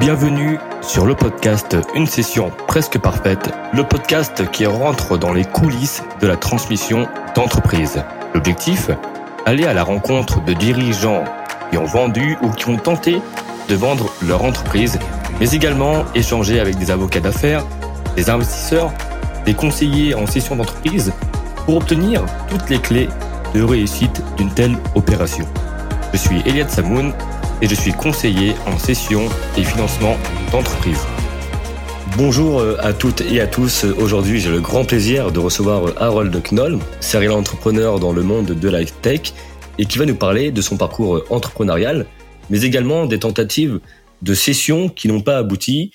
Bienvenue sur le podcast Une session presque parfaite, le podcast qui rentre dans les coulisses de la transmission d'entreprise. L'objectif Aller à la rencontre de dirigeants qui ont vendu ou qui ont tenté de vendre leur entreprise, mais également échanger avec des avocats d'affaires, des investisseurs, des conseillers en session d'entreprise pour obtenir toutes les clés de réussite d'une telle opération. Je suis Eliade Samoun et je suis conseiller en session et financement d'entreprise. Bonjour euh, à toutes et à tous. Aujourd'hui, j'ai le grand plaisir de recevoir euh, Harold Knoll, serial entrepreneur dans le monde de la tech et qui va nous parler de son parcours euh, entrepreneurial, mais également des tentatives de session qui n'ont pas abouti.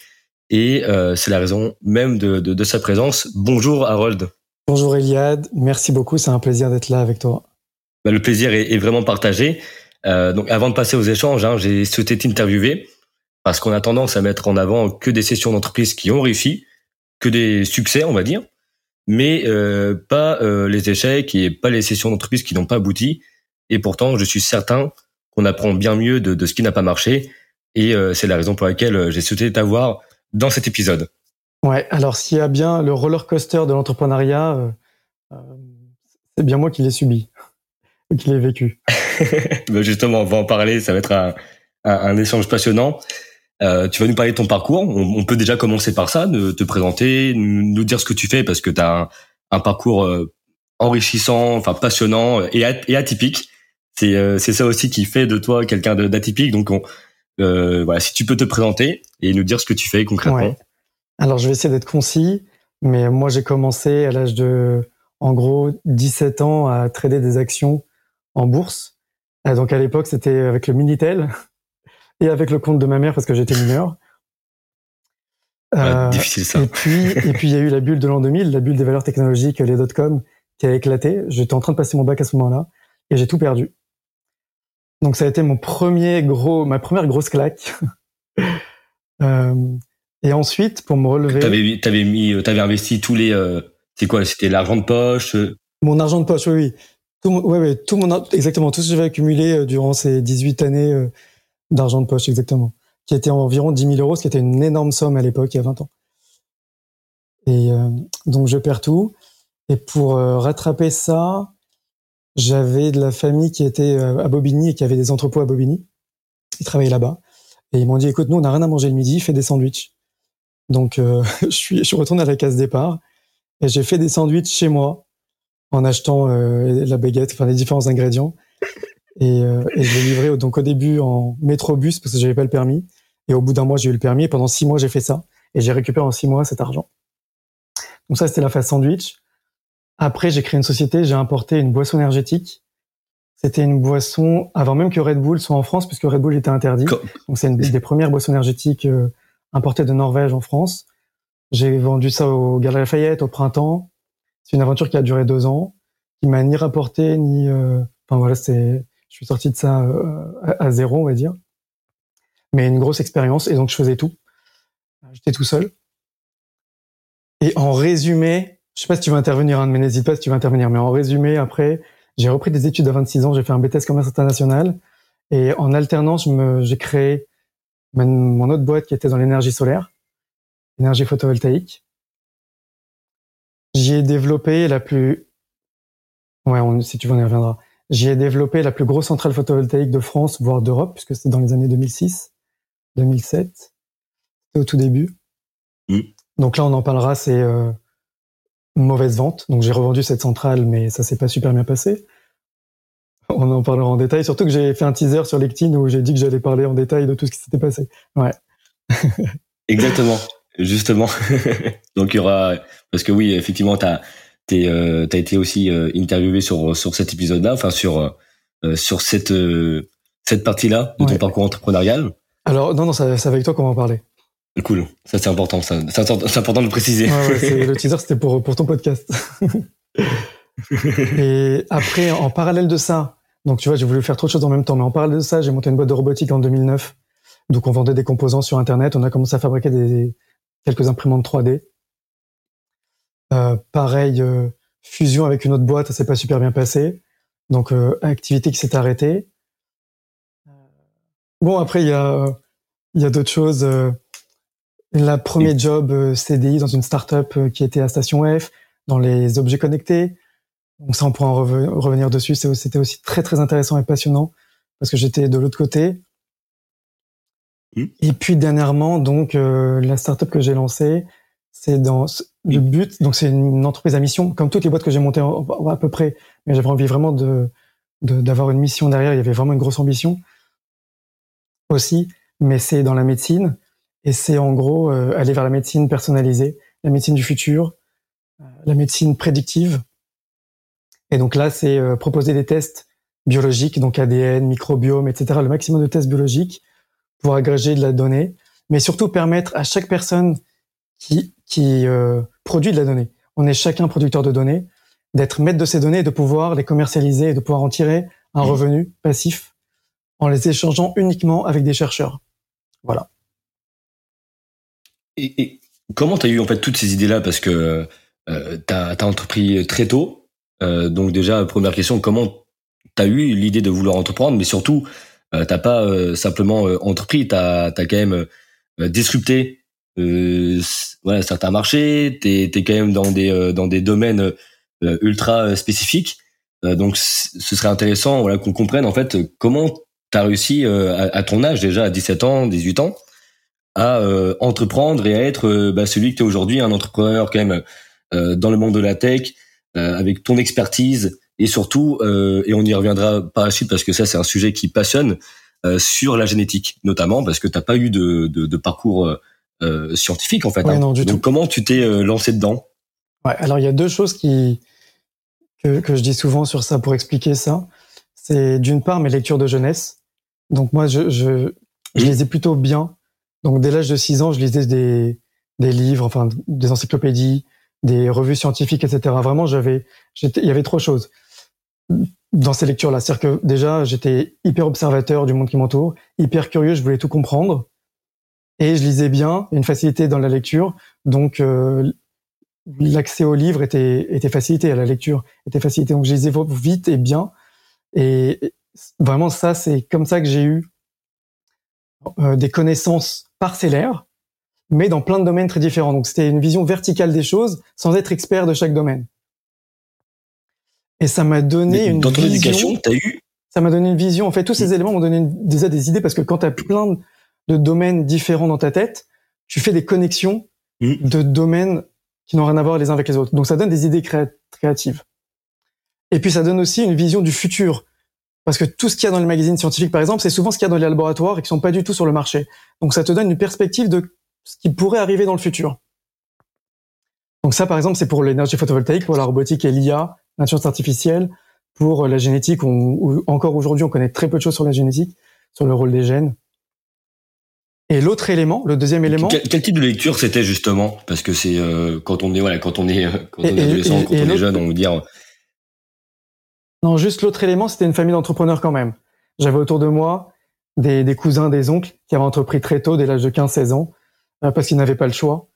Et c'est la raison même de, sa présence. Bonjour Harold. Bonjour Eliade, merci beaucoup, c'est un plaisir d'être là avec toi. Bah, le plaisir est, vraiment partagé. Donc avant de passer aux échanges, hein, j'ai souhaité t'interviewer parce qu'on a tendance à mettre en avant que des sessions d'entreprise qui ont réussi, que des succès, on va dire, mais euh, pas euh, les échecs et pas les sessions d'entreprise qui n'ont pas abouti. Et pourtant, je suis certain qu'on apprend bien mieux de, ce qui n'a pas marché. Et euh, c'est la raison pour laquelle j'ai souhaité t'avoir dans cet épisode. Ouais, alors s'il y a bien le roller coaster de l'entrepreneuriat, c'est bien moi qui l'ai subi, qui l'ai vécu. Ben, justement, on va en parler, ça va être un, un échange passionnant. Euh, tu vas nous parler de ton parcours. On, peut déjà commencer par ça, de te présenter, nous, dire ce que tu fais parce que tu as un, parcours euh, enrichissant, enfin passionnant et, atypique. C'est euh, c'est ça aussi qui fait de toi quelqu'un d'atypique. Donc on, voilà, si tu peux te présenter et nous dire ce que tu fais concrètement. Alors je vais essayer d'être concis, mais moi j'ai commencé à l'âge de en gros 17 ans à trader des actions en bourse. Donc à l'époque c'était avec le Minitel et avec le compte de ma mère parce que j'étais mineur. Euh, difficile ça. Et puis, et puis il y a eu la bulle de l'an 2000, la bulle des valeurs technologiques, les dot-com, qui a éclaté. J'étais en train de passer mon bac à ce moment-là et j'ai tout perdu. Donc ça a été mon premier gros, ma première grosse claque. euh, et ensuite, pour me relever, t'avais, t'avais mis, euh, t'avais investi tous les, euh, c'est quoi, c'était l'argent de poche. Euh mon argent de poche, oui, oui. Tout ouais, ouais, tout mon, exactement, tout ce que j'avais accumulé durant ces 18 années D'argent de poche, exactement. Qui était environ 10 000 euros, ce qui était une énorme somme à l'époque, il y a 20 ans. Et euh, donc je perds tout. Et pour euh, rattraper ça, j'avais de la famille qui était euh, à Bobigny et qui avait des entrepôts à Bobigny. Ils travaillaient là-bas. Et ils m'ont dit, écoute, nous, on n'a rien à manger le midi, fais des sandwichs. Donc je, suis, je suis retourné à la case départ et j'ai fait des sandwichs chez moi en achetant la baguette, enfin les différents ingrédients. Et, euh, et je l'ai livré donc au début en métrobus parce que j'avais pas le permis. Et au bout d'un mois, j'ai eu le permis. Et pendant six mois, j'ai fait ça. Et j'ai récupéré en six mois cet argent. Donc ça, c'était la phase sandwich. Après, j'ai créé une société. J'ai importé une boisson énergétique. C'était une boisson avant même que Red Bull soit en France, puisque Red Bull était interdit. Donc c'est une des premières boissons énergétiques euh, importées de Norvège en France. J'ai vendu ça au Galeries Lafayette au printemps. C'est une aventure qui a duré deux ans, qui m'a ni rapporté ni. Euh... Enfin voilà, c'est je suis sorti de ça euh, à, zéro, on va dire. Mais une grosse expérience, et donc je faisais tout. J'étais tout seul. Et en résumé, je sais pas si tu veux intervenir, hein, mais n'hésite pas si tu veux intervenir, mais en résumé, après, j'ai repris des études à 26 ans, j'ai fait un BTS commerce international, et en alternance, j'ai créé mon autre boîte qui était dans l'énergie solaire, énergie photovoltaïque. J'y ai développé la plus, ouais, si tu veux, on y reviendra. J'y ai développé la plus grosse centrale photovoltaïque de France, voire d'Europe, puisque c'était dans les années 2006, 2007. C'était au tout début. Mm. Donc là, on en parlera, c'est euh, mauvaise vente. Donc j'ai revendu cette centrale, mais ça s'est pas super bien passé. On en parlera en détail, surtout que j'ai fait un teaser sur LinkedIn où j'ai dit que j'allais parler en détail de tout ce qui s'était passé. Ouais. Exactement, justement. Donc il y aura, parce que oui, effectivement, tu as tu euh, as été aussi euh, interviewé sur sur cet épisode-là, enfin sur euh, sur cette cette partie-là de ton parcours entrepreneurial. Alors non non, c'est avec toi qu'on va en parler. Cool, ça c'est important, ça c'est important de le préciser. le teaser c'était pour pour ton podcast. Et après, en parallèle de ça, donc tu vois, j'ai voulu faire trop de choses en même temps, mais en parallèle de ça, j'ai monté une boîte de robotique en 2009. Donc on vendait des composants sur Internet, on a commencé à fabriquer des quelques imprimantes 3D. Euh, pareil, euh, fusion avec une autre boîte, ça s'est pas super bien passé. Donc euh, activité qui s'est arrêtée. Bon après il y a il y a d'autres choses. La premier job CDI dans une startup qui était à Station F, dans les objets connectés. Donc ça, on pourra en revenir dessus. C'était aussi très très intéressant et passionnant parce que j'étais de l'autre côté. Mmh. Et puis dernièrement, donc euh, la startup que j'ai lancée, c'est dans le mmh. but. Donc c'est une entreprise à mission, comme toutes les boîtes que j'ai montées à peu près. Mais j'avais envie vraiment de d'avoir une mission derrière. Il y avait vraiment une grosse ambition aussi. Mais c'est dans la médecine. Et c'est en gros euh, aller vers la médecine personnalisée, la médecine du futur, euh, la médecine prédictive. Et donc là, c'est euh, proposer des tests biologiques, donc ADN, microbiome, etc., le maximum de tests biologiques pour agréger de la donnée, mais surtout permettre à chaque personne qui, qui produit de la donnée, on est chacun producteur de données, d'être maître de ces données et de pouvoir les commercialiser et de pouvoir en tirer un revenu passif en les échangeant uniquement avec des chercheurs. Voilà. Et, comment tu as eu en fait toutes ces idées-là? Parce que euh, tu as, entrepris très tôt. Euh, donc déjà, première question, comment tu as eu l'idée de vouloir entreprendre Mais surtout, euh, t'as pas euh, simplement euh, entrepris, tu as, quand même disrupté voilà, certains marchés, tu es, quand même dans des, dans des domaines ultra spécifiques. donc ce serait intéressant voilà, qu'on comprenne en fait comment tu as réussi à, à, ton âge déjà, à 17 ans, 18 ans, à euh, entreprendre et à être euh, bah, celui que tu es aujourd'hui, un entrepreneur quand même euh, dans le monde de la tech, avec ton expertise et surtout, et on y reviendra par la suite parce que ça c'est un sujet qui passionne, sur la génétique notamment parce que tu n'as pas eu de, de, de parcours scientifique en fait. Ouais, hein. non, du Donc tout. comment tu t'es lancé dedans? Ouais, Alors il y a deux choses qui que, que je dis souvent sur ça pour expliquer ça. C'est d'une part mes lectures de jeunesse. Donc moi je, je, je les ai plutôt bien donc dès l'âge de 6 ans, je lisais des, des livres, enfin des encyclopédies, des revues scientifiques, etc. Vraiment, j'avais, il y avait trop de choses dans ces lectures-là. C'est-à-dire que déjà, j'étais hyper observateur du monde qui m'entoure, hyper curieux, je voulais tout comprendre, et je lisais bien, une facilité dans la lecture, donc euh, l'accès aux livres était, était facilité, à la lecture était facilité. Donc je lisais vite et bien, et vraiment ça, c'est comme ça que j'ai eu euh, des connaissances parcellaires, mais dans plein de domaines très différents. Donc c'était une vision verticale des choses, sans être expert de chaque domaine. Et ça m'a donné une dans ton vision, éducation, t'as eu Ça m'a donné une vision. En fait, tous ces éléments m'ont donné déjà des idées parce que quand tu as plein de domaines différents dans ta tête, tu fais des connexions mmh. de domaines qui n'ont rien à voir les uns avec les autres. Donc ça donne des idées créatives. Et puis ça donne aussi une vision du futur. Parce que tout ce qu'il y a dans les magazines scientifiques, par exemple, c'est souvent ce qu'il y a dans les laboratoires et qui sont pas du tout sur le marché. Donc ça te donne une perspective de ce qui pourrait arriver dans le futur. Donc ça, par exemple, c'est pour l'énergie photovoltaïque, pour la robotique et l'IA, l'intelligence artificielle, pour la génétique. On, encore aujourd'hui, on connaît très peu de choses sur la génétique, sur le rôle des gènes. Et l'autre élément, le deuxième élément. Quel, type de lecture c'était justement? Parce que c'est euh, quand on est voilà, quand on est quand on est adolescent, quand on est jeune, on veut dire non, juste l'autre élément, c'était une famille d'entrepreneurs quand même. J'avais autour de moi des, des, cousins, des oncles qui avaient entrepris très tôt, dès l'âge de 15-16 ans, euh, parce qu'ils n'avaient pas le choix.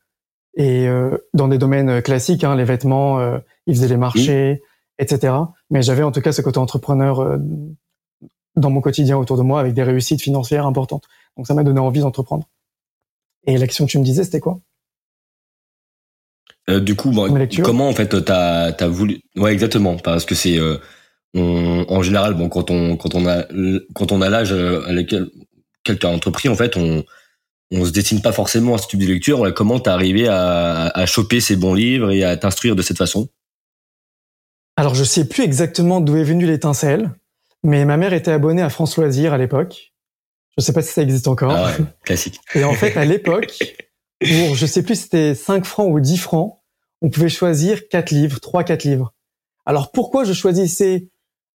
Et euh, dans des domaines euh, classiques, hein, les vêtements, euh, ils faisaient les marchés, etc. Mais j'avais en tout cas ce côté entrepreneur euh, dans mon quotidien autour de moi, avec des réussites financières importantes. Donc ça m'a donné envie d'entreprendre. Et la question que tu me disais, c'était quoi? Du coup, bon, comment en fait t'as as voulu Ouais, exactement, parce que c'est en général, bon, quand on quand on a quand on a l'âge euh, à lequel quelqu'un a entrepris, en fait, on on se destine pas forcément à ce type de lecture. Comment t'es arrivé à, à choper ces bons livres et à t'instruire de cette façon? Alors, je sais plus exactement d'où est venue l'étincelle, mais ma mère était abonnée à France Loisirs à l'époque. Je sais pas si ça existe encore. Ah ouais, classique. Et en fait, à l'époque, pour je sais plus c'était 5 francs ou 10 francs, on pouvait choisir quatre livres, trois quatre livres. Alors pourquoi je choisissais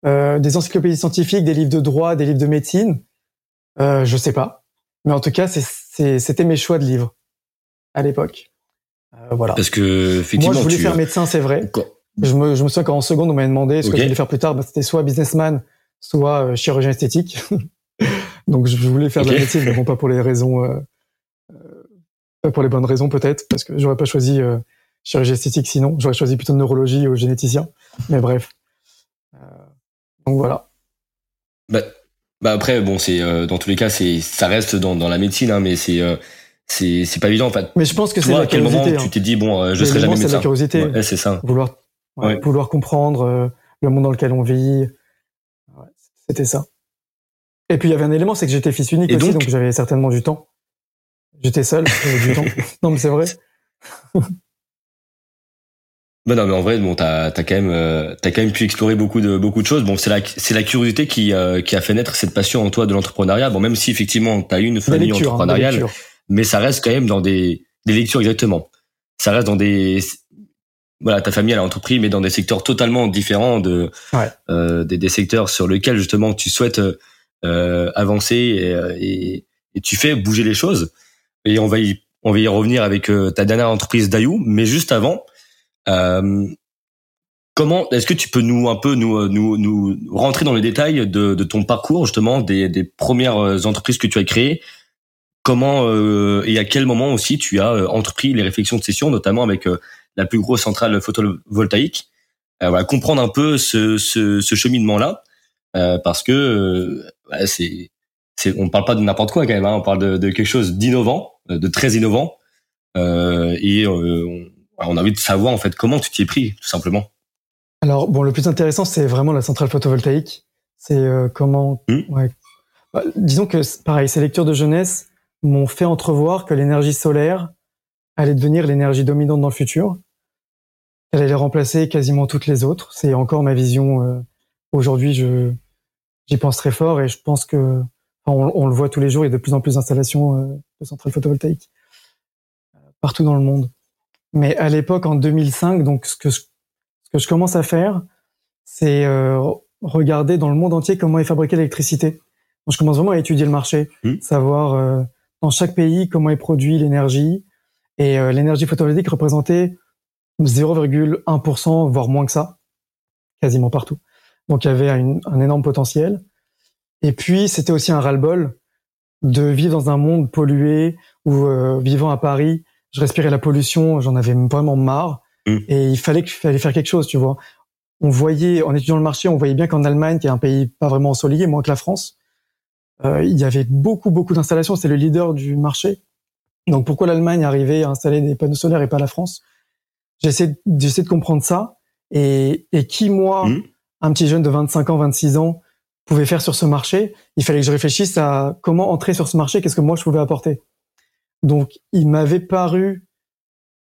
euh, des encyclopédies scientifiques, des livres de droit, des livres de médecine? Euh, je sais pas, mais en tout cas, c'était mes choix de livres à l'époque. Euh, voilà. Parce que effectivement, moi, je voulais faire médecin, c'est vrai. Je me, je me souviens qu'en seconde, on m'avait demandé ce que je voulais faire plus tard. Bah, c'était soit businessman, soit euh, chirurgien esthétique. Donc, je voulais faire de la médecine, mais bon, pas pour les raisons, euh, pas pour les bonnes raisons peut-être, parce que j'aurais pas choisi chirurgie esthétique sinon. J'aurais choisi plutôt neurologie ou généticien. Mais bref. Donc voilà. Bah, Bah après, bon, c'est euh, dans tous les cas, c'est ça reste dans, dans la médecine, hein, mais c'est euh, c'est c'est pas évident. En fait. Mais je pense que c'est à quel moment hein. tu t'es dit bon, euh, je serai jamais médecin. C'est la curiosité. Ouais, c'est ça. Vouloir vouloir comprendre le monde dans lequel on vit. C'était ça. Et puis il y avait un élément, c'est que j'étais fils unique aussi, donc, donc j'avais certainement du temps. J'étais seul, j'avais du temps. Non, mais c'est vrai. Ben non, mais en vrai, bon, t'as as quand même, euh, t'as quand même pu explorer beaucoup de beaucoup de choses. Bon, c'est la c'est la curiosité qui euh, qui a fait naître cette passion en toi de l'entrepreneuriat. Bon, même si effectivement t'as eu une famille hein, entrepreneuriale, mais ça reste quand même dans des des lectures exactement. Ça reste dans des voilà, ta famille elle a entrepris, mais dans des secteurs totalement différents de euh, des, des, secteurs sur lesquels justement tu souhaites euh, avancer et, et, et, tu fais bouger les choses. Et on va y on va y revenir avec ta dernière entreprise Dayou, mais juste avant. Euh, comment est-ce que tu peux nous un peu nous euh, nous nous rentrer dans les détails de, de ton parcours justement des, des premières euh, entreprises que tu as créées? Comment et à quel moment aussi tu as entrepris les réflexions de session notamment avec la plus grosse centrale photovoltaïque voilà comprendre un peu ce, ce, ce cheminement là parce que c'est c'est on parle pas de n'importe quoi quand même hein, on parle de, de quelque chose d'innovant de très innovant et on, on a envie de savoir en fait comment tu t'y es pris, tout simplement. Alors bon, le plus intéressant, c'est vraiment la centrale photovoltaïque. C'est euh, comment. Hmm. Bah, disons que pareil, ces lectures de jeunesse m'ont fait entrevoir que l'énergie solaire allait devenir l'énergie dominante dans le futur. Elle allait remplacer quasiment toutes les autres. C'est encore ma vision. Euh, aujourd'hui, je j'y pense très fort et je pense que on, le voit tous les jours. Il y a de plus en plus d'installations euh, de centrales photovoltaïques partout dans le monde. Mais à l'époque, en 2005, donc ce que je, ce que je commence à faire, c'est euh, regarder dans le monde entier comment est fabriquée l'électricité. Donc, je commence vraiment à étudier le marché, mmh. savoir euh, dans chaque pays comment est produit l'énergie. Et euh, l'énergie photovoltaïque représentait 0,1%, voire moins que ça, quasiment partout. Donc il y avait un énorme potentiel. Et puis c'était aussi un ras-le-bol de vivre dans un monde pollué ou vivant à Paris je respirais la pollution, j'en avais vraiment marre. Mm. Et il fallait qu'il fallait faire quelque chose, tu vois. On voyait, en étudiant le marché, on voyait bien qu'en Allemagne, qui est un pays pas vraiment ensoleillé, moins que la France, euh, il y avait beaucoup, beaucoup d'installations. C'est le leader du marché. Donc pourquoi l'Allemagne arrivait à installer des panneaux solaires et pas la France? J'essaie, j'essaie de comprendre ça. Et, et qui, moi, mm. un petit jeune de 25 ans, 26 ans, pouvait faire sur ce marché Il fallait que je réfléchisse à comment entrer sur ce marché, qu'est-ce que moi je pouvais apporter. Donc, il m'avait paru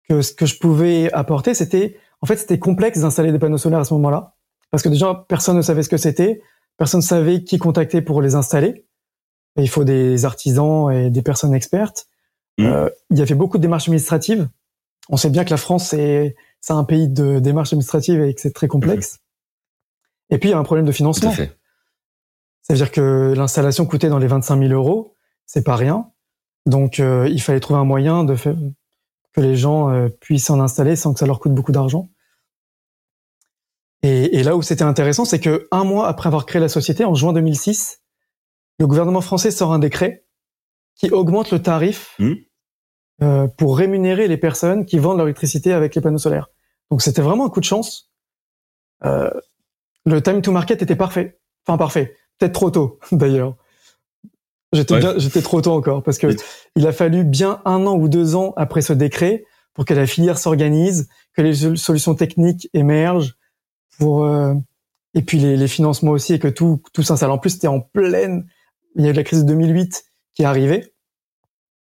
que ce que je pouvais apporter, c'était, en fait, c'était complexe d'installer des panneaux solaires à ce moment-là, parce que déjà, personne ne savait ce que c'était, personne ne savait qui contacter pour les installer. il faut des artisans et des personnes expertes. Mmh. Euh, il y avait beaucoup de démarches administratives. On sait bien que la France, c'est, un pays de démarches administratives et que c'est très complexe. Mmh. Et puis, il y a un problème de financement. C'est-à-dire que l'installation coûtait dans les 25 000 euros. C'est pas rien. Donc, euh, il fallait trouver un moyen de faire que les gens euh, puissent s'en installer sans que ça leur coûte beaucoup d'argent. Et, et, là où c'était intéressant, c'est que un mois après avoir créé la société, en juin 2006, le gouvernement français sort un décret qui augmente le tarif mmh. Euh, pour rémunérer les personnes qui vendent leur électricité avec les panneaux solaires. Donc c'était vraiment un coup de chance. Euh, le time to market était parfait. Enfin parfait. Peut-être trop tôt d'ailleurs. J'étais j'étais trop tôt encore parce que il a fallu bien un an ou deux ans après ce décret pour que la filière s'organise, que les solutions techniques émergent, pour euh, et puis les, les, financements aussi et que tout tout s'installe. En plus, c'était en pleine. Il y a eu la crise de 2008 qui est arrivée,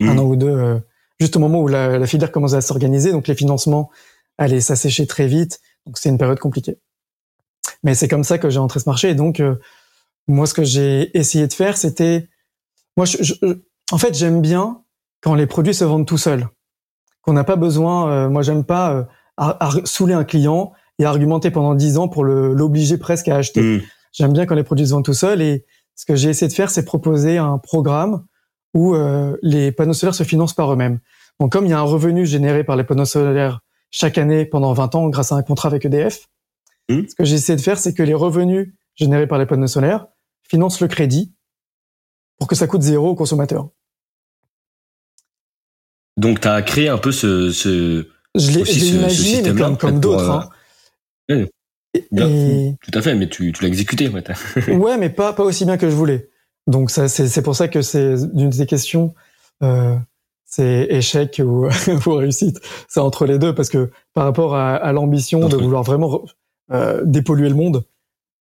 un mmh. an ou deux, euh, juste au moment où la, la filière commençait à s'organiser, donc les financements allaient s'assécher très vite. Donc c'est une période compliquée. Mais c'est comme ça que j'ai entré ce marché. Et donc euh, moi, ce que j'ai essayé de faire, c'était moi, je, en fait, j'aime bien quand les produits se vendent tout seuls. Qu'on n'a pas besoin. Euh, moi, j'aime pas euh, à, saouler un client et argumenter pendant dix ans pour l'obliger presque à acheter. Hmm. J'aime bien quand les produits se vendent tout seuls. Et ce que j'ai essayé de faire, c'est proposer un programme où euh, les panneaux solaires se financent par eux-mêmes. Donc, comme il y a un revenu généré par les panneaux solaires chaque année pendant 20 ans grâce à un contrat avec EDF, hmm. ce que j'ai essayé de faire, c'est que les revenus générés par les panneaux solaires financent le crédit pour que ça coûte zéro au consommateur. Donc, tu as créé un peu ce. ce je l'ai imaginé, mais comme, comme d'autres. Euh, hein. Tout à fait, mais tu, tu l'as exécuté. Ouais, ouais mais pas, pas aussi bien que je voulais. Donc ça, c'est pour ça que c'est une des questions. Euh, c'est échec ou, ou réussite. C'est entre les deux parce que par rapport à, à l'ambition de vouloir vraiment euh, dépolluer le monde,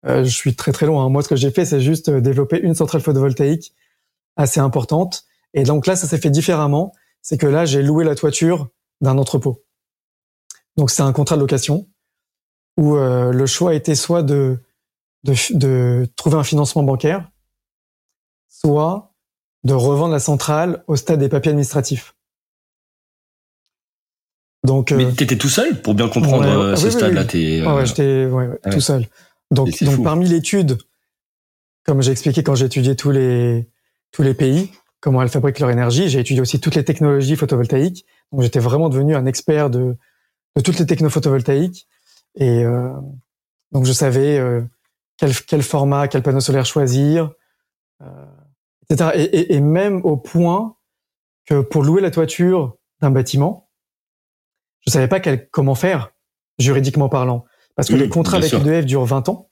euh, je suis très très loin. Moi, ce que j'ai fait, c'est juste développer une centrale photovoltaïque assez importante. Et donc là, ça s'est fait différemment. C'est que là, j'ai loué la toiture d'un entrepôt. Donc c'est un contrat de location où euh, le choix était soit de, de, de trouver un financement bancaire, soit de revendre la centrale au stade des papiers administratifs. Donc, Mais euh, t'étais tout seul pour bien comprendre ce stade-là. Oui, ouais, j'étais ouais, tout seul. Donc, donc parmi l'étude, comme j'ai expliqué quand j'ai étudié tous les tous les pays, comment elles fabriquent leur énergie, j'ai étudié aussi toutes les technologies photovoltaïques. Donc j'étais vraiment devenu un expert de de toutes les techno photovoltaïques et euh, donc je savais euh, quel quel format, quel panneau solaire choisir. Euh, et, même au point que pour louer la toiture d'un bâtiment, je savais pas quel, comment faire juridiquement parlant, parce que le contrat avec EDF dure 20 ans.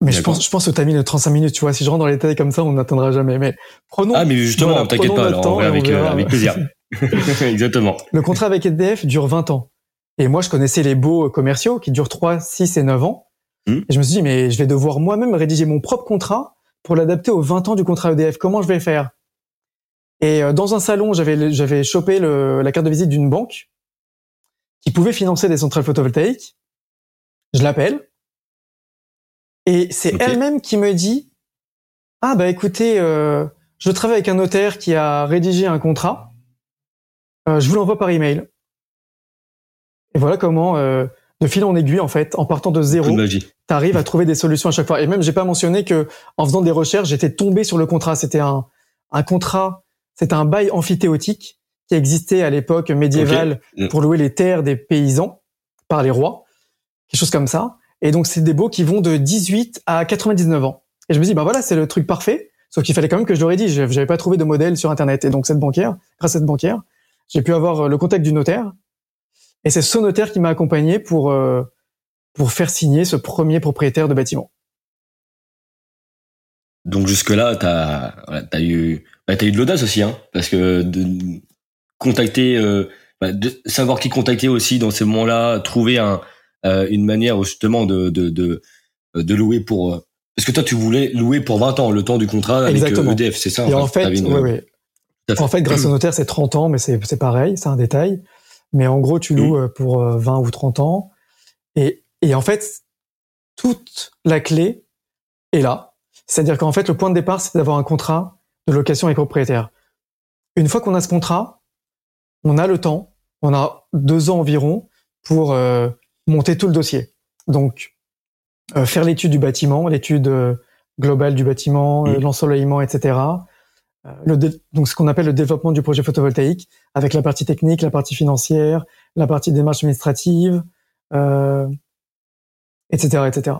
Mais je pense, je pense au timing de 35 minutes, tu vois. Si je rentre dans les détails comme ça, on n'atteindra jamais. Mais prenons. Ah, mais justement, t'inquiète pas, alors, avec, euh, avec plaisir. Exactement. Le contrat avec EDF dure 20 ans. Et moi, je connaissais les beaux commerciaux qui durent 3, 6 et 9 ans. Hmm. Et je me suis dit, mais je vais devoir moi-même rédiger mon propre contrat pour l'adapter aux 20 ans du contrat EDF. Comment je vais faire? Et euh, dans un salon, j'avais j'avais chopé le, la carte de visite d'une banque qui pouvait financer des centrales photovoltaïques. Je l'appelle et c'est elle-même qui me dit ah bah écoutez, euh, je travaille avec un notaire qui a rédigé un contrat. Euh, je vous l'envoie par email. Et voilà comment de fil en aiguille en fait, en partant de zéro, tu arrives à trouver des solutions à chaque fois. Et même, j'ai pas mentionné que en faisant des recherches, j'étais tombé sur le contrat. C'était un, un contrat, c'était un bail amphithéotique qui existait à l'époque médiévale mm. pour louer les terres des paysans par les rois, quelque chose comme ça. Et donc, c'est des baux qui vont de 18 à 99 ans. Et je me dis, bah voilà, c'est le truc parfait. Sauf qu'il fallait quand même que je l'aurais dit. J'avais pas trouvé de modèle sur Internet. Et donc, cette banquière, grâce à cette banquière, j'ai pu avoir le contact du notaire et c'est ce notaire qui m'a accompagné pour euh, pour faire signer ce premier propriétaire de bâtiment. Donc jusque là, t'as as eu bah, as eu de l'audace aussi, hein, parce que de contacter, euh, bah, de savoir qui contacter aussi dans ces moments-là, trouver un euh, une manière justement de de de, de louer pour parce que toi tu voulais louer pour 20 ans le temps du contrat avec EDF, c'est ça Et en fait, En fait, grâce au notaire, c'est 30 ans, mais c'est c'est pareil, c'est un détail. Mais en gros, tu loues euh, pour 20 euh, ou 30 ans. Et, et en fait, toute la clé est là. C'est-à-dire qu'en fait, le point de départ, c'est d'avoir un contrat de location avec propriétaire. Une fois qu'on a ce contrat, on a le temps, on a deux ans environ pour euh, monter tout le dossier. Donc, faire l'étude du bâtiment, l'étude globale du bâtiment, mm. l'ensoleillement, etc. Euh, le donc ce qu'on appelle le développement du projet photovoltaïque, avec la partie technique, la partie financière, la partie démarche administrative, euh, etc., etc.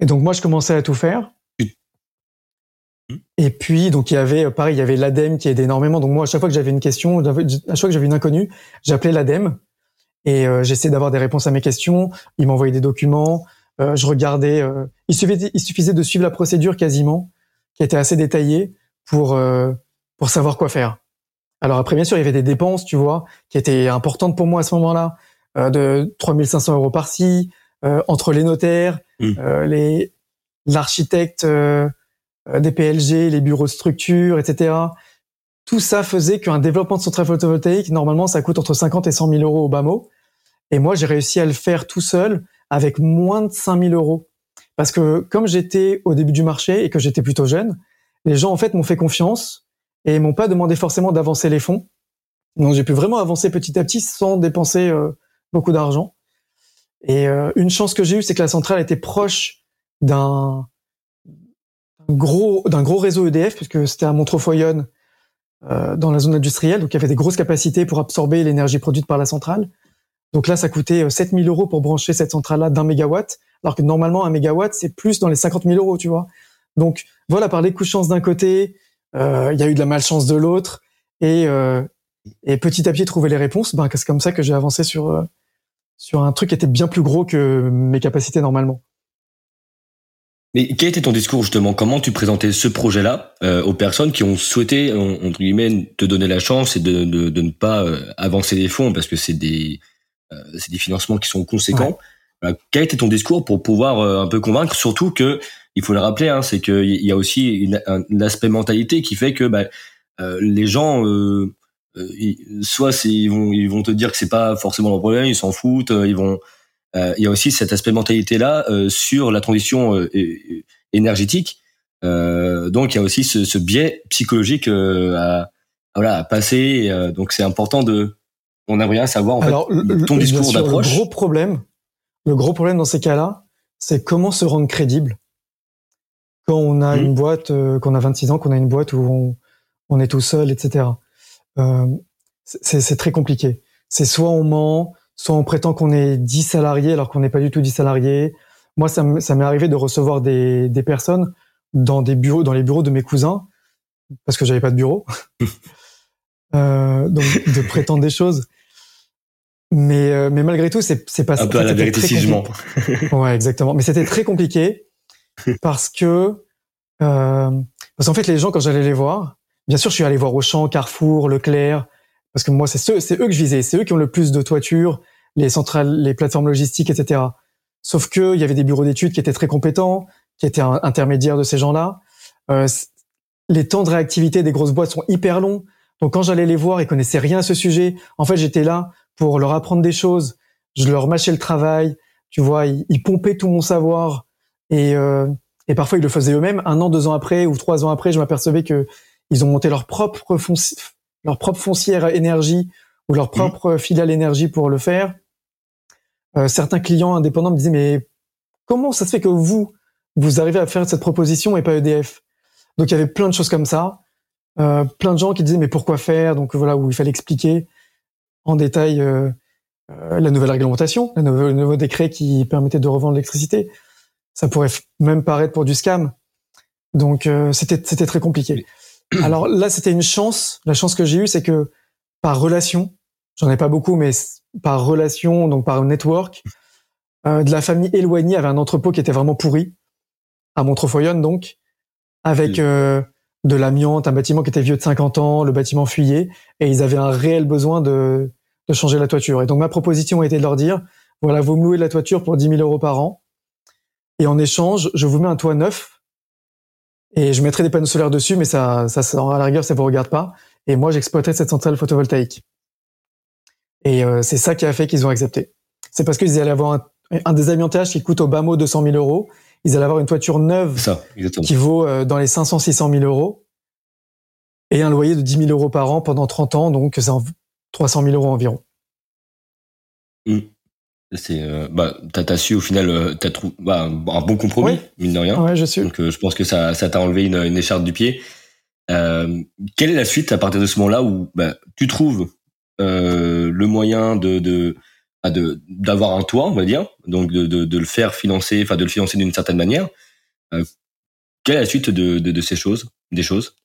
Et donc moi je commençais à tout faire. Et puis donc il y avait pareil, il y avait l'ADEME qui aidait énormément. Donc moi à chaque fois que j'avais une question, à chaque fois que j'avais une inconnue, j'appelais l'ADEME et euh, j'essayais d'avoir des réponses à mes questions. Ils m'envoyaient des documents, euh, je regardais. Il suffisait, il suffisait de suivre la procédure quasiment, qui était assez détaillée pour euh, pour savoir quoi faire. Alors après, bien sûr, il y avait des dépenses, tu vois, qui étaient importantes pour moi à ce moment-là, euh, de 3500 euros par-ci, euh, entre les notaires, mmh. euh, les l'architecte euh, des PLG, les bureaux de structure, etc. Tout ça faisait qu'un développement de centrale photovoltaïque, normalement, ça coûte entre 50 et 100 000 euros au bas mot. Et moi, j'ai réussi à le faire tout seul avec moins de 5 000 euros. Parce que comme j'étais au début du marché et que j'étais plutôt jeune, les gens en fait m'ont fait confiance et m'ont pas demandé forcément d'avancer les fonds. Donc j'ai pu vraiment avancer petit à petit sans dépenser euh, beaucoup d'argent. Et euh, une chance que j'ai eue, c'est que la centrale était proche d'un gros d'un gros réseau EDF puisque c'était à Montrefoyonne euh, dans la zone industrielle, donc il y avait des grosses capacités pour absorber l'énergie produite par la centrale. Donc là, ça coûtait 7000 euros pour brancher cette centrale-là d'un mégawatt, alors que normalement un mégawatt c'est plus dans les 50 000 euros, tu vois. Donc voilà, par les coups de chance d'un côté, euh, il y a eu de la malchance de l'autre, et, euh, et petit à petit trouver les réponses. Ben, c'est comme ça que j'ai avancé sur euh, sur un truc qui était bien plus gros que mes capacités normalement. Mais quel était ton discours justement? Comment tu présentais ce projet-là euh, aux personnes qui ont souhaité entre guillemets te donner la chance et de, de, de ne pas euh, avancer les fonds? Parce que c'est des euh, c'est des financements qui sont conséquents. Ouais. Quel était ton discours pour pouvoir un peu convaincre? Surtout que il faut le rappeler, hein, c'est qu'il y a aussi une, un, aspect mentalité qui fait que bah, les gens soit ils vont ils vont te dire que c'est pas forcément leur problème, ils s'en foutent, ils vont euh, il y a aussi cet aspect mentalité là euh, sur la transition euh, énergétique. donc il y a aussi ce, ce biais psychologique à, voilà, à passer. donc c'est important de. On aimerait bien savoir en Alors, fait, ton discours d'approche. Le gros problème, le gros problème dans ces cas-là, c'est comment se rendre crédible quand on a mmh. une boîte, euh, qu'on a 26 ans, qu'on a une boîte où on, on est tout seul, etc. Euh, c'est très compliqué. C'est soit on ment, soit on prétend qu'on est 10 salariés alors qu'on n'est pas du tout 10 salariés. Moi, ça m'est arrivé de recevoir des, des personnes dans des bureaux, dans les bureaux de mes cousins, parce que j'avais pas de bureau. euh, donc, de prétendre des choses. Mais, euh, mais malgré tout, c'est, c'est pas Un peu à la vérité si Ouais, exactement. Mais c'était très compliqué parce que, euh, parce qu'en fait, les gens, quand j'allais les voir, bien sûr, je suis allé voir Auchan, Carrefour, Leclerc, parce que moi, c'est ceux, c'est eux que je visais, c'est eux qui ont le plus de toitures, les centrales, les plateformes logistiques, etc. Sauf que il y avait des bureaux d'études qui étaient très compétents, qui étaient intermédiaires de ces gens-là. Euh, les temps de réactivité des grosses boîtes sont hyper longs. Donc quand j'allais les voir, ils connaissaient rien à ce sujet. En fait, j'étais là pour leur apprendre des choses. Je leur mâchais le travail. Tu vois, ils, ils pompaient tout mon savoir et, euh, et parfois ils le faisaient eux-mêmes. Un an, deux ans après ou trois ans après, je m'apercevais que ils ont monté leur propre leur propre foncière énergie ou leur mmh. propre filiale énergie pour le faire. Euh, certains clients indépendants me disaient mais comment ça se fait que vous vous arrivez à faire cette proposition et pas EDF Donc il y avait plein de choses comme ça, euh, plein de gens qui disaient mais pourquoi faire? Donc voilà où il fallait expliquer en détail euh, euh la nouvelle réglementation, le nouveau, le nouveau décret qui permettait de revendre l'électricité. Ça pourrait même paraître pour du scam. Donc euh, c'était c'était très compliqué. Alors là, c'était une chance. La chance que j'ai eue, c'est que par relation, j'en ai pas beaucoup, mais par relation, donc par network, euh, de la famille éloignée avait un entrepôt qui était vraiment pourri, à Montrefoyonne donc, avec euh, de l'amiante, un bâtiment qui était vieux de 50 ans, le bâtiment fuyait, et ils avaient un réel besoin de, de changer la toiture. Et donc ma proposition été de leur dire, voilà, vous me louez la toiture pour 10 000 euros par an, et en échange, je vous mets un toit neuf et je mettrai des panneaux solaires dessus, mais ça, ça, à la rigueur, ça vous regarde pas. Et moi, j'exploiterai cette centrale photovoltaïque. Et euh, c'est ça qui a fait qu'ils ont accepté. C'est parce qu'ils allaient avoir un, un désamiantage qui coûte au bas mot 200 000 euros. Ils allaient avoir une toiture neuve ça, qui vaut euh, dans les 500 600 000 euros et un loyer de 10 000 euros par an pendant 30 ans, donc c'est 300 000 euros environ. Mmh. C'est euh, bah t'as su au final euh, t'as trouvé bah, un bon compromis mine de rien. Ouais, je suis. Donc euh, je pense que ça ça t'a enlevé une, une écharpe du pied. Quelle est la suite à partir de ce moment-là où bah, tu trouves le moyen de de de d'avoir un toit on va dire donc de, de, de le faire financer enfin de le financer d'une certaine manière. Euh, quelle est la suite de, de, de ces choses des choses?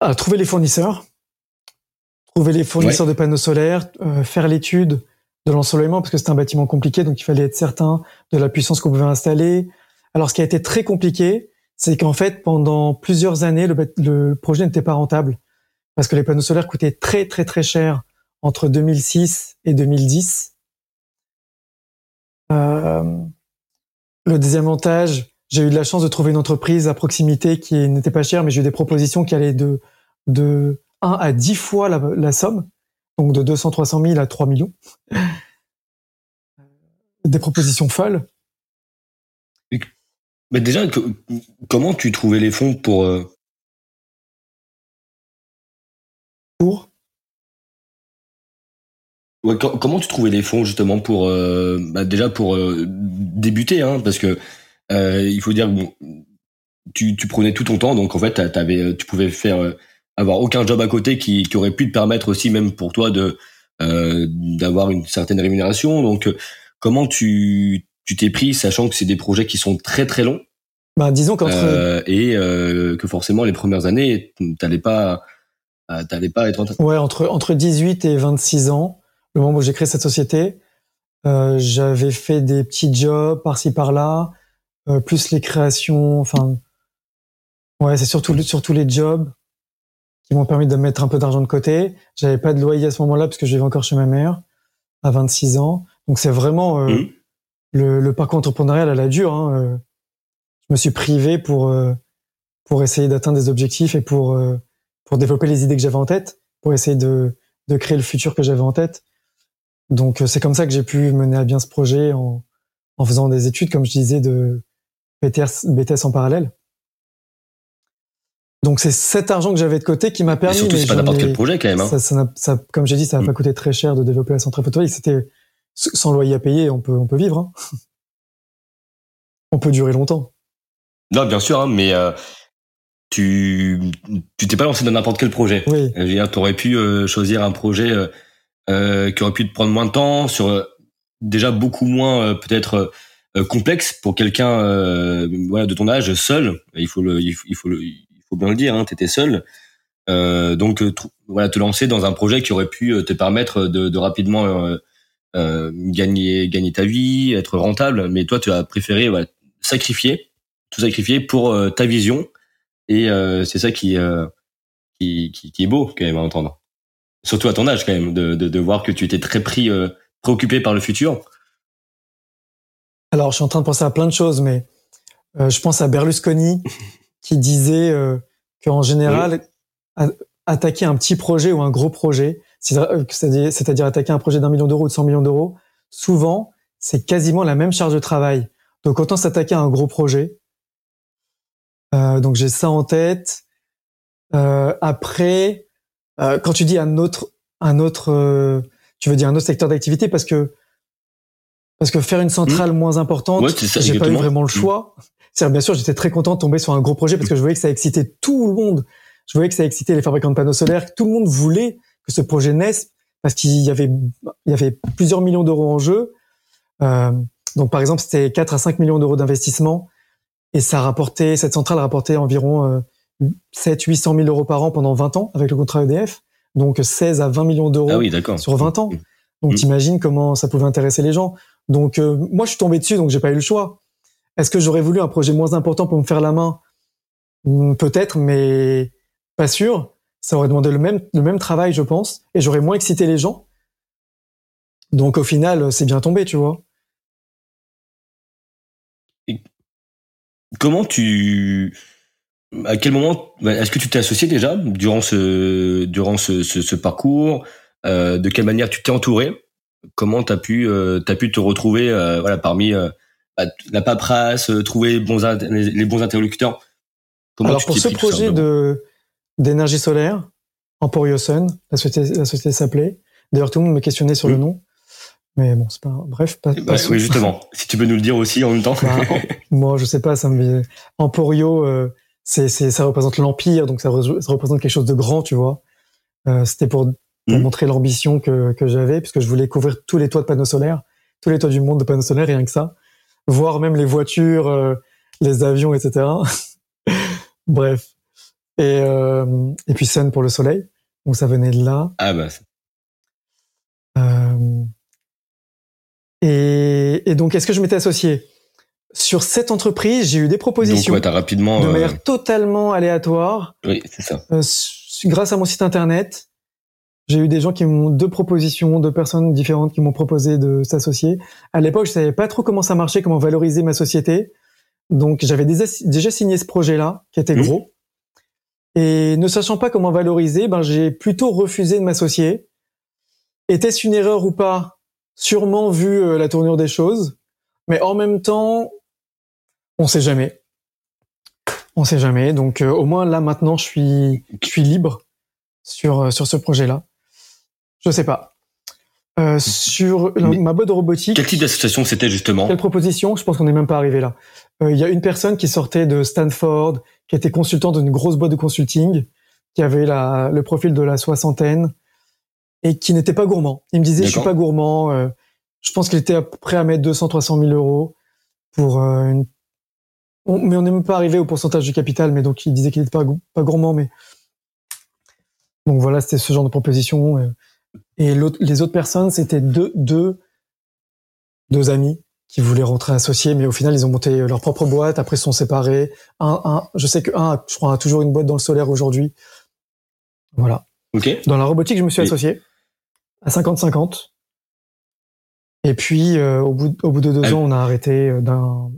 Ah, Trouver les fournisseurs, trouver les fournisseurs ouais. de panneaux solaires, faire l'étude de l'ensoleillement parce que c'était un bâtiment compliqué, donc il fallait être certain de la puissance qu'on pouvait installer. Alors ce qui a été très compliqué, c'est qu'en fait pendant plusieurs années le, le projet n'était pas rentable parce que les panneaux solaires coûtaient très très très cher entre 2006 et 2010. Euh, le deuxième montage, j'ai eu de la chance de trouver une entreprise à proximité qui n'était pas chère, mais j'ai eu des propositions qui allaient de de 1 à 10 fois la, la somme donc de 200 300 000 à 3 millions. Des propositions folles. Mais déjà, comment tu trouvais les fonds pour euh... pour ouais, comment tu trouvais les fonds justement pour euh, bah déjà pour euh, débuter hein, parce que euh, il faut dire bon, tu, tu prenais tout ton temps donc en fait avais, tu pouvais faire avoir aucun job à côté qui, qui aurait pu te permettre aussi même pour toi de euh, d'avoir une certaine rémunération. Donc euh, comment tu tu t'es pris sachant que c'est des projets qui sont très très longs? Bah disons qu'entre euh, et euh, que forcément les premières années t'allais pas euh, t'allais pas être en Ouais, entre entre 18 et 26 ans, le moment où j'ai créé cette société, euh, j'avais fait des petits jobs par-ci par-là. euh, plus les créations. Enfin, ouais, c'est surtout surtout les jobs qui m'ont permis de mettre un peu d'argent de côté. J'avais pas de loyer à ce moment-là parce que je vivais encore chez ma mère à 26 ans. Donc c'est vraiment euh, mmh. le, le, parcours entrepreneurial à la dure. Hein. Euh. Je me suis privé pour pour essayer d'atteindre des objectifs et pour pour développer les idées que j'avais en tête, pour essayer de de créer le futur que j'avais en tête. Donc c'est comme ça que j'ai pu mener à bien ce projet en en faisant des études, comme je disais, de BTS, BTS en parallèle. Donc c'est cet argent que j'avais de côté qui m'a permis. surtout, c'est pas n'importe quel projet quand même. Hein. Ça, ça, comme j'ai dit, ça n'a mm. pas coûté très cher de développer la centrale photovoltaïque. C'était sans loyer à payer, on peut, on peut vivre. Hein. on peut durer longtemps. Non, bien sûr, hein, mais euh, tu tu t'es pas lancé dans n'importe quel projet. Oui. Tu aurais pu euh, choisir un projet euh, euh, qui aurait pu te prendre moins de temps sur déjà beaucoup moins peut-être complexe pour quelqu'un voilà de ton âge seul. Il faut le il faut, le faut bien le dire. Hein, T'étais seul. donc voilà te lancer dans un projet qui aurait pu te permettre de, de rapidement gagner gagner ta vie, être rentable. Mais toi tu as préféré voilà, sacrifier tout sacrifier pour ta vision et euh, c'est ça qui, euh, qui, qui, qui, est beau quand même à entendre. Surtout à ton âge quand même, de, de, de voir que tu étais très pris, euh, préoccupé par le futur. Alors, je suis en train de penser à plein de choses, mais euh, je pense à Berlusconi qui disait euh, qu'en général, attaquer un petit projet ou un gros projet, c'est-à-dire attaquer un projet d'un million d'euros ou de 100 millions d'euros, souvent, c'est quasiment la même charge de travail. Donc, autant s'attaquer à un gros projet, euh, donc j'ai ça en tête. Euh, après, euh, quand tu dis un autre, un autre, tu veux dire un autre secteur d'activité parce que parce que faire une centrale mmh. moins importante, j'ai pas eu vraiment le mmh. choix. C'est bien sûr, j'étais très content de tomber sur un gros projet parce que je voyais que ça excitait tout le monde. Je voyais que ça excitait les fabricants de panneaux solaires. Tout le monde voulait que ce projet naisse parce qu'il y avait il y avait plusieurs millions d'euros en jeu. Euh, donc par exemple, c'était 4 à 5 millions d'euros d'investissement et ça rapportait, cette centrale rapportait environ 7 800 000 euros par an pendant 20 ans avec le contrat EDF. Donc 16 à 20 millions d'euros ah sur 20 ans. Donc mmh. t'imagines comment ça pouvait intéresser les gens. Donc euh, moi je suis tombé dessus donc j'ai pas eu le choix. Est-ce que j'aurais voulu un projet moins important pour me faire la main? Hmm, Peut-être mais pas sûr. Ça aurait demandé le même le même travail je pense et j'aurais moins excité les gens. Donc au final c'est bien tombé, tu vois. comment tu à quel moment est-ce que tu t'es associé déjà durant ce durant ce, ce, parcours euh, de quelle manière tu t'es entouré? Comment t'as pu euh, t'as pu te retrouver euh, voilà parmi bah, la paperasse trouver bons les, bons interlocuteurs? Comment alors pour ce projet de d'énergie solaire Emporio Sun la société la société s'appelait d'ailleurs tout le monde me questionnait sur le nom mais bon, c'est pas bref. Pas, bah, oui, justement. si tu peux nous le dire aussi en même temps. Bah, moi, je sais pas. Ça me Emporio, c'est c'est ça représente l'empire, donc ça, représente quelque chose de grand, tu vois. Euh, C'était pour, pour mmh. montrer l'ambition que que j'avais, puisque je voulais couvrir tous les toits de panneaux solaires, tous les toits du monde de panneaux solaires, rien que ça, voir même les voitures, euh, les avions, etc. bref. Et euh, et puis Sun pour le soleil, donc ça venait de là. Ah bah. Euh, et, et donc, est-ce que je m'étais associé? Sur cette entreprise J'ai eu des propositions donc, rapidement, de manière euh, totalement aléatoire. Oui, c'est ça. Euh, grâce à mon site internet, j'ai eu des gens qui m'ont deux propositions, deux personnes différentes qui m'ont proposé de s'associer. À l'époque, je savais pas trop comment ça marchait, comment valoriser ma société. Donc, j'avais déjà signé ce projet-là, qui était gros. Et ne sachant pas comment valoriser, ben, j'ai plutôt refusé de m'associer. Était-ce une erreur ou pas? Sûrement vu euh, la tournure des choses, mais en même temps, on sait jamais. On sait jamais. Donc euh, au moins là maintenant, je suis, je suis libre sur euh, sur ce projet-là. Je sais pas. Euh, sur ma boîte de robotique. Quel type d'association c'était justement? Quelle proposition? Je pense qu'on n'est même pas arrivé là. Il y a une personne qui sortait de Stanford, qui était consultant d'une grosse boîte de consulting, qui avait la, le profil de la soixantaine, et qui n'était pas gourmand. Il me disait, je suis pas gourmand. Euh, je pense qu'il était prêt à mettre 200, 300 000 euros pour euh, une... mais on n'est même pas arrivé au pourcentage du capital, mais donc il disait qu'il n'était pas, pas gourmand, mais donc voilà, c'était ce genre de proposition. Euh. Et les autres personnes, c'était deux, deux, deux amis qui voulaient rentrer associés, mais au final, ils ont monté leur propre boîte. Après, ils se sont séparés. Un, un, je sais que un, je crois, a toujours une boîte dans le solaire aujourd'hui. Voilà. Ok. Dans la robotique, je me suis associé à 50-50. Et puis, euh, au, bout, au bout de deux Ah. ans, on a arrêté euh, d'un,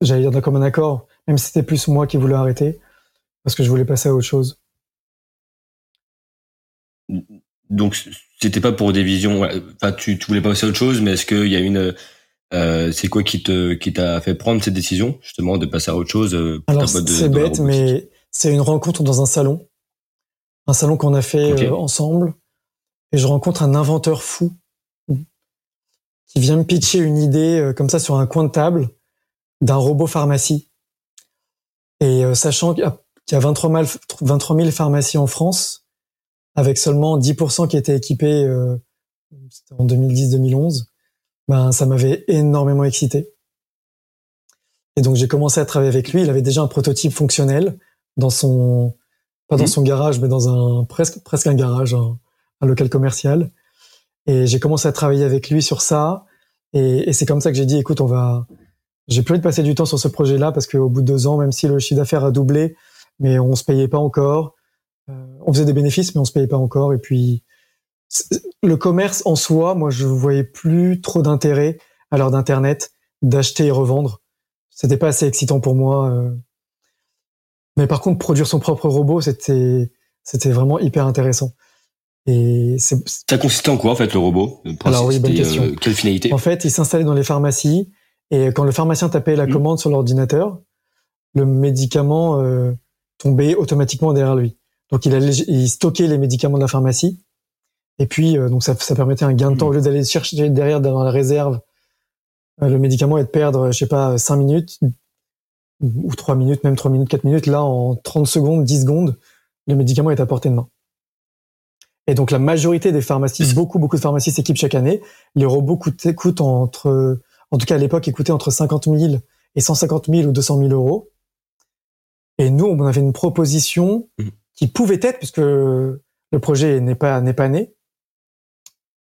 j'allais dire d'un commun accord, même si c'était plus moi qui voulais arrêter, parce que je voulais passer à autre chose. Donc c'était pas pour des visions. Enfin, tu, tu voulais passer à autre chose, mais est-ce qu'il y a une euh, c'est quoi qui te qui t'a fait prendre cette décision justement de passer à autre chose euh, Alors, c'est bête, mais c'est une rencontre dans un salon. Un salon qu'on a fait euh, ensemble. Et je rencontre un inventeur fou qui vient me pitcher une idée euh, comme ça sur un coin de table d'un robot pharmacie. Et euh, sachant qu'il y a qu'il y a 23 000, 23 000 pharmacies en France, avec seulement 10% qui étaient équipés euh, c'était en 2010-2011, ben, ça m'avait énormément excité. Et donc j'ai commencé à travailler avec lui. Il avait déjà un prototype fonctionnel dans son, pas dans Mhm. son garage, mais dans un presque presque un garage, un, un local commercial. Et j'ai commencé à travailler avec lui sur ça. Et, et c'est comme ça que j'ai dit, écoute, on va. J'ai plus envie de passer du temps sur ce projet-là parce qu'au bout de deux ans, même si le chiffre d'affaires a doublé, mais on se payait pas encore. Euh, on faisait des bénéfices, mais on se payait pas encore. Et puis le commerce en soi, moi, je voyais plus trop d'intérêt à l'heure d'Internet d'acheter et revendre. C'était pas assez excitant pour moi. euh. Mais par contre, produire son propre robot, c'était c'était vraiment hyper intéressant. Et c'est Ça consistait en quoi en fait le robot? Le Alors oui, bonne c'était, question. euh, quelle finalité? En fait, il s'installait dans les pharmacies et quand le pharmacien tapait la Mhm. commande sur l'ordinateur, le médicament euh, tombait automatiquement derrière lui. Donc il, allait, il stockait les médicaments de la pharmacie et puis euh, donc ça, ça permettait un gain de temps Mhm. au lieu d'aller chercher derrière dans la réserve euh, le médicament et de perdre, je sais pas, 5 minutes ou 3 minutes, même 3 minutes, 4 minutes. Là, en 30 secondes, 10 secondes, le médicament est à portée de main. Et donc la majorité des pharmacies, beaucoup beaucoup de pharmacies s'équipent chaque année. Les robots coûtent, coûtent entre, en tout cas à l'époque, ils coûtaient entre 50 000 et 150 000 ou 200 000 euros. Et nous, on avait une proposition Mhm. qui pouvait être, puisque le projet n'est pas n'est pas né,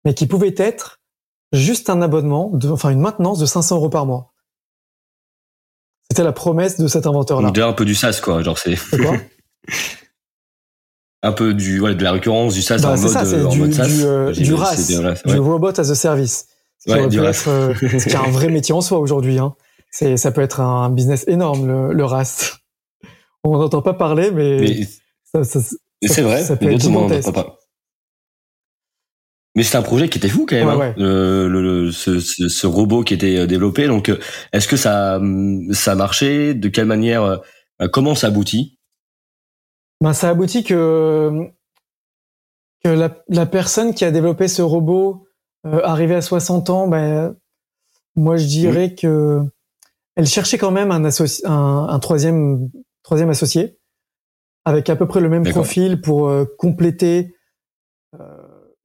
mais qui pouvait être juste un abonnement, de, enfin une maintenance de 500 euros par mois. C'était la promesse de cet inventeur-là. Donc déjà un peu du SaaS quoi, genre c'est un peu du ouais, de la récurrence du SaaS Bah, en mode ça, c'est en du, mode SaaS. du, euh, du RAS, bien là, du robot as a service. Qui Ouais, aurait être, euh, ce qui est un vrai métier en soi aujourd'hui. Hein. C'est, ça peut être un business énorme, le, le RAS. On n'entend pas parler, mais, Mais ça, ça- c'est vrai, ça peut mais être pas. Mais c'est un projet qui était fou quand même, Ouais, hein, le, le- le- ce, ce, ce robot qui était euh, développé. Donc, euh, est-ce que ça, hum, ça marchait De quelle manière Comment ça aboutit? Ben, ça aboutit que, que la, la personne qui a développé ce robot, euh, arrivé à 60 ans, ben, moi je dirais que elle cherchait quand même un, associ- un, un troisième, troisième associé avec à peu près le même profil pour euh, compléter euh,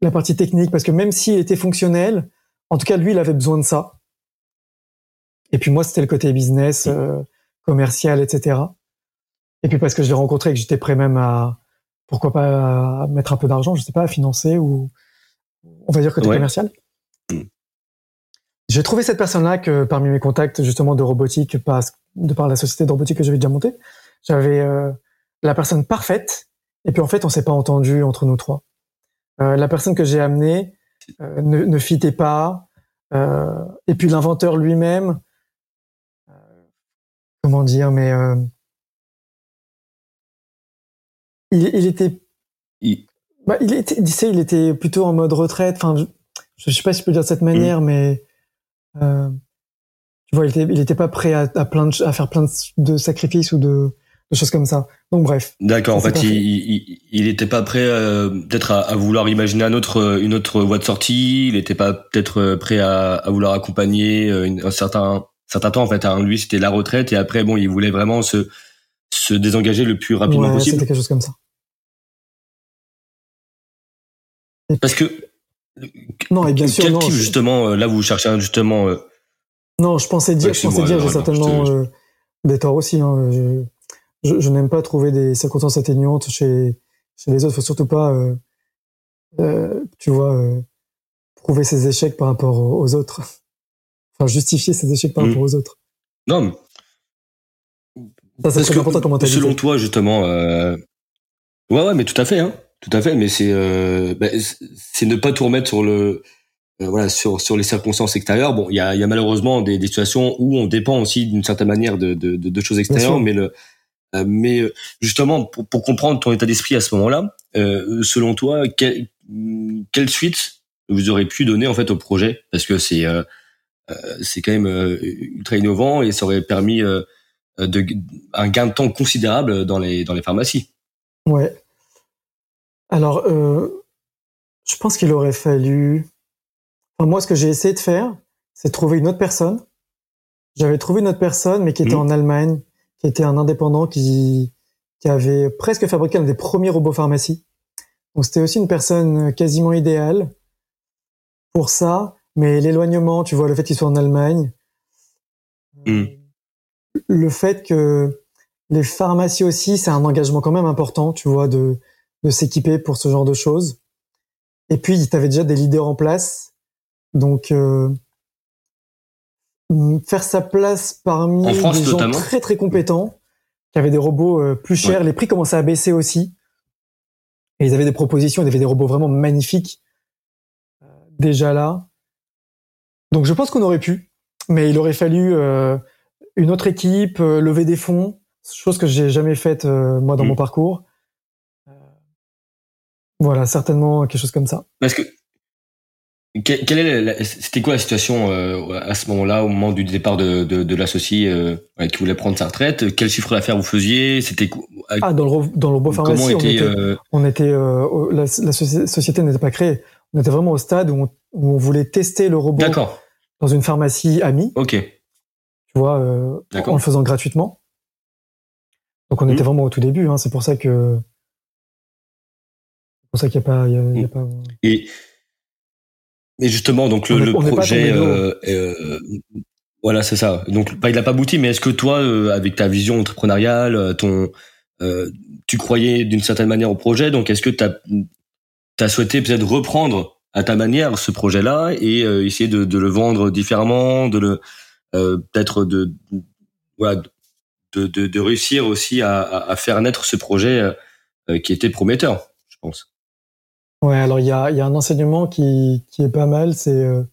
la partie technique parce que même s'il était fonctionnel, en tout cas lui il avait besoin de ça. Et puis moi c'était le côté business, euh, commercial, etc. Et puis parce que je l'ai rencontré et que j'étais prêt même à pourquoi pas à mettre un peu d'argent, je sais pas, à financer ou on va dire côté Ouais. commercial. Mm. J'ai trouvé cette personne-là que parmi mes contacts justement de robotique, de par la société de robotique que j'avais déjà montée, j'avais euh, la personne parfaite. Et puis en fait, on s'est pas entendu entre nous trois. Euh, la personne que j'ai amenée euh, ne, ne fitait pas. Et puis l'inventeur lui-même, comment dire, mais il, il était Il- bah, il était, tu sais, il était plutôt en mode retraite. Enfin, je, je sais pas si je peux dire de cette manière, mais euh, tu vois, il était, il était pas prêt à, à, plein de, à faire plein de, sacrifices ou de, de choses comme ça. Donc bref, D'accord. En fait, c'est il, parfait. il, il était pas prêt, euh, peut-être à, à vouloir imaginer un autre, une autre voie de sortie. Il était pas peut-être euh, prêt à, à vouloir accompagner euh, une- un certain, certain temps. En fait, hein. lui, c'était la retraite et après, bon, il voulait vraiment se, se désengager le plus rapidement ouais, possible. c'était quelque chose comme ça. Parce que Non, et bien sûr, quel non, type je- justement euh, là vous cherchez un, justement euh, non, je pensais dire, je pensais dire, j'ai certainement te- euh, des torts aussi. Hein, je, je, je n'aime pas trouver des circonstances atténuantes chez, chez les autres. Faut surtout pas, euh, euh, tu vois, prouver ses échecs par rapport aux autres. enfin, justifier ses échecs par rapport mm. aux autres. Non, mais... Ça, c'est très important comment Selon toi, justement, ouais, ouais, mais tout à fait, hein, tout à fait, mais c'est, euh... bah, c'est ne pas tout remettre sur le, euh, voilà, sur sur les circonstances extérieures. Bon, il y a, y a malheureusement des, des, situations où on dépend aussi d'une certaine manière de, de, de, de choses extérieures, mais le, euh, mais euh, justement pour, pour comprendre ton état d'esprit à ce moment-là, selon toi, quelle suite vous aurez pu donner en fait au projet? Parce que c'est c'est quand même ultra innovant et ça aurait permis de, un gain de temps considérable dans les dans les pharmacies. Ouais. Alors, euh, je pense qu'il aurait fallu moi, ce que j'ai essayé de faire, c'est de trouver une autre personne. J'avais trouvé une autre personne, mais qui était mmh. en Allemagne, qui était un indépendant qui, qui avait presque fabriqué un des premiers robots pharmacie. Donc c'était aussi une personne quasiment idéale pour ça. Mais l'éloignement, tu vois, le fait qu'il soit en Allemagne, mmh. le fait que les pharmacies aussi, c'est un engagement quand même important, tu vois, de, de s'équiper pour ce genre de choses. Et puis, tu avais déjà des leaders en place donc euh, faire sa place parmi des gens très très compétents qui avaient des robots euh, plus chers, les prix commençaient à baisser aussi. Et ils avaient des propositions, ils avaient des robots vraiment magnifiques euh, déjà là. Donc je pense qu'on aurait pu, mais il aurait fallu une autre équipe, lever des fonds, chose que j'ai jamais faite moi dans mm. mon parcours. Voilà, certainement quelque chose comme ça. Parce que quelle est c'était quoi la situation euh, à ce moment-là, au moment du départ de, de, de l'associé euh, qui voulait prendre sa retraite? Quel chiffre d'affaires vous faisiez? C'était ah dans le dans le robot pharmacie, on était, euh, on était la, la, société n'était pas créée. On était vraiment au stade où on, où on voulait tester le robot dans une pharmacie amie. Ok. Tu vois, en le faisant gratuitement. Donc on était mmh. vraiment au tout début. Hein, c'est pour ça que pour ça qu'il n'y a pas, y a, y a mmh. pas. Et et justement, donc le, projet, euh, euh, voilà, c'est ça. Donc, pas, il n'a pas abouti, mais est-ce que toi, euh, avec ta vision entrepreneuriale, euh, ton, tu croyais d'une certaine manière au projet, donc est-ce que tu as, souhaité peut-être reprendre à ta manière ce projet-là et essayer de, de, le vendre différemment, de le peut-être de, voilà, de, de, de, réussir aussi à, à, faire naître ce projet qui était prometteur, je pense. Ouais, alors il y a, y a, un enseignement qui, qui est pas mal, c'est euh,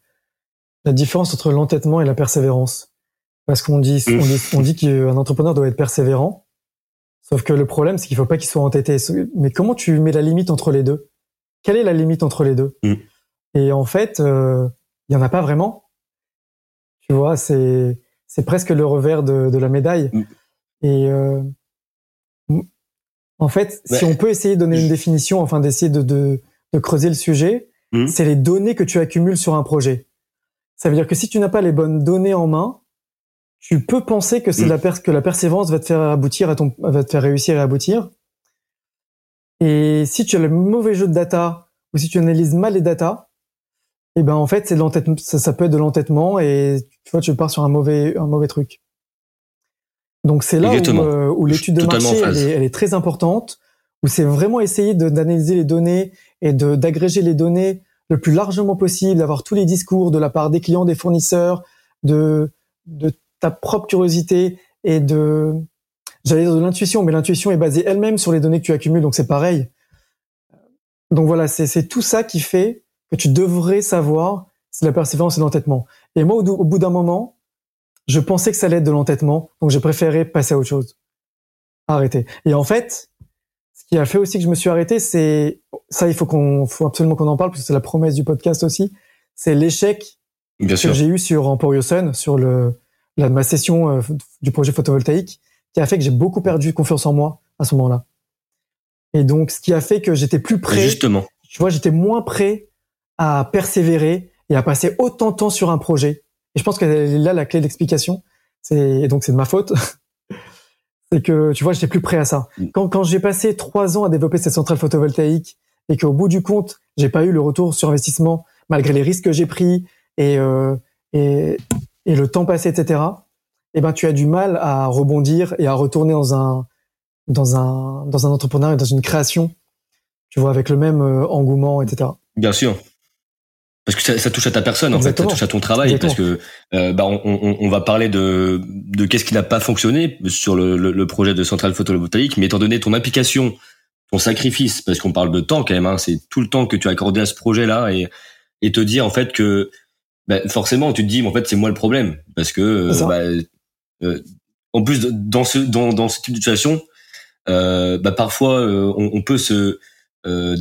la différence entre l'entêtement et la persévérance. Parce qu'on dit, on dit, on dit qu'un entrepreneur doit être persévérant, sauf que le problème, c'est qu'il faut pas qu'il soit entêté. Mais comment tu mets la limite entre les deux? Quelle est la limite entre les deux? Mm. Et en fait, euh, il y en a pas vraiment. Tu vois, c'est c'est presque le revers de, de la médaille. Mm. Et euh, en fait, si on peut essayer de donner une définition, enfin d'essayer de, de de creuser le sujet, mmh. c'est les données que tu accumules sur un projet. Ça veut dire que si tu n'as pas les bonnes données en main, tu peux penser que c'est mmh. la que la persévérance va te faire aboutir à ton va te faire réussir et aboutir. Et si tu as le mauvais jeu de data ou si tu analyses mal les data, et eh ben en fait c'est de ça, peut être de l'entêtement et tu vois tu pars sur un mauvais un mauvais truc. Donc c'est là où, euh, l'étude de marché elle est, très importante, où c'est vraiment essayer d'analyser les données et d'agréger les données le plus largement possible, d'avoir tous les discours de la part des clients, des fournisseurs, de ta propre curiosité et de j'allais dire de l'intuition, mais l'intuition est basée elle-même sur les données que tu accumules, donc c'est pareil. Donc voilà, c'est tout ça qui fait que tu devrais savoir c'est la persévérance et l'entêtement. Et moi, au, bout d'un moment, je pensais que ça allait être de l'entêtement, donc j'ai préféré passer à autre chose, arrêter. Et en fait, ce qui a fait aussi que je me suis arrêté, c'est ça, il faut qu'on, faut absolument qu'on en parle parce que c'est la promesse du podcast aussi. C'est l'échec que j'ai eu sur Emporio Sun, sur le la, ma session euh, du projet photovoltaïque, qui a fait que j'ai beaucoup perdu confiance en moi à ce moment-là. Et donc, ce qui a fait que j'étais plus prêt. Justement. Tu vois, j'étais moins prêt à persévérer et à passer autant de temps sur un projet. Et je pense que là la clé d'explication. C'est donc c'est de ma faute. C'est que tu vois, j'étais plus prêt à ça. Mm. Quand, quand j'ai passé trois ans à développer cette centrale photovoltaïque et qu'au bout du compte, j'ai pas eu le retour sur investissement malgré les risques que j'ai pris et, euh, et, et le temps passé, etc. Eh ben, tu as du mal à rebondir et à retourner dans un dans un dans un entrepreneur et dans une création, tu vois, avec le même euh, engouement, etc. Bien sûr. Parce que ça, ça, touche à ta personne en fait, ça touche à ton travail parce que euh, bah on, on, on, va parler de de qu'est-ce qui n'a pas fonctionné sur le, le, le, projet de centrale photovoltaïque, mais étant donné ton implication, ton sacrifice, parce qu'on parle de temps quand même, hein, c'est tout le temps que tu as accordé à ce projet-là et et te dire en fait que bah, forcément tu te dis mais en fait c'est moi le problème parce que euh, bah, euh, en plus dans ce dans dans ce type de situation, euh, bah parfois on, on peut se euh,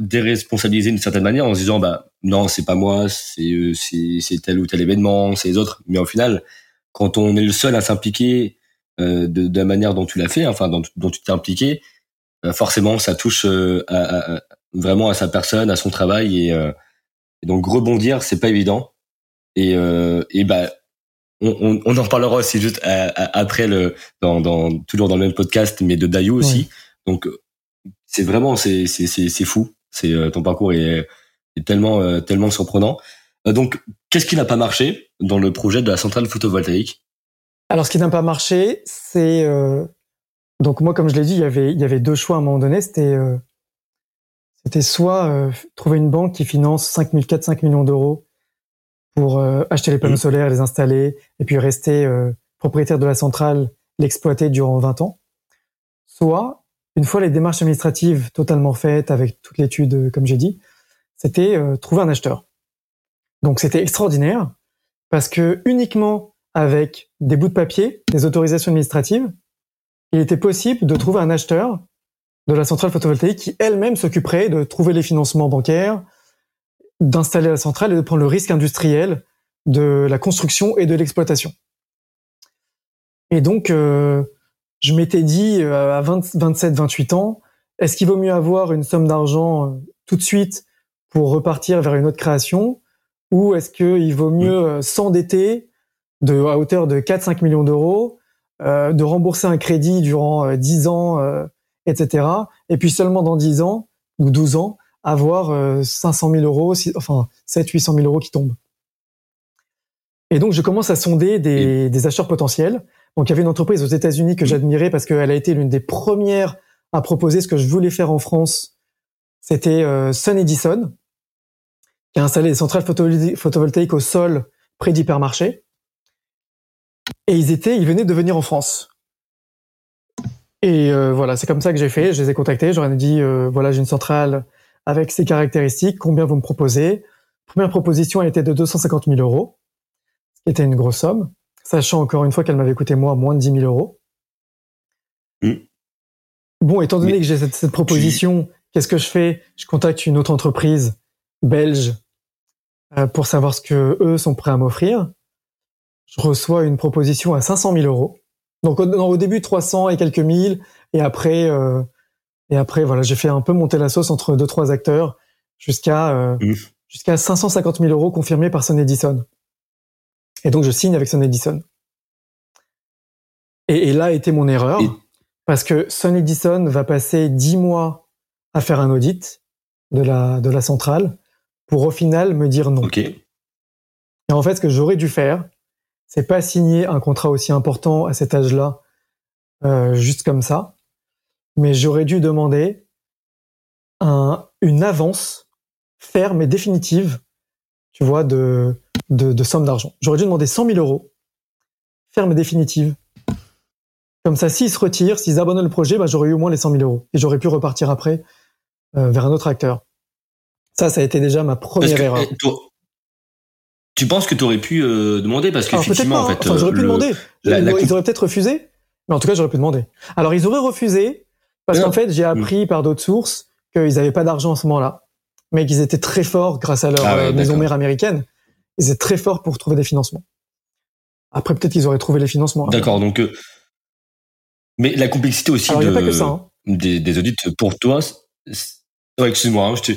déresponsabiliser d'une certaine manière en se disant bah non c'est pas moi c'est euh, c'est c'est tel ou tel événement c'est les autres. Mais au final quand on est le seul à s'impliquer euh, de, de, la manière dont tu l'as fait enfin dont, dont tu t'es impliqué euh, forcément ça touche euh, à, à, vraiment à sa personne à son travail et, euh, et donc rebondir c'est pas évident. Et et bah on, on, on, en reparlera aussi juste après le dans, dans toujours dans le même podcast mais de Dayu aussi. Donc c'est vraiment c'est c'est c'est fou. C'est euh, ton parcours est, est tellement euh, tellement surprenant. Euh, donc, qu'est-ce qui n'a pas marché dans le projet de la centrale photovoltaïque? Alors, ce qui n'a pas marché, c'est donc moi, comme je l'ai dit, il y avait il y avait deux choix à un moment donné. C'était c'était soit trouver une banque qui finance 5 4 5 millions d'euros pour acheter les panneaux mmh. solaires, les installer, et puis rester propriétaire de la centrale, l'exploiter durant 20 ans. Soit une fois les démarches administratives totalement faites avec toute l'étude, euh, comme j'ai dit, c'était euh, trouver un acheteur. Donc c'était extraordinaire parce que uniquement avec des bouts de papier, des autorisations administratives, il était possible de trouver un acheteur de la centrale photovoltaïque qui elle-même s'occuperait de trouver les financements bancaires, d'installer la centrale et de prendre le risque industriel de la construction et de l'exploitation. Et donc, euh, je m'étais dit euh, à 27, 28 ans, est-ce qu'il vaut mieux avoir une somme d'argent euh, tout de suite pour repartir vers une autre création? Ou est-ce qu'il vaut mieux euh, s'endetter de à hauteur de 4-5 millions d'euros, de rembourser un crédit durant 10 ans, etc. Et puis seulement dans 10 ans ou 12 ans, avoir 500 000 euros, enfin 700-800 000 euros qui tombent? Et donc je commence à sonder des, des acheteurs potentiels donc il y avait une entreprise aux États-Unis que j'admirais parce qu'elle a été l'une des premières à proposer ce que je voulais faire en France. C'était euh, Sun Edison, qui a installé des centrales photovoltaïques au sol près d'hypermarchés. Et ils étaient, ils venaient de venir en France. Et euh, voilà, c'est comme ça que j'ai fait. Je les ai contactés. J'aurais dit euh, voilà, j'ai une centrale avec ces caractéristiques. Combien vous me proposez? Première proposition a été de 250 000 euros, ce qui était une grosse somme sachant encore une fois qu'elle m'avait coûté moi moins de 10 000 euros. Hmm. Bon, étant donné que j'ai cette, proposition, qu'est-ce que je fais? Je contacte une autre entreprise belge euh, pour savoir ce que eux sont prêts à m'offrir. Je reçois une proposition à 500 000 euros. Donc au, début 300 et quelques mille, et après euh, et après voilà, j'ai fait un peu monter la sauce entre deux trois acteurs jusqu'à euh, hmm. jusqu'à 550 000 euros confirmés par Son Edison. Et donc je signe avec Son Edison. Et, et là était mon erreur, parce que Son Edison va passer dix mois à faire un audit de la, de la centrale pour au final me dire non. Et en fait, ce que j'aurais dû faire, c'est pas signer un contrat aussi important à cet âge-là, euh, juste comme ça, mais j'aurais dû demander un, une avance ferme et définitive, tu vois, de, de, de somme d'argent. J'aurais dû demander 100 000 euros, ferme définitive. Comme ça, s'ils se retirent, s'ils abandonnent le projet, bah, j'aurais eu au moins les 100 000 euros. Et j'aurais pu repartir après euh, vers un autre acteur. Ça, ça a été déjà ma première erreur. Eh, tu penses que tu aurais pu euh, demander? Parce qu'effectivement, en fait, enfin, j'aurais pu demander. ils auraient peut-être refusé, mais en tout cas, j'aurais pu demander. Alors, ils auraient refusé parce qu'en fait, j'ai appris par d'autres sources qu'ils n'avaient pas d'argent à ce moment-là, mais qu'ils étaient très forts grâce à leur ah euh, maison mère américaine ils étaient très forts pour trouver des financements. Après, peut-être qu'ils auraient trouvé les financements. D'accord, donc. Euh, mais la complexité aussi Alors, de, pas que ça, hein. des, des, audits pour toi. excuse-moi, hein, je te.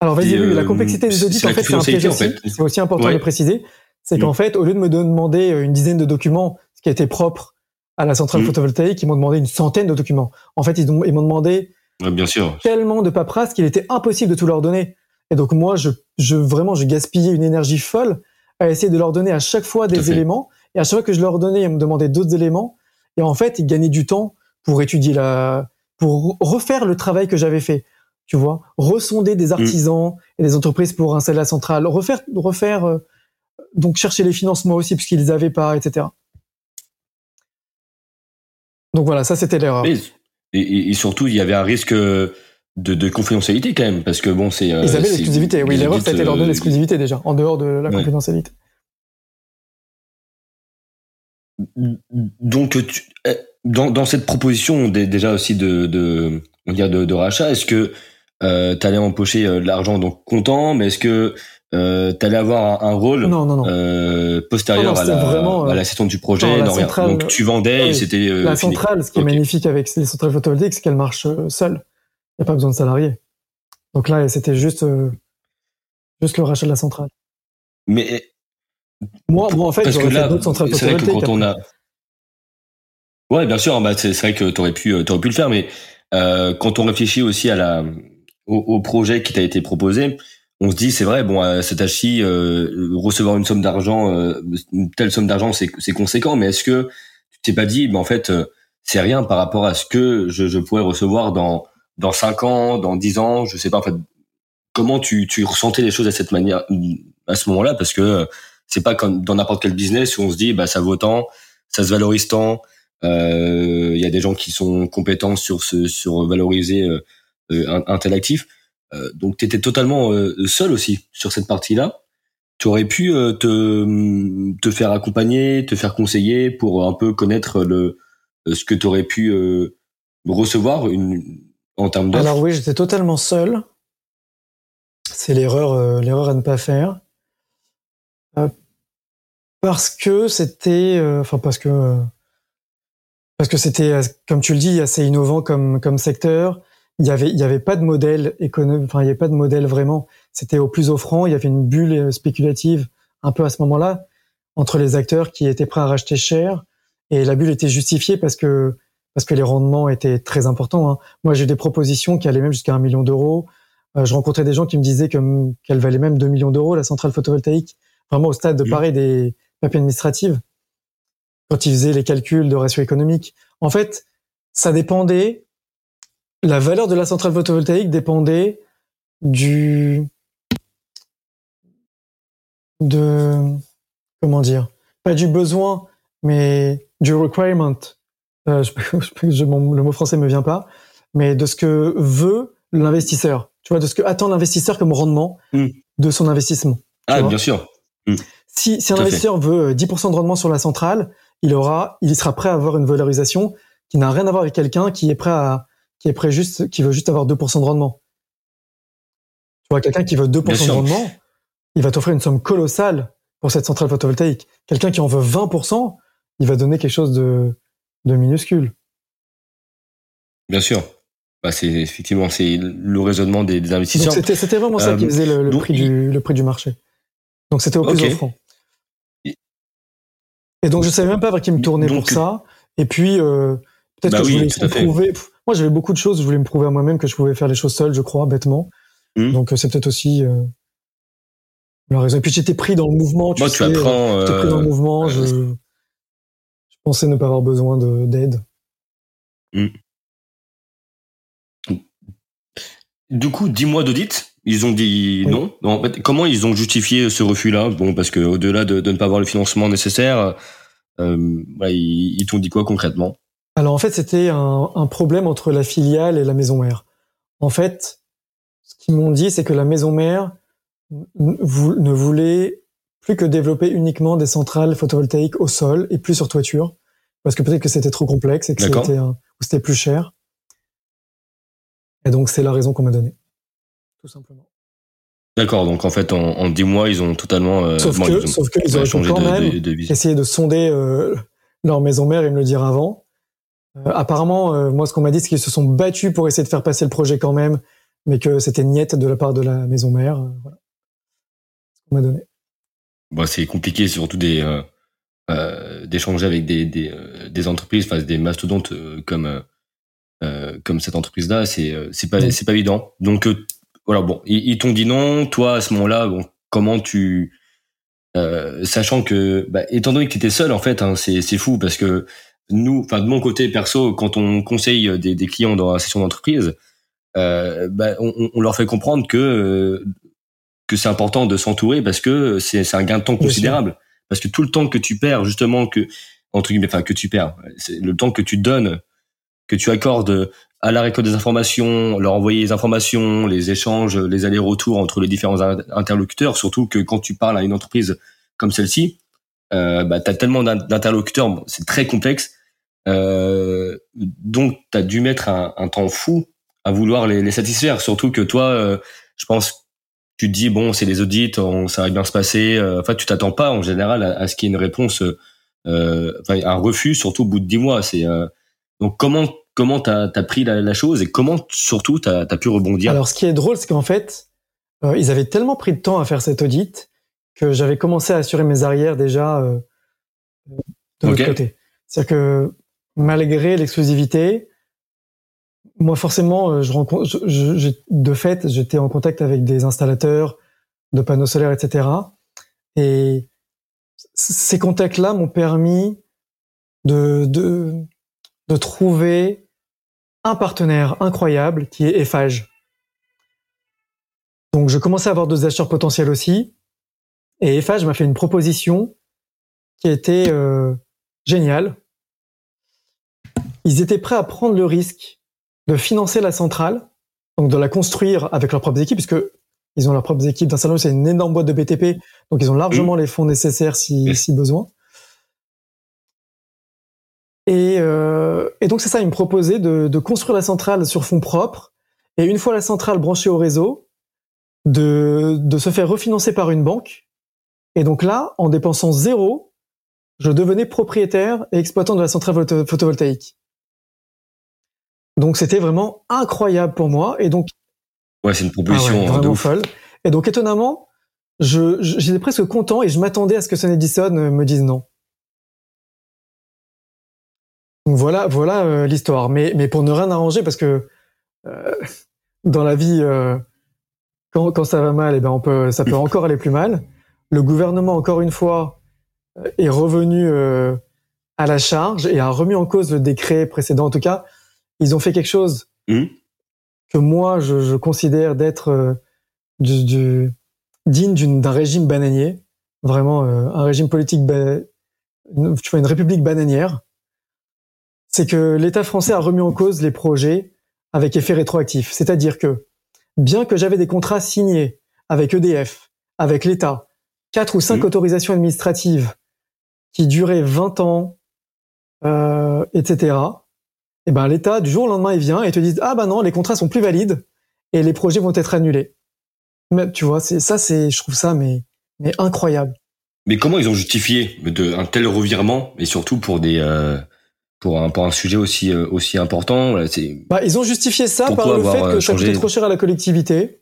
Alors vas-y, la euh, complexité des audits, en fait, c'est un piège aussi. C'est aussi important de préciser. C'est qu'en mm. fait, au lieu de me demander euh, une dizaine de documents, ce qui été propre à la centrale mm. photovoltaïque, ils m'ont demandé une centaine de documents. En fait, ils m'ont demandé bien sûr. tellement de paperasse qu'il était impossible de tout leur donner. Et donc moi, je, je vraiment, je gaspillais une énergie folle à essayer de leur donner à chaque fois des éléments. Et à chaque fois que je leur donnais, ils me demandaient d'autres éléments. Et en fait, ils gagnaient du temps pour étudier la, pour refaire le travail que j'avais fait. tu vois, resonder des artisans et des entreprises pour installer la centrale, refaire, refaire, euh, donc chercher les financements aussi puisqu'ils les avaient pas, etc. Donc voilà, ça c'était l'erreur. Et, et, surtout, il y avait un risque de, de confidentialité quand même, parce que bon, c'est. Ils avaient l'exclusivité. Oui, l'erreur c'était leur donner l'exclusivité déjà, en dehors de la confidentialité. Donc, eh, dans, dans cette proposition déjà aussi de, de, on dire de, de rachat, est-ce que euh, tu allais empocher euh, de l'argent donc content, mais est-ce que euh, tu allais avoir un, rôle non, non, non. Euh, postérieur à, la, vraiment, à la du projet non, centrale, Donc tu vendais et c'était euh, la centrale. Ce qui est magnifique avec les centrales photovoltaïques, c'est qu'elle marche seule. N'y a pas besoin de salariés. Donc là, c'était juste juste le rachat de la centrale. Mais moi, moi en fait, j'aurais fait d'autres centrales photovoltaïques. Vrai que quand on a Ouais, bien sûr. Bah, c'est vrai que t'aurais pu, t'aurais pu le faire, mais euh, quand on réfléchit aussi à la au, au projet qui t'a été proposé, on se dit c'est vrai bon à cet âge-ci euh, recevoir une somme d'argent euh, une telle somme d'argent c'est c'est conséquent mais est-ce que tu t'es pas dit mais en fait euh, c'est rien par rapport à ce que je, je pourrais recevoir dans dans cinq ans dans dix ans je sais pas en fait comment tu tu ressentais les choses à cette manière à ce moment-là? Parce que c'est pas comme dans n'importe quel business où on se dit bah ça vaut tant ça se valorise tant il y a des gens qui sont compétents sur ce sur valoriser un, un tel actif euh, donc tu étais totalement euh, seul aussi sur cette partie-là. Tu aurais pu euh, te, te faire accompagner, te faire conseiller pour un peu connaître le ce que tu aurais pu recevoir une, en termes. Alors oui, j'étais totalement seul. C'est l'erreur, l'erreur à ne pas faire. parce que c'était, enfin parce que parce que c'était, comme tu le dis, assez innovant comme comme secteur il y avait il y avait pas de modèle économique enfin il y avait pas de modèle vraiment c'était au plus offrant il y avait une bulle euh, spéculative un peu à ce moment-là entre les acteurs qui étaient prêts à racheter cher et la bulle était justifiée parce que parce que les rendements étaient très importants hein. moi j'ai des propositions qui allaient même jusqu'à un million d'euros. Euh, je rencontrais des gens qui me disaient que qu'elle valait même 2 millions d'euros la centrale photovoltaïque vraiment au stade de pareil des papiers administratifs quand ils faisaient les calculs de ratio économique. En fait ça dépendait la valeur de la centrale photovoltaïque dépendait du de comment dire pas du besoin mais du requirement euh, je, le mot français me vient pas mais de ce que veut l'investisseur tu vois de ce que attend l'investisseur comme rendement hmm. de son investissement ah bien sûr hmm. si, si un investisseur veut 10% euh, de rendement sur la centrale il aura il sera prêt à avoir une valorisation qui n'a rien à voir avec quelqu'un qui est prêt à qui est prêt juste, qui veut juste avoir 2% de rendement. Tu vois, quelqu'un qui veut 2% de rendement, il va t'offrir une somme colossale pour cette centrale photovoltaïque. Quelqu'un qui en veut 20%, il va donner quelque chose de, de minuscule. Bien sûr. Bah, c'est effectivement c'est le raisonnement des, investisseurs. C'était, vraiment ça qui euh, faisait le, prix du, le prix du marché. Donc c'était au plus offrant. Et donc je savais même pas vers qui me tourner pour ça. Et puis euh, peut-être bah que je voulais prouver. Moi, j'avais beaucoup de choses. Je voulais me prouver à moi-même que je pouvais faire les choses seul, je crois, bêtement. Hmm. Donc, euh, c'est peut-être aussi euh, la raison. Et puis, j'étais pris dans le mouvement. Tu Moi, tu apprends. J'étais pris dans le mouvement. Je pensais ne pas avoir besoin d'aide. Hmm. Du coup, dix mois d'audit, ils ont dit non. En fait, comment ils ont justifié ce refus-là? Bon, parce que au-delà de, de, ne pas avoir le financement nécessaire, euh, bah, ils, ils t'ont dit quoi concrètement? Alors en fait, c'était un, un, problème entre la filiale et la maison mère. En fait, ce qu'ils m'ont dit, c'est que la maison mère ne voulait plus que développer uniquement des centrales photovoltaïques au sol et plus sur toiture, parce que peut-être que c'était trop complexe et que c'était c'était plus cher. Et donc c'est la raison qu'on m'a donnée, tout simplement. D'accord, donc en fait en, en 10 mois ils ont totalement. Euh, sauf, que, sauf qu'ils auraient quand même essayé de sonder euh, leur maison mère et me le dire avant. Euh, apparemment, euh, moi, ce qu'on m'a dit, c'est qu'ils se sont battus pour essayer de faire passer le projet quand même, mais que c'était niette de la part de la maison mère. Euh, voilà. Ce qu'on m'a donné. Bah, c'est compliqué, surtout des d'échanger avec des des, des entreprises, enfin des mastodontes comme comme cette entreprise-là. C'est c'est pas c'est pas évident. Donc voilà, bon, ils, t'ont dit non. Toi, à ce moment-là, bon, comment tu sachant que, bah, étant donné que tu étais seul, en fait, hein, c'est c'est fou parce que nous, enfin de mon côté perso, quand on conseille des, des clients dans la session d'entreprise, euh, bah, on, on, leur fait comprendre que que c'est important de s'entourer parce que c'est c'est un gain de temps considérable. Parce que tout le temps que tu perds, justement, que entre guillemets, enfin que tu perds, c'est le temps que tu donnes, que tu accordes à la récolte des informations, leur envoyer les informations, les échanges, les allers-retours entre les différents interlocuteurs, surtout que quand tu parles à une entreprise comme celle-ci, euh, bah, tu as tellement d'interlocuteurs, c'est très complexe, euh, donc tu as dû mettre un, un, temps fou à vouloir les, les satisfaire, surtout que toi, euh, je pense, tu te dis, bon, c'est des audits, on, ça va bien se passer, euh, enfin, tu t'attends pas en général à, à ce qu'il y ait une réponse, euh, un refus, surtout au bout de dix mois. C'est Donc comment comment t'as as pris la, chose et comment surtout t'as as pu rebondir? Alors ce qui est drôle, c'est qu'en fait, euh, ils avaient tellement pris de temps à faire cet audit que j'avais commencé à assurer mes arrières déjà euh, de l'autre côté. C'est-à-dire que malgré l'exclusivité, moi forcément, euh, je rencontre, je, de fait, j'étais en contact avec des installateurs de panneaux solaires, etc. Et ces contacts-là m'ont permis de, de, trouver un partenaire incroyable qui est Eiffage. Donc je commençais à avoir deux acheteurs potentiels aussi. Et Eiffage m'a fait une proposition qui était euh, géniale. Ils étaient prêts à prendre le risque de financer la centrale, donc de la construire avec leurs propres équipes, puisque ils ont leurs propres équipes d'un salon, c'est une énorme boîte de BTP, donc ils ont largement les fonds nécessaires si, si besoin. Et, euh, et donc c'est ça, il me proposait de, de, construire la centrale sur fonds propres, et une fois la centrale branchée au réseau, de, de se faire refinancer par une banque. Et donc là, en dépensant zéro, je devenais propriétaire et exploitant de la centrale photovoltaïque. Donc c'était vraiment incroyable pour moi. Et donc ouais, c'est une proposition ah vraiment folle. Et donc étonnamment, je j'étais presque content et je m'attendais à ce que Son Edison me dise non. Voilà, voilà euh, l'histoire. Mais, mais pour ne rien arranger, parce que euh, dans la vie, euh, quand, quand ça va mal, eh ben on peut, ça peut encore aller plus mal. Le gouvernement, encore une fois, est revenu à la charge et a remis en cause le décret précédent. En tout cas, ils ont fait quelque chose mmh. que moi, je, je considère d'être du, du, digne d'un régime bananier, vraiment un régime politique, tu vois, une république bananière c'est que l'État français a remis en cause les projets avec effet rétroactif. C'est-à-dire que, bien que j'avais des contrats signés avec EDF, avec l'État, quatre ou cinq mmh. autorisations administratives qui duraient 20 ans, euh, etc., et eh ben l'État, du jour au lendemain, il vient et te dit ah ben non, les contrats sont plus valides et les projets vont être annulés. Mais tu vois, c'est ça, c'est, je trouve ça mais mais incroyable. Mais comment ils ont justifié de, un tel revirement et surtout pour des euh, pour un, pour un sujet aussi, euh, aussi important. Bah, ils ont justifié ça par le fait que euh, ça coûtait trop cher à la collectivité.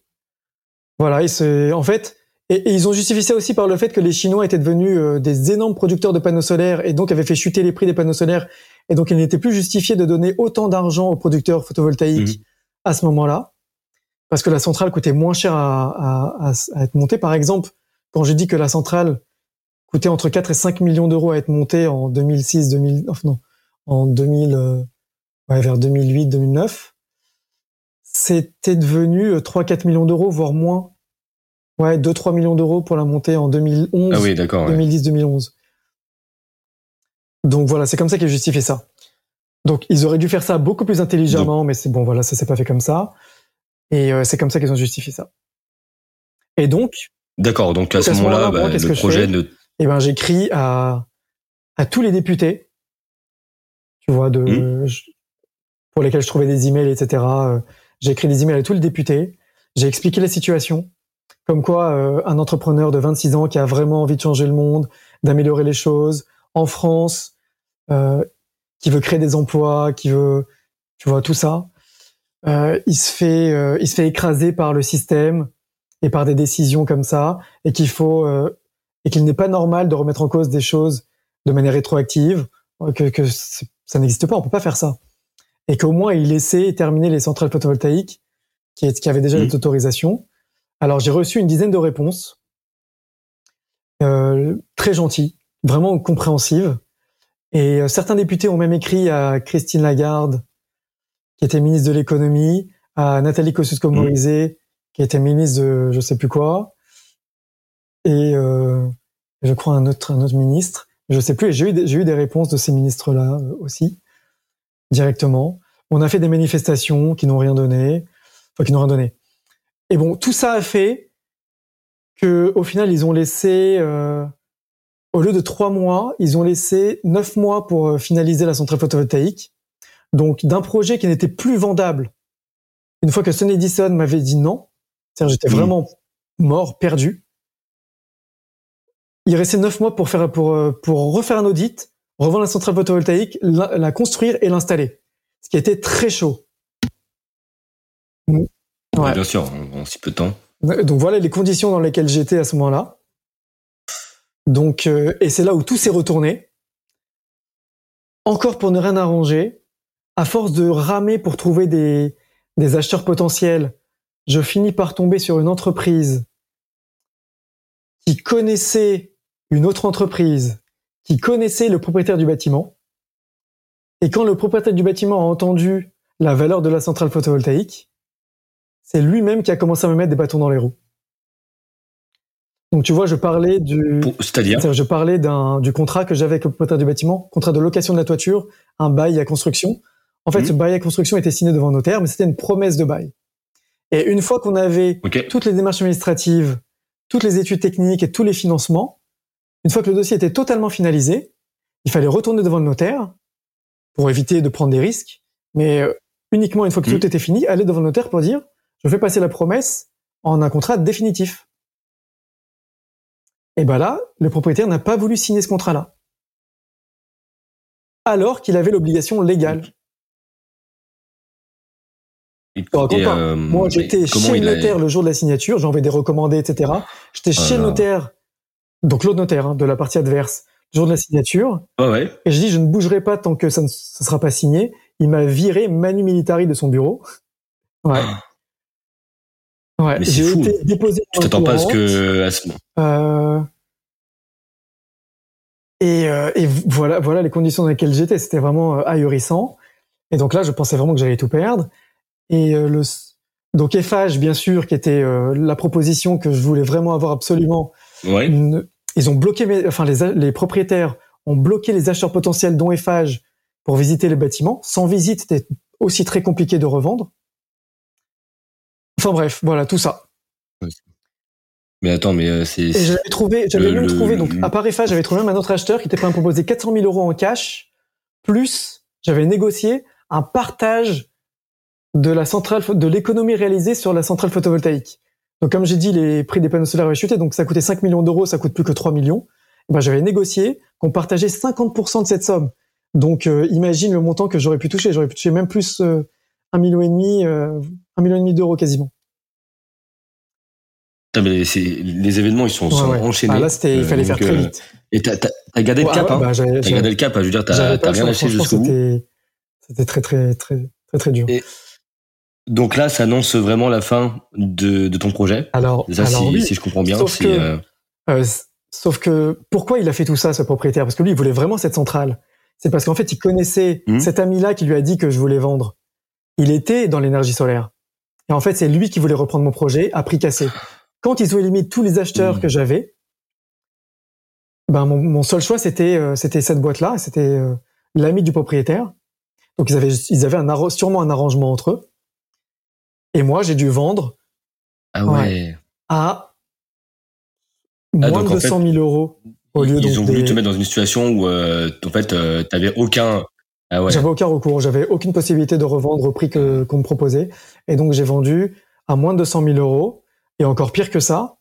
Voilà, et en fait, et, ils ont justifié ça aussi par le fait que les Chinois étaient devenus euh, des énormes producteurs de panneaux solaires et donc avaient fait chuter les prix des panneaux solaires. Et donc, il n'était plus justifié de donner autant d'argent aux producteurs photovoltaïques mmh. à ce moment-là. Parce que la centrale coûtait moins cher à, à, à être montée. Par exemple, quand j'ai dit que la centrale coûtait entre 4 et 5 millions d'euros à être montée en 2006, 2000, enfin non, en 2000, euh, ouais, vers 2008, 2009, c'était devenu 3-4 euh, millions d'euros, voire moins. Ouais, 2-3 millions d'euros pour la montée en 2011, ah oui, 2010-2011. Donc voilà, c'est comme ça qu'ils justifié ça. Donc ils auraient dû faire ça beaucoup plus intelligemment, mais c'est bon, voilà, ça s'est pas fait comme ça. Et euh, c'est comme ça qu'ils ont justifié ça. Et donc. D'accord, donc à ce moment-là, bah, le projet de. Eh ben, j'écris à à tous les députés tu vois, de, mmh. pour lesquels je trouvais des emails, etc. Euh, j'ai écrit des emails à tous les députés. J'ai expliqué la situation, comme quoi euh, un entrepreneur de 26 ans qui a vraiment envie de changer le monde, d'améliorer les choses en France, euh, qui veut créer des emplois, qui veut, tu vois, tout ça, euh, il se fait, euh, il se fait écraser par le système et par des décisions comme ça, et qu'il faut, et qu'il n'est pas normal de remettre en cause des choses de manière rétroactive, que, que ça n'existe pas, on peut pas faire ça. Et qu'au moins il laissait terminer les centrales photovoltaïques qui, qui avaient déjà mmh. des autorisations. Alors j'ai reçu une dizaine de réponses, très gentilles, vraiment compréhensives. Et euh, certains députés ont même écrit à Christine Lagarde, qui était ministre de l'économie, à Nathalie Kosciusko-Morizet, qui était ministre de je sais plus quoi, et euh, je crois un autre un autre ministre. Je sais plus. J'ai eu j'ai eu des réponses de ces ministres-là euh, aussi directement. On a fait des manifestations qui n'ont rien donné, enfin qui n'ont rien donné. Et bon, tout ça a fait que au final ils ont laissé euh, au lieu de trois mois, ils ont laissé neuf mois pour euh, finaliser la centrale photovoltaïque. Donc d'un projet qui n'était plus vendable. Une fois que Sun Edison m'avait dit non, c'est-à-dire j'étais vraiment mort, perdu. Il restait neuf mois pour faire pour euh, pour refaire un audit, revendre la centrale photovoltaïque, la, la construire et l'installer. Ce qui a été très chaud. Ouais. Bien sûr, en si peu de temps. Donc voilà les conditions dans lesquelles j'étais à ce moment-là. Donc euh, et c'est là où tout s'est retourné. Encore pour ne rien arranger, à force de ramer pour trouver des, des acheteurs potentiels, je finis par tomber sur une entreprise qui connaissait une autre entreprise, qui connaissait le propriétaire du bâtiment. Et quand le propriétaire du bâtiment a entendu la valeur de la centrale photovoltaïque, c'est lui-même qui a commencé à me mettre des bâtons dans les roues. Donc tu vois, je parlais du, c'est-à-dire, je parlais d'un du contrat que j'avais avec le propriétaire du bâtiment, contrat de location de la toiture, un bail à construction. En fait, Mhm. ce bail à construction était signé devant notaire, mais c'était une promesse de bail. Et une fois qu'on avait toutes les démarches administratives, toutes les études techniques et tous les financements, une fois que le dossier était totalement finalisé, il fallait retourner devant le notaire pour éviter de prendre des risques, mais euh, uniquement une fois que Mhm. tout était fini, aller devant le notaire pour dire je fais passer la promesse en un contrat définitif. Et ben là, le propriétaire n'a pas voulu signer ce contrat-là. Alors qu'il avait l'obligation légale. Et- et, euh, Moi, j'étais chez le a- notaire le jour de la signature, envoyé des recommandés, etc. J'étais chez le notaire, donc l'autre notaire hein, de la partie adverse, le jour de la signature, Ouais, ouais. et je dis je ne bougerai pas tant que ça ne ça sera pas signé. Il m'a viré manu militari de son bureau. Ouais. Ouais. Mais c'est fou. été déposé. Tu t'attends pas à ce que à ce moment. Euh, et, euh, et voilà, voilà les conditions dans lesquelles j'étais. C'était vraiment euh, ahurissant. Et donc là, je pensais vraiment que j'allais tout perdre. Et euh, le donc Eiffage, bien sûr, qui était la proposition que je voulais vraiment avoir absolument. Ouais. Ils ont bloqué, mes- enfin les, les propriétaires ont bloqué les acheteurs potentiels dont Eiffage pour visiter les bâtiments. Sans visite, c'était aussi très compliqué de revendre. Enfin bref, voilà tout ça. Mais attends, mais euh, c'est. Et j'avais trouvé, j'avais même le- trouvé, donc le- à part Eiffage, j'avais trouvé même un autre acheteur qui était prêt à me proposer 400 000 euros en cash, plus j'avais négocié un partage de la centrale, de l'économie réalisée sur la centrale photovoltaïque. Donc comme j'ai dit, les prix des panneaux solaires avaient chuté, donc ça coûtait 5 millions d'euros, ça coûte plus que 3 millions. Et ben, j'avais négocié qu'on partageait 50% de cette somme. Donc euh, imagine le montant que j'aurais pu toucher, j'aurais pu toucher même plus euh, un million et demi, euh, un million et demi d'euros quasiment. Mais les événements ils sont, sont ouais. enchaînés. Ah, là, c'était, il Euh, fallait donc, faire très euh, vite. Et t'as t'as- gardé le cap, ouais, hein. bah, T'as gardé le cap. Je veux dire, t'as t'as rien lâché jusqu'au bout. C'était, très, très, très, très, très dur. Et- Donc là, ça annonce vraiment la fin de, de ton projet. alors, Ça, alors si, oui, si je comprends bien, sauf c'est. que- euh, euh, sauf que pourquoi il a fait tout ça, ce propriétaire? Parce que lui, il voulait vraiment cette centrale. C'est parce qu'en fait, il connaissait Mhm. cet ami-là qui lui a dit que je voulais vendre. Il était dans l'énergie solaire. Et en fait, c'est lui qui voulait reprendre mon projet à prix cassé. Quand ils ont éliminé tous les acheteurs Mhm. que j'avais, ben mon, mon seul choix c'était euh, c'était cette boîte-là. C'était euh, l'ami du propriétaire. Donc ils avaient ils avaient un sûrement un arrangement entre eux. Et moi, j'ai dû vendre Ah ouais. à Ah, moins de en fait, 200 000 euros au lieu Ils donc ont voulu des- te mettre dans une situation où, euh, en fait, euh, t'avais aucun. Ah ouais. J'avais aucun recours, j'avais aucune possibilité de revendre au prix que qu'on me proposait, et donc j'ai vendu à moins de 200 000 euros. Et encore pire que ça,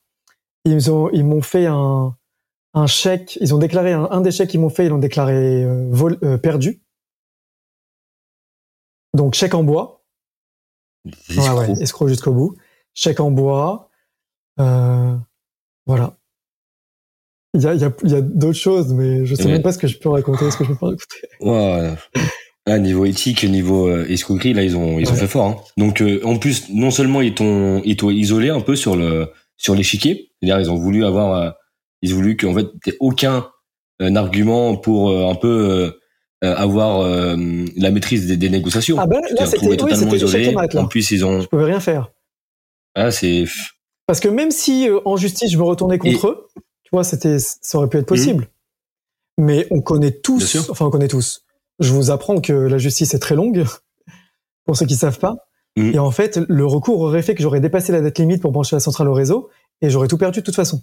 ils ont ils m'ont fait un un chèque, ils ont déclaré un, un des chèques qu'ils m'ont fait, ils l'ont déclaré euh, vol- euh, perdu. Donc chèque en bois, escrocs. ouais, escroc jusqu'au bout, chèque en bois, euh, voilà. Il y a, il y a, il y a d'autres choses, mais je sais même pas ce que je peux raconter, ce que je peux pas raconter. Ouais. Ah, niveau éthique, niveau euh, escroquerie, là, ils ont, ils ont Ouais. fait fort. Hein. Donc, euh, en plus, non seulement ils t'ont, ils t'ont isolé un peu sur le, sur l'échiquier. C'est-à-dire, ils ont voulu avoir, euh, ils ont voulu qu'en fait, t'aies aucun euh, argument pour un peu avoir la maîtrise des, négociations. Ah ben là, c'était totalement isolé. En plus, ils ont. Je pouvais rien faire. Ah, c'est. Parce que même si en justice je me retournais contre eux, tu vois, c'était, ça aurait pu être possible. Mmh. Mais on connaît tous, enfin on connaît tous. Je vous apprends que la justice est très longue, pour ceux qui savent pas. Mmh. Et en fait, le recours aurait fait que j'aurais dépassé la date limite pour brancher la centrale au réseau, et j'aurais tout perdu de toute façon.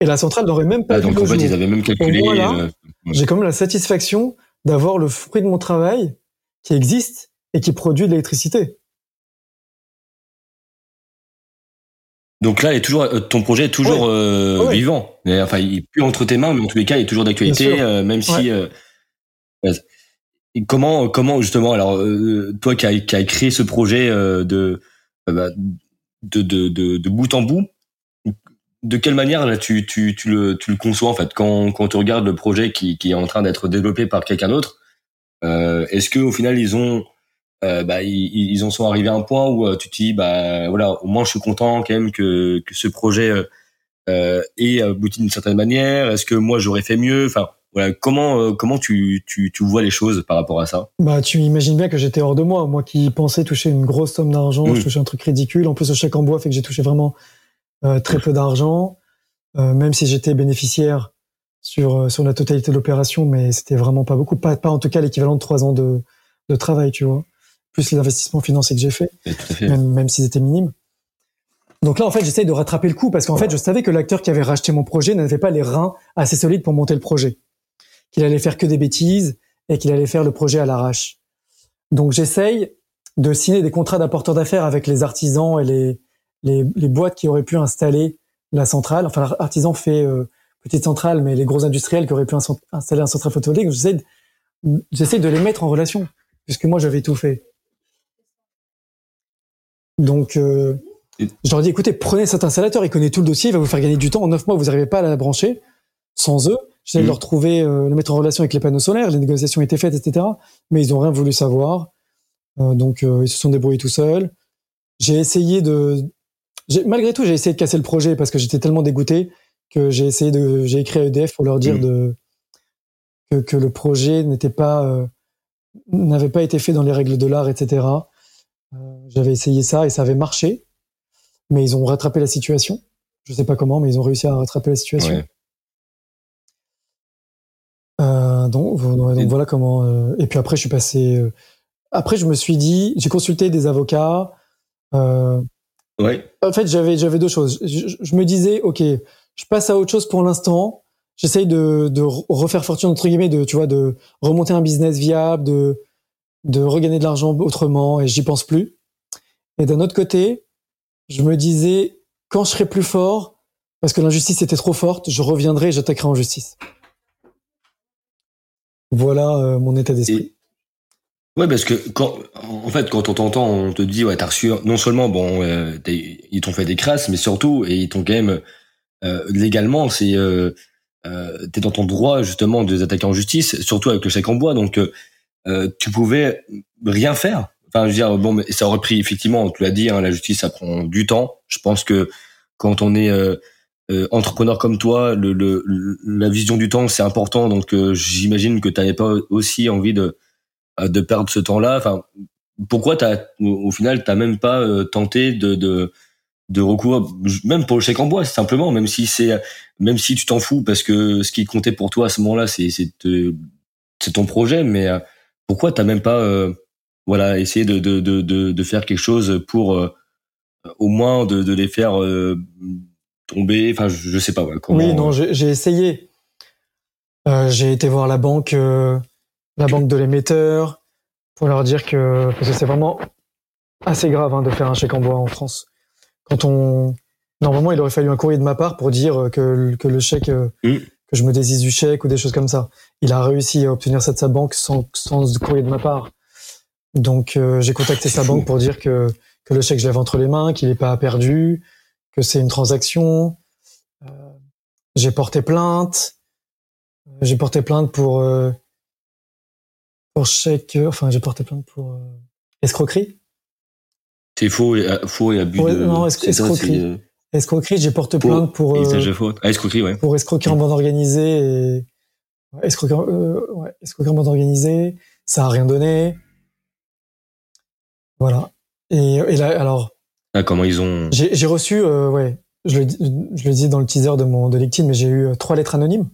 Et la centrale n'aurait même pas. Ah, donc en fait, ils avaient même calculé. Euh, j'ai quand même la satisfaction d'avoir le fruit de mon travail qui existe et qui produit de l'électricité. Donc là, est toujours, euh, ton projet est toujours euh, vivant. Enfin, il est plus entre tes mains, mais en tous les cas, il est toujours d'actualité, même si. comment, comment justement, alors toi qui as, qui as créé ce projet de, bah, de, de, de, de bout en bout, de quelle manière là tu, tu, tu, le, tu le conçois en fait? Quand, quand tu regardes le projet qui, qui est en train d'être développé par quelqu'un d'autre euh, Est-ce que au final ils ont euh, bah, ils, ils en sont arrivés à un point où euh, tu te dis bah voilà au moins je suis content quand même que, que ce projet euh, euh ait abouti d'une certaine manière. Est-ce que moi j'aurais fait mieux? Enfin voilà comment euh, comment tu, tu, tu vois les choses par rapport à ça? Bah tu imagines bien que j'étais hors de moi. Moi qui pensais toucher une grosse somme d'argent, je touchais un truc ridicule. En plus le chèque en bois fait que j'ai touché vraiment euh, très peu d'argent, euh, même si j'étais bénéficiaire sur sur la totalité de l'opération, mais c'était vraiment pas beaucoup, pas pas en tout cas l'équivalent de trois ans de de travail, tu vois, plus les investissements financiers que j'ai fait, même même s'ils étaient minimes. Donc là, en fait, j'essaye de rattraper le coup parce qu'en fait, je savais que l'acteur qui avait racheté mon projet n'avait pas les reins assez solides pour monter le projet, qu'il allait faire que des bêtises et qu'il allait faire le projet à l'arrache. Donc j'essaye de signer des contrats d'apporteurs d'affaires avec les artisans et les, les, les, boîtes qui auraient pu installer la centrale. Enfin, l'artisan fait euh, petite centrale, mais les gros industriels qui auraient pu installer un centrale photovoltaïque, j'essaie de, de les mettre en relation, puisque moi j'avais tout fait. Donc, euh, je leur dis, écoutez, prenez cet installateur, il connaît tout le dossier, il va vous faire gagner du temps. En neuf mois, vous n'arrivez pas à la brancher. Sans eux, j'essaie de mmh. leur trouver, euh, le mettre en relation avec les panneaux solaires. Les négociations étaient faites, etc. Mais ils ont rien voulu savoir. Euh, donc, euh, ils se sont débrouillés tout seuls. J'ai essayé de, malgré tout, j'ai essayé de casser le projet parce que j'étais tellement dégoûté que j'ai essayé de, j'ai écrit à EDF pour leur dire mmh. de que, que, le projet n'était pas, euh, n'avait pas été fait dans les règles de l'art, etc. J'avais essayé ça et ça avait marché, mais ils ont rattrapé la situation. Je sais pas comment, mais ils ont réussi à rattraper la situation. Ouais. Euh, donc, donc, voilà comment. Euh, et puis après, je suis passé. Euh, après, je me suis dit, j'ai consulté des avocats. Euh, en fait, j'avais j'avais deux choses. Je, me disais, ok, je passe à autre chose pour l'instant. J'essaye de, de refaire fortune entre guillemets, de tu vois, de remonter un business viable, de de regagner de l'argent autrement, et j'y pense plus. Et d'un autre côté, je me disais, quand je serai plus fort, parce que l'injustice était trop forte, je reviendrai et j'attaquerai en justice. Voilà euh, mon état d'esprit. Ouais, parce que quand, en fait, quand on t'entend, on te dit, ouais, t'as reçu, non seulement, bon, euh, ils t'ont fait des crasses, mais surtout, et ils t'ont quand même, euh, légalement, c'est, t'es dans ton droit, justement, de les attaquer en justice, surtout avec le chèque en bois, donc, tu pouvais rien faire. Enfin, je veux dire, bon, mais ça aurait pris, effectivement, tu l'as dit, hein, la justice, ça prend du temps. Je pense que quand on est, entrepreneur comme toi, le, le, la vision du temps, c'est important, donc, j'imagine que tu n'avais pas aussi envie de, euh, de perdre ce temps-là. Enfin, pourquoi t'as, au final, t'as même pas euh, tenté de, de de recours, même pour le chèque en bois, simplement, même si c'est, même si tu t'en fous parce que ce qui comptait pour toi à ce moment-là, c'est, c'est, c'est ton projet, mais euh, pourquoi t'as même pas, voilà, essayé de, de, de, de, faire quelque chose pour au moins de, de les faire tomber, enfin, je, sais pas. comment... Oui, non, j'ai, essayé. j'ai été voir la banque la banque de l'émetteur, pour leur dire que, parce que c'est vraiment assez grave hein, de faire un chèque en bois en France. Quand on, normalement, il aurait fallu un courrier de ma part pour dire que, que le chèque, euh, mm. que je me désise du chèque ou des choses comme ça. Il a réussi à obtenir ça de sa banque sans, sans courrier de ma part. Donc, euh, j'ai contacté sa banque pour dire que, que le chèque, je l'avais entre les mains, qu'il n'est pas perdu, que c'est une transaction. Euh, j'ai porté plainte. J'ai porté plainte pour pour chèque, enfin, j'ai porté plainte pour euh, escroquerie. C'est faux et, euh, faux et abus de... Non, escroquerie. Euh, escroquerie, j'ai porté plainte pour... Euh, ah, escroquerie, ouais. Pour escroquerie en bande organisée et, escroquement organisé, ça a rien donné. Voilà. Et, et là, alors. Ah, comment ils ont. J'ai reçu, ouais, je le, je le dis dans le teaser de mon de LinkedIn, mais j'ai eu trois lettres anonymes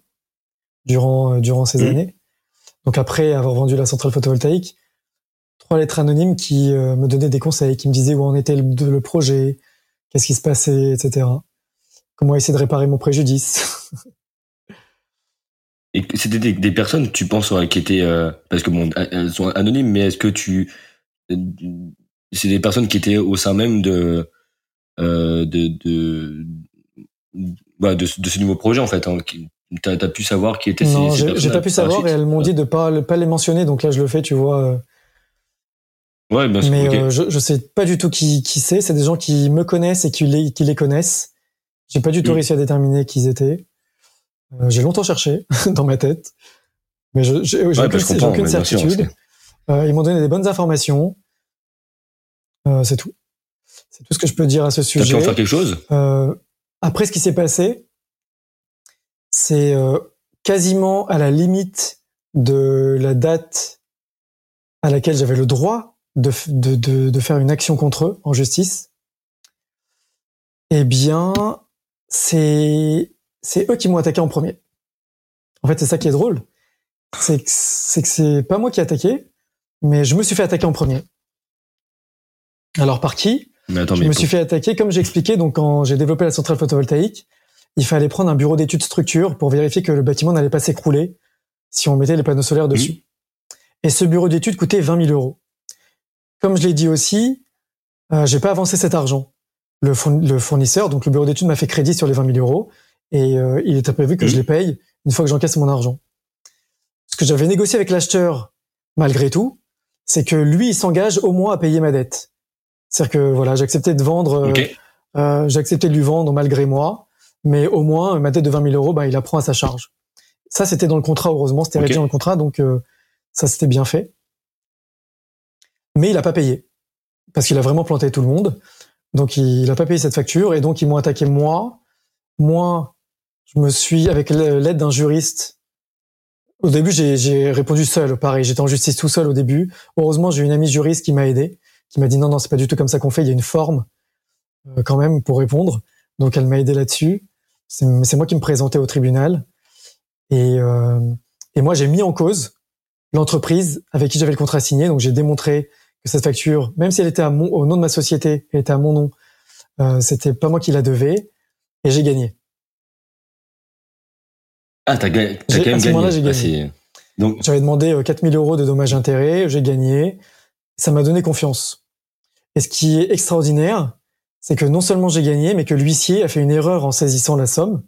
durant durant ces mmh. années. Donc après avoir vendu la centrale photovoltaïque, trois lettres anonymes qui me donnaient des conseils, qui me disaient où en était le, le projet, qu'est-ce qui se passait, etc. Comment essayer de réparer mon préjudice. Et c'était des, personnes, tu penses, qui étaient euh, parce que bon, elles sont anonymes, mais est-ce que tu, c'est des personnes qui étaient au sein même de euh, de de, bah, de, de, ce nouveau projet en fait. Hein, T'as as pu savoir qui étaient non, ces, Non, j'ai pas pu savoir et elles m'ont dit de pas pas les mentionner. Donc là, je le fais, tu vois. Euh. Ouais, bien sûr. Mais euh, je, je sais pas du tout qui, qui c'est. C'est des gens qui me connaissent et qui les, qui les connaissent. J'ai pas du tout mm. réussi à déterminer qui ils étaient. Euh, j'ai longtemps cherché dans ma tête, mais je j'ai ouais, aucune, bah, aucune certitude. Euh, ils m'ont donné des bonnes informations. Euh, c'est tout. C'est tout ce que je peux dire à ce sujet. Tu pu en faire quelque chose? Euh, Après ce qui s'est passé, c'est quasiment à la limite de la date à laquelle j'avais le droit de, de, de, faire une action contre eux en justice, eh bien, c'est c'est eux qui m'ont attaqué en premier. En fait, c'est ça qui est drôle, c'est que c'est que c'est pas moi qui ai attaqué, mais je me suis fait attaquer en premier. Alors par qui? Mais attends, Je me suis fait attaquer, comme j'ai expliqué, donc quand j'ai développé la centrale photovoltaïque, il fallait prendre un bureau d'études structure pour vérifier que le bâtiment n'allait pas s'écrouler si on mettait les panneaux solaires dessus. Et ce bureau d'études coûtait 20 000 euros. Comme je l'ai dit aussi, euh, j'ai pas avancé cet argent. Le, fournisseur, donc le bureau d'études, m'a fait crédit sur les 20 000 euros et euh, il était prévu que je les paye une fois que j'encaisse mon argent. Ce que j'avais négocié avec l'acheteur, malgré tout, c'est que lui, il s'engage au moins à payer ma dette. C'est-à-dire que voilà, j'acceptais de vendre, euh, euh j'acceptais de lui vendre malgré moi, mais au moins ma dette de 20 000 euros, bah, il la prend à sa charge. Ça, c'était dans le contrat, heureusement, c'était okay. dans le contrat, donc euh, ça, c'était bien fait mais il a pas payé parce qu'il a vraiment planté tout le monde. Donc il a pas payé cette facture et donc ils m'ont attaqué moi. Moi, je me suis avec l'aide d'un juriste. Au début, j'ai répondu seul. Pareil, j'étais en justice tout seul au début. Heureusement, j'ai une amie juriste qui m'a aidé, qui m'a dit non non, c'est pas du tout comme ça qu'on fait. Il y a une forme euh, quand même pour répondre. Donc elle m'a aidé là-dessus. C'est moi qui me présentais au tribunal et euh, et moi j'ai mis en cause l'entreprise avec qui j'avais le contrat signé. Donc j'ai démontré cette facture, même si elle était à mon, au nom de ma société, elle était à mon nom, euh, c'était pas moi qui la devais, et j'ai gagné. Ah, t'as, gagné. quand même gagné. j'ai ah, gagné. Donc, j'avais demandé 4000 euh, euros de dommages intérêts, j'ai gagné. Ça m'a donné confiance. Et ce qui est extraordinaire, c'est que non seulement j'ai gagné, mais que l'huissier a fait une erreur en saisissant la somme.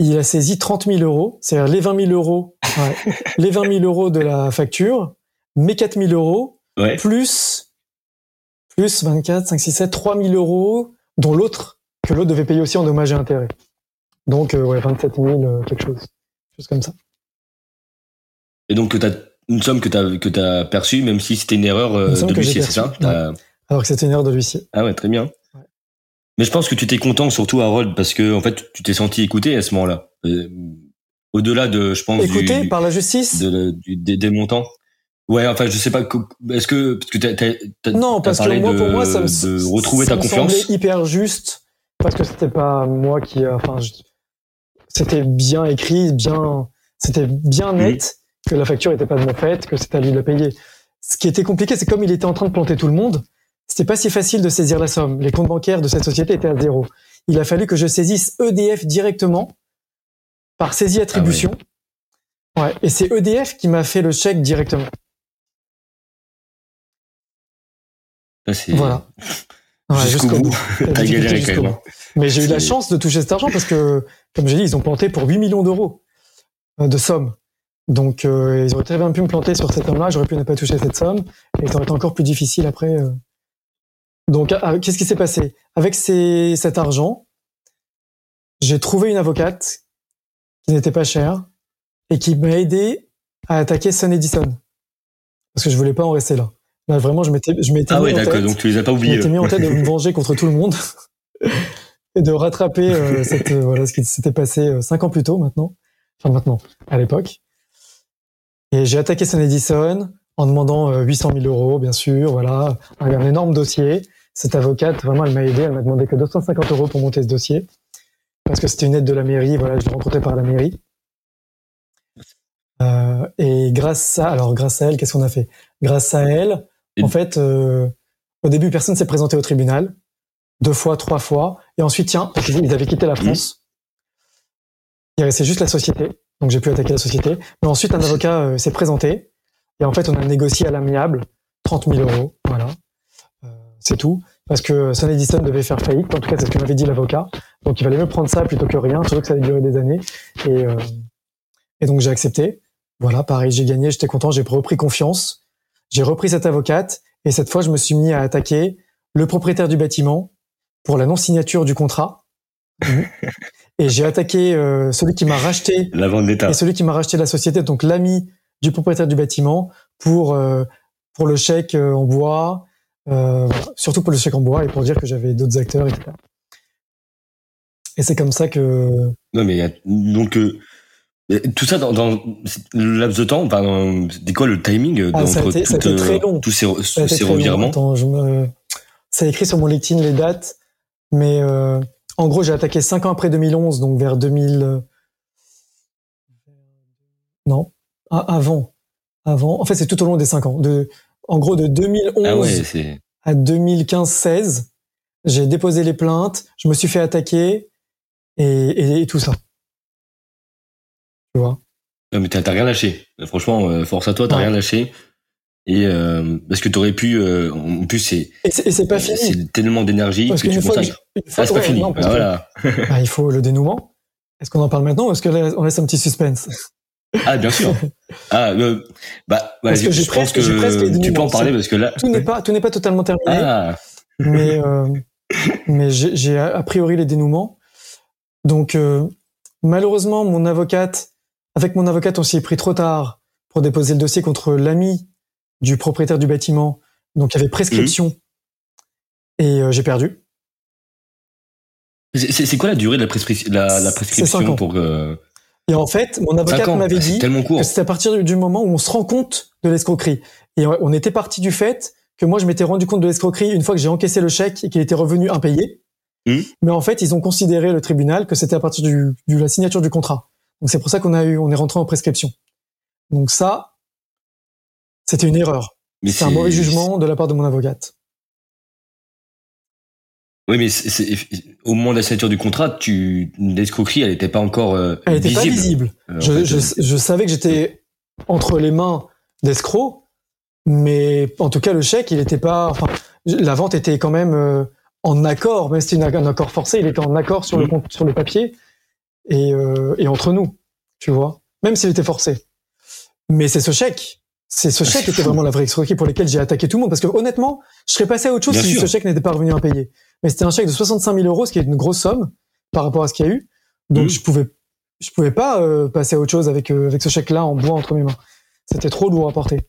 Il a saisi 30 000 euros, c'est-à-dire les 20 000 euros, ouais, les 20 000 euros de la facture, mes 4 000 euros, plus, plus 24, 5, 6, 7, 3000 euros, dont l'autre, que l'autre devait payer aussi en dommages et intérêts. Donc, euh, ouais, 27 000, euh, quelque chose. Chose comme ça. Et donc, tu as une somme que tu as, que as perçue, même si c'était une erreur euh, de l'huissier, c'est ça? Alors que c'était une erreur de l'huissier. Ah ouais, très bien. Mais je pense que tu t'es content, surtout Harold, parce que en fait, tu t'es senti écouté à ce moment-là. Au-delà de, je pense, écouté par la justice, de, des montants? Ouais, enfin, je sais pas. Est-ce que parce que t'as, non, parce que moi, pour moi, ça me, de retrouver ta confiance. semblait hyper juste parce que c'était pas moi qui, enfin, c'était bien écrit, bien, c'était bien net que la facture était pas de mon fait, que c'était à lui de la payer. Ce qui était compliqué, c'est comme il était en train de planter tout le monde, c'était pas si facile de saisir la somme. Les comptes bancaires de cette société étaient à zéro. Il a fallu que je saisisse EDF directement par saisie attribution. Ah ouais. Et c'est EDF qui m'a fait le chèque directement. voilà. Ouais, jusqu'au bout. Mais j'ai eu la chance de toucher cet argent parce que, comme j'ai dit, ils ont planté pour 8 millions d'euros euh, de somme. Donc, euh, ils auraient très bien pu me planter sur cette somme-là. J'aurais pu ne pas toucher cette somme. Et ça aurait été encore plus difficile après. Euh. Donc, ah, qu'est-ce qui s'est passé? Avec ces, cet argent, j'ai trouvé une avocate qui n'était pas chère et qui m'a aidé à attaquer Sun Edison. Parce que je voulais pas en rester là. Bah, vraiment, je m'étais, je m'étais ah mis ouais, d'accord. Donc tu les as pas oubliés. Je m'étais mis en tête de me venger contre tout le monde et de rattraper euh, cette, euh, voilà ce qui s'était passé euh, cinq ans plus tôt maintenant. enfin maintenant, à l'époque. Et j'ai attaqué Sun Edison en demandant 800 000 euros, bien sûr, voilà, un, un énorme dossier. Cette avocate, vraiment, elle m'a aidé, elle m'a demandé que 250 euros pour monter ce dossier, parce que c'était une aide de la mairie, voilà, je l'ai rencontrée par la mairie. Euh, et grâce à, alors grâce à elle, qu'est-ce qu'on a fait? Grâce à elle, en fait, euh, au début, personne s'est présenté au tribunal, deux fois, trois fois, et ensuite, tiens, ils avaient quitté la France. Il restait juste la société, donc j'ai pu attaquer la société. Mais ensuite, un avocat euh, s'est présenté, et en fait, on a négocié à l'amiable 30 000 euros, voilà, euh, c'est tout. Parce que Sun Edison devait faire faillite, en tout cas, c'est ce que m'avait dit l'avocat. Donc, il valait mieux prendre ça plutôt que rien, surtout que ça allait durer des années. Et, euh, et donc, j'ai accepté. Voilà, pareil, j'ai gagné, j'étais content, j'ai repris confiance. J'ai repris cette avocate et cette fois, je me suis mis à attaquer le propriétaire du bâtiment pour la non-signature du contrat. et j'ai attaqué euh, celui qui m'a racheté la vente d'État et celui qui m'a racheté la société, donc l'ami du propriétaire du bâtiment pour euh, pour le chèque euh, en bois, euh, surtout pour le chèque en bois et pour dire que j'avais d'autres acteurs, etc. Et c'est comme ça que. Non mais donc euh, tout ça dans, dans le laps de temps, enfin, c'était quoi le timing Ah, entre a été- a très long. tous ces, Ça a été ces revirements? Attends, je me... Ça écrit sur mon LinkedIn les dates, mais euh, en gros, j'ai attaqué cinq ans après 2011, donc vers 2000. euh, Non, Ah, avant, avant. En fait, c'est tout au long des cinq ans. De, en gros, de 2011 Ah ouais, c'est à 2015-16, j'ai déposé les plaintes, je me suis fait attaquer et, et, et tout ça. Tu vois non, mais t'as rien lâché. Franchement, euh, force à toi, t'as Ouais. rien lâché. Et euh, parce que t'aurais pu, euh, en plus c'est Et c'est pas fini. c'est tellement d'énergie Parce que tu que consacres. Ah, c'est pas fini. non, Ah, que- voilà. bah, il faut le dénouement. Est-ce qu'on en parle maintenant ou est-ce que là, on laisse un petit suspense? Ah, bien sûr. Ah, euh, bah, que je, je pense que tu peux en parler parce que là. Tout n'est pas, tout n'est pas totalement terminé, Ah, mais euh, mais j'ai a priori les dénouements. Donc euh, malheureusement, mon avocate, avec mon avocate, on s'y est pris trop tard pour déposer le dossier contre l'ami du propriétaire du bâtiment. Donc il y avait prescription et euh, j'ai perdu. c'est quoi la durée de la, prescription la, la prescription pour que. Et en fait, mon 5 avocate m'avait dit que c'était à partir du- moment où on se rend compte de l'escroquerie. Et on était parti du fait que moi, je m'étais rendu compte de l'escroquerie une fois que j'ai encaissé le chèque et qu'il était revenu impayé. Mhm. Mais en fait, ils ont considéré le tribunal que c'était à partir de la signature du contrat. Donc c'est pour ça qu'on a eu, on est rentré en prescription. Donc ça, c'était une erreur. Mais C'est un mauvais jugement de la part de mon avocate. Oui, mais au moment de la signature du contrat, tu l'escroquerie, elle n'était pas encore euh, Elle n'était visible. pas visible. Euh, en Je, fait, je, euh, je savais que j'étais entre les mains d'escrocs, mais en tout cas le chèque, il était pas. Enfin, la vente était quand même euh, en accord, même si c'était un accord forcé, il était en accord sur le sur le papier et, euh, et entre nous, tu vois. Même s'il était forcé. Mais c'est ce chèque. C'est ce chèque qui était vraiment la vraie escroquerie pour lesquels j'ai attaqué tout le monde. Parce que honnêtement, je serais passé à autre chose Bien si sûr. ce chèque n'était pas revenu impayé. Mais c'était un chèque de 65 000 euros, ce qui est une grosse somme par rapport à ce qu'il y a eu. Donc Mhm. je pouvais, je pouvais pas euh, passer à autre chose avec euh, avec ce chèque-là en bois entre mes mains. C'était trop lourd à porter.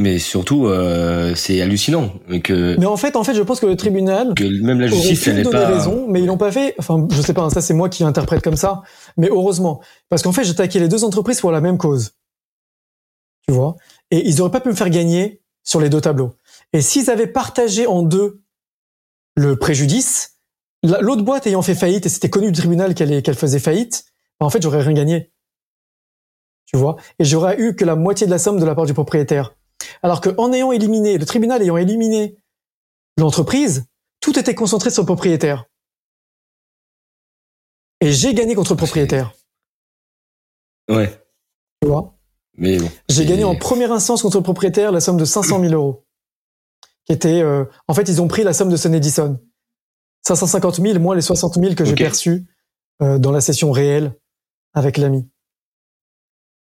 Mais surtout, euh, c'est hallucinant que, Mais en fait, en fait, je pense que le tribunal que même la justice, elle n'est pas. raison, mais ils l'ont pas fait. Enfin, je sais pas, hein, ça c'est moi qui interprète comme ça. Mais heureusement, parce qu'en fait, j'ai attaqué les deux entreprises pour la même cause. Tu vois? Et ils auraient pas pu me faire gagner sur les deux tableaux. Et s'ils avaient partagé en deux le préjudice, la- l'autre boîte ayant fait faillite et c'était connu du tribunal qu'elle faisait faillite, bah, en fait, j'aurais rien gagné. Tu vois? Et j'aurais eu que la moitié de la somme de la part du propriétaire. Alors que en ayant éliminé, le tribunal ayant éliminé l'entreprise, tout était concentré sur le propriétaire. Et j'ai gagné contre le propriétaire. Ouais. Tu vois? Mais bon. J'ai gagné en première instance contre le propriétaire la somme de 500 000 euros. Qui était, euh, en fait, ils ont pris la somme de Sun Edison. 550 000 moins les 60 000 que j'ai perçus euh, dans la session réelle avec l'ami.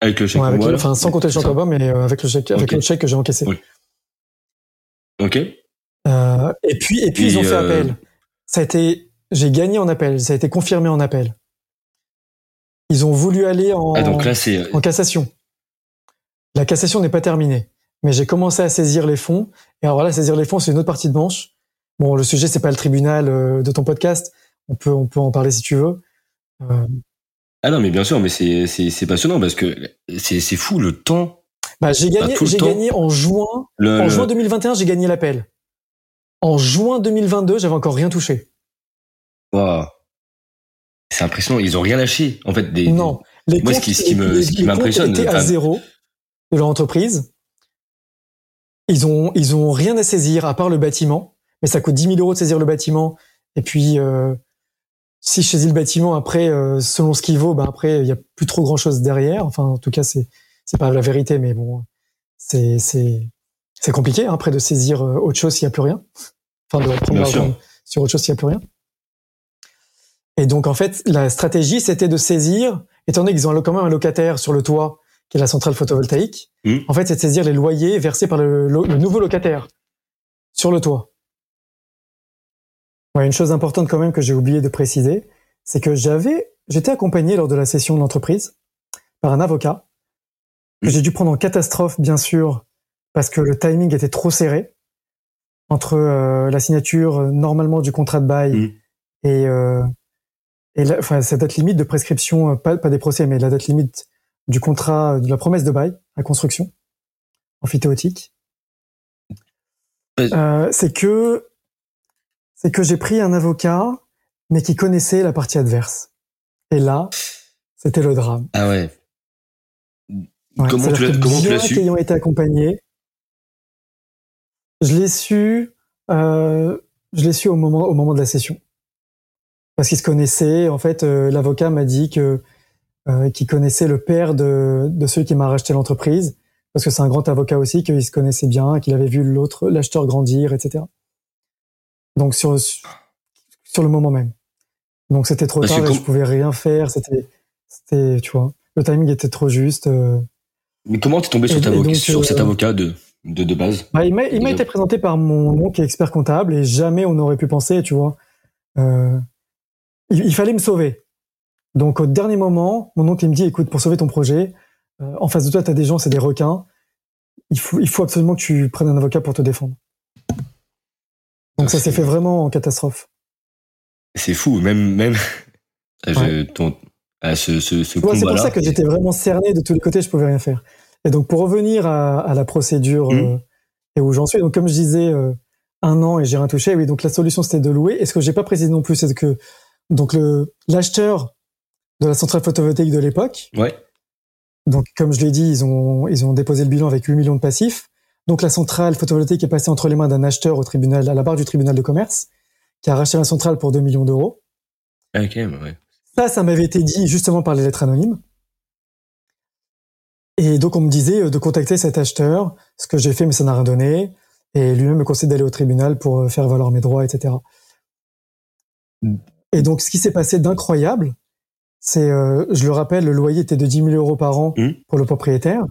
Avec le chèque. Ouais, avec voilà. le- enfin, sans compter le chèque mais euh, avec le chèque, avec Ok. le chèque que j'ai encaissé. Oui. Ok. Euh, et puis, et puis Et, ils ont fait euh, appel. Ça a été, j'ai gagné en appel. Ça a été confirmé en appel. Ils ont voulu aller en, Ah, donc là, en cassation. La cassation n'est pas terminée, mais j'ai commencé à saisir les fonds. Et alors là, saisir les fonds, c'est une autre partie de manche. Bon, le sujet, c'est pas le tribunal de ton podcast. On peut, on peut en parler si tu veux. Ah non, mais bien sûr, mais c'est c'est passionnant parce que c'est c'est fou le temps. Bah j'ai gagné j'ai gagné en juin en juin 2021 j'ai gagné l'appel. En juin 2022 j'avais encore rien touché. Waouh. C'est impressionnant, ils ont rien lâché en fait des. Non, les moi ce qui, ce qui me ce qui m'impressionne. Étaient à zéro de leur entreprise. Ils ont ils ont rien à saisir à part le bâtiment, mais ça coûte 10 000 euros de saisir le bâtiment. Et puis euh, si je saisis le bâtiment après, euh, selon ce qu'il vaut, bah après il y a plus trop grand chose derrière. Enfin, en tout cas, c'est c'est pas la vérité, mais bon, c'est c'est c'est compliqué hein, après de saisir euh, autre chose s'il y a plus rien. Enfin, de reprendre l'argent sur autre chose s'il y a plus rien. Et donc en fait, la stratégie c'était de saisir, étant donné qu'ils ont quand même un locataire sur le toit qui est la centrale photovoltaïque. Hmm. En fait, c'est de saisir les loyers versés par le, le nouveau locataire sur le toit. Ouais, une chose importante quand même que j'ai oublié de préciser, c'est que j'avais, j'étais accompagné lors de la session de l'entreprise par un avocat que j'ai dû prendre en catastrophe, bien sûr, parce que le timing était trop serré entre euh, la signature euh, normalement du contrat de bail mmh. et, euh, et la, enfin, cette date limite de prescription, euh, pas, pas des procès, mais la date limite du contrat, de la promesse de bail à construction amphithéotique. Euh, c'est que c'est que j'ai pris un avocat, mais qui connaissait la partie adverse. Et là, c'était le drame. Ah ouais. comment tu l'as su ayant été accompagné, je l'ai su, euh, je l'ai su au moment au moment de la session, parce qu'il se connaissait. En fait, euh, l'avocat m'a dit que euh, qu'il connaissait le père de de celui qui m'a racheté l'entreprise, parce que c'est un grand avocat aussi, qu'il se connaissait bien, qu'il avait vu l'autre l'acheteur grandir, etc. Donc sur sur le moment même. Donc c'était trop tard, et je pouvais rien faire. C'était c'était tu vois, le timing était trop juste. Euh. Mais comment t'es tombé sur, sur cet euh, avocat de de, de base? Bah, Il m'a il m'a été présenté par mon oncle qui est expert comptable et jamais on n'aurait pu penser, tu vois. Euh, il, fallait me sauver. Donc au dernier moment, mon oncle il me dit écoute pour sauver ton projet, euh, en face de toi tu as des gens, c'est des requins. Il faut il faut absolument que tu prennes un avocat pour te défendre. Donc ça s'est fait vraiment en catastrophe. C'est fou, même même je, ton, à ce, ce, ce ouais, C'est pour ça que j'étais vraiment cerné de tous les côtés, je pouvais rien faire. Et donc pour revenir à, à la procédure mmh. euh, et où j'en suis, donc comme je disais, euh, un an et j'ai rien touché. Oui, donc la solution c'était de louer. Et ce que j'ai pas précisé non plus, c'est que donc le l'acheteur de la centrale photovoltaïque de l'époque. Ouais. Donc comme je l'ai dit, ils ont ils ont déposé le bilan avec 8 millions de passifs. Donc la centrale photovoltaïque est passée entre les mains d'un acheteur au tribunal, à la barre du tribunal de commerce, qui a racheté la centrale pour 2 millions d'euros. Ok, bah ouais. Ça, ça m'avait été dit justement par les lettres anonymes. Et donc on me disait euh, de contacter cet acheteur, ce que j'ai fait mais ça n'a rien donné. Et lui-même me conseille d'aller au tribunal pour euh, faire valoir mes droits, etc. Et donc ce qui s'est passé d'incroyable, c'est, euh, je le rappelle, le loyer était de 10 000 euros par an mmh. pour le propriétaire.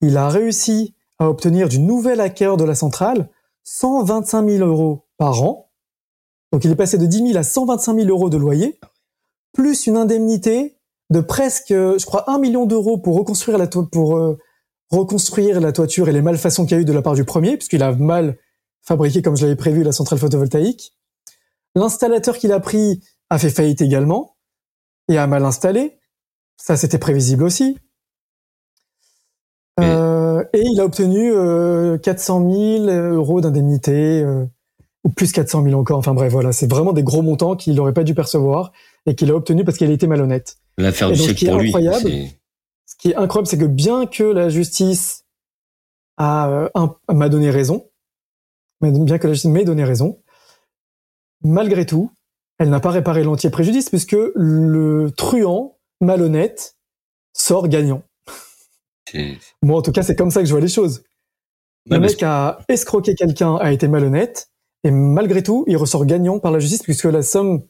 Il a réussi à obtenir du nouvel hacker de la centrale 125 000 euros par an. Donc il est passé de 10 000 à 125 000 euros de loyer, plus une indemnité de presque, je crois, 1 million d'euros pour reconstruire la pour euh, reconstruire la toiture et les malfaçons qu'il y a eu de la part du premier, puisqu'il a mal fabriqué, comme je l'avais prévu, la centrale photovoltaïque. L'installateur qu'il a pris a fait faillite également et a mal installé. Ça, c'était prévisible aussi. Euh, et il a obtenu euh, 400 000 euros d'indemnité, euh, ou plus 400 000 encore. Enfin bref, voilà, c'est vraiment des gros montants qu'il n'aurait pas dû percevoir et qu'il a obtenu parce qu'il a été malhonnête. L'affaire du siècle pour lui. Ce qui est incroyable, c'est que bien que la justice a euh, m'a donné raison, bien que la justice m'ait donné raison, malgré tout, elle n'a pas réparé l'entier préjudice puisque le truand malhonnête sort gagnant. Moi, en tout cas, c'est comme ça que je vois les choses. le mec a escroqué quelqu'un, a été malhonnête, et malgré tout, il ressort gagnant par la justice puisque la somme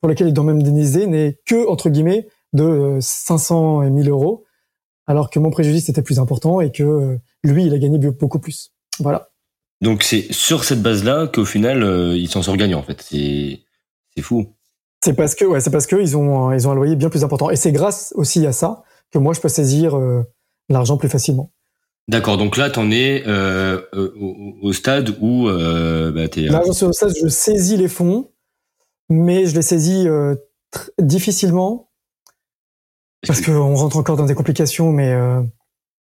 pour laquelle il doit même déniser n'est que, entre guillemets, de 500 et 1000 euros, alors que mon préjudice était plus important et que euh, lui, il a gagné beaucoup plus. Voilà. Donc c'est sur cette base-là qu'au final, euh, il s'en sort gagnant, en fait. C'est, c'est fou. C'est parce que, ouais, c'est parce que ils ont, ils ont un loyer bien plus important. Et c'est grâce aussi à ça que moi, je peux saisir euh, l'argent plus facilement. D'accord, donc là, tu en es euh, au, stade où euh, bah, es, Là, au stade, je saisis les fonds, mais je les saisis euh, difficilement Parce qu'on rentre encore dans des complications, mais euh,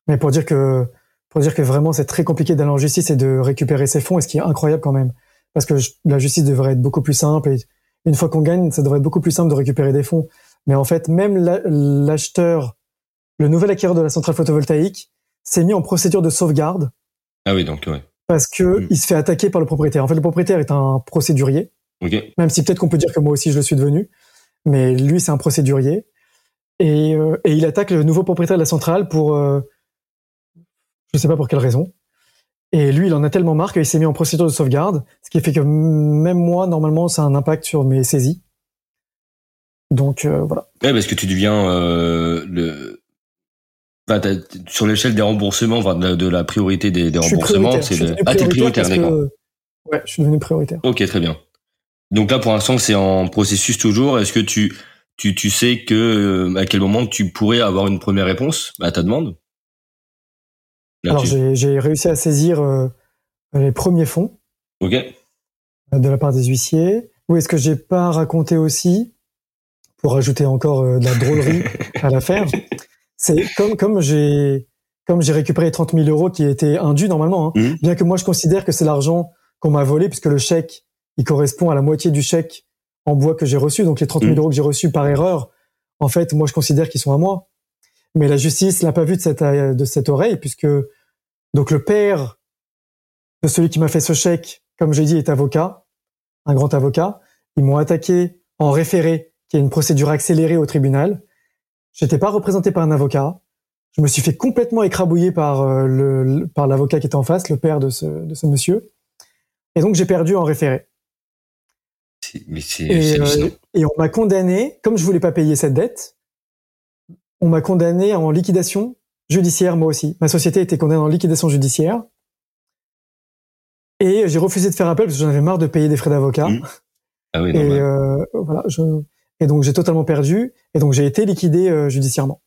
mais pour dire que pour dire que vraiment c'est très compliqué d'aller en justice et de récupérer ses fonds, et ce qui est incroyable quand même, parce que la justice devrait être beaucoup plus simple et une fois qu'on gagne, ça devrait être beaucoup plus simple de récupérer des fonds. Mais en fait, même l'acheteur, le nouvel acquéreur de la centrale photovoltaïque, s'est mis en procédure de sauvegarde. Ah oui, donc ouais. Parce que hmm. il se fait attaquer par le propriétaire. En fait, le propriétaire est un procédurier. Okay. Même si peut-être qu'on peut dire que moi aussi je le suis devenu, mais lui c'est un procédurier et, euh, et, il attaque le nouveau propriétaire de la centrale pour euh, je sais pas pour quelle raison. Et lui, il en a tellement marre qu'il s'est mis en procédure de sauvegarde, ce qui fait que même moi, normalement, ça a un impact sur mes saisies. Donc euh, voilà. Ouais, parce que tu deviens euh, le sur l'échelle des remboursements, enfin, de, la priorité des, des remboursements, c'est le... ah t'es prioritaire, d'accord. Ouais, je suis devenu prioritaire. Ok, très bien. Donc là, pour l'instant, c'est en processus toujours. Est-ce que tu tu tu sais que euh, à quel moment tu pourrais avoir une première réponse à ta demande? Alors j'ai réussi à saisir euh, les premiers fonds. Ok. De la part des huissiers. Oui, est-ce que j'ai pas raconté aussi pour ajouter encore euh, de la drôlerie à l'affaire. C'est comme comme j'ai comme j'ai récupéré 30 000 euros qui étaient indus normalement, hein, mmh. bien que moi je considère que c'est l'argent qu'on m'a volé puisque le chèque il correspond à la moitié du chèque en bois que j'ai reçu, donc les 30 000 mmh. euros que j'ai reçus par erreur, en fait moi je considère qu'ils sont à moi. Mais la justice l'a pas vu de cette de cette oreille puisque donc le père de celui qui m'a fait ce chèque, comme j'ai dit, est avocat, un grand avocat. Ils m'ont attaqué en référé qui est une procédure accélérée au tribunal. J'étais pas représenté par un avocat. Je me suis fait complètement écrabouiller par euh, le par l'avocat qui était en face, le père de ce de ce monsieur. Et donc j'ai perdu en référé. Mais c'est et, euh, et on m'a condamné, comme je voulais pas payer cette dette, on m'a condamné en liquidation judiciaire moi aussi. Ma société était condamnée en liquidation judiciaire. Et j'ai refusé de faire appel parce que j'en avais marre de payer des frais d'avocat. Mmh. Ah oui, et euh, voilà, je, et donc j'ai totalement perdu. Et donc j'ai été liquidé euh, judiciairement.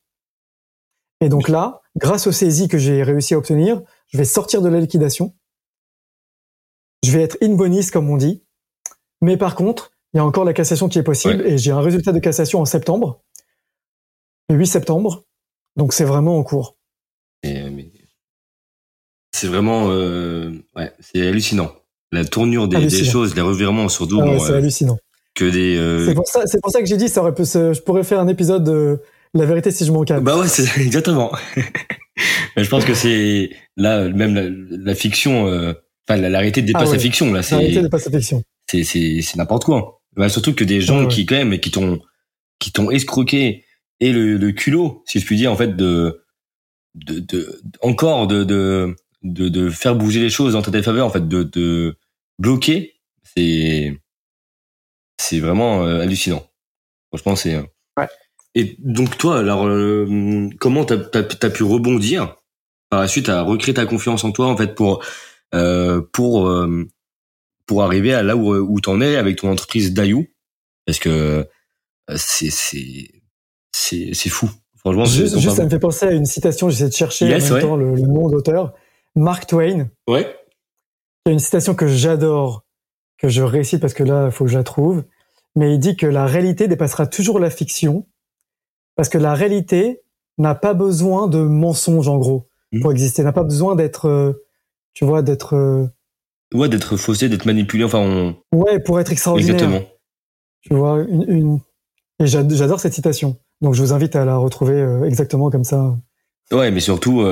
Et donc là, grâce aux saisies que j'ai réussi à obtenir, je vais sortir de la liquidation. Je vais être in bonis comme on dit. Mais par contre, il y a encore la cassation qui est possible et j'ai un résultat de cassation en septembre, le 8 septembre. Donc c'est vraiment en cours. Euh, c'est vraiment, euh, ouais, c'est hallucinant. La tournure des, choses, les revirements sur double. Ah c'est hallucinant que des. Euh, c'est pour ça, c'est pour ça que j'ai dit ça aurait pu, je pourrais faire un épisode de la vérité si je m'en calme. Bah ouais, c'est exactement. Mais je pense que c'est là même la, fiction, euh, enfin la, réalité dépasse ah la fiction là. La réalité dépasse la fiction. C'est c'est c'est n'importe quoi. Bah, surtout que des gens qui quand même qui t'ont qui t'ont escroqué et le, le culot, si je puis dire en fait de de, de encore de, de de de faire bouger les choses en ta défaveur en fait de de bloquer c'est c'est vraiment euh, hallucinant. Franchement, c'est. Euh, ouais. Et donc toi, alors, euh, comment t'as as, pu rebondir par la suite à recréer ta confiance en toi en fait pour pour pour arriver à là où où t'en es avec ton entreprise Dayou? Parce que c'est c'est c'est c'est fou. Franchement, juste, juste ça me fait penser à une citation. J'essaie de chercher en même temps le, le, nom d'auteur. Mark Twain. Ouais. Il y a une citation que j'adore, que je récite parce que là, il faut que je la trouve mais il dit que la réalité dépassera toujours la fiction, parce que la réalité n'a pas besoin de mensonges en gros mmh. pour exister, n'a pas besoin d'être, euh, tu vois, d'être euh, ouais, d'être faussé, d'être manipulé, enfin on... ouais, pour être extraordinaire. Exactement. Tu vois, une, une... et j'adore cette citation. Donc je vous invite à la retrouver euh, exactement comme ça. Ouais, mais surtout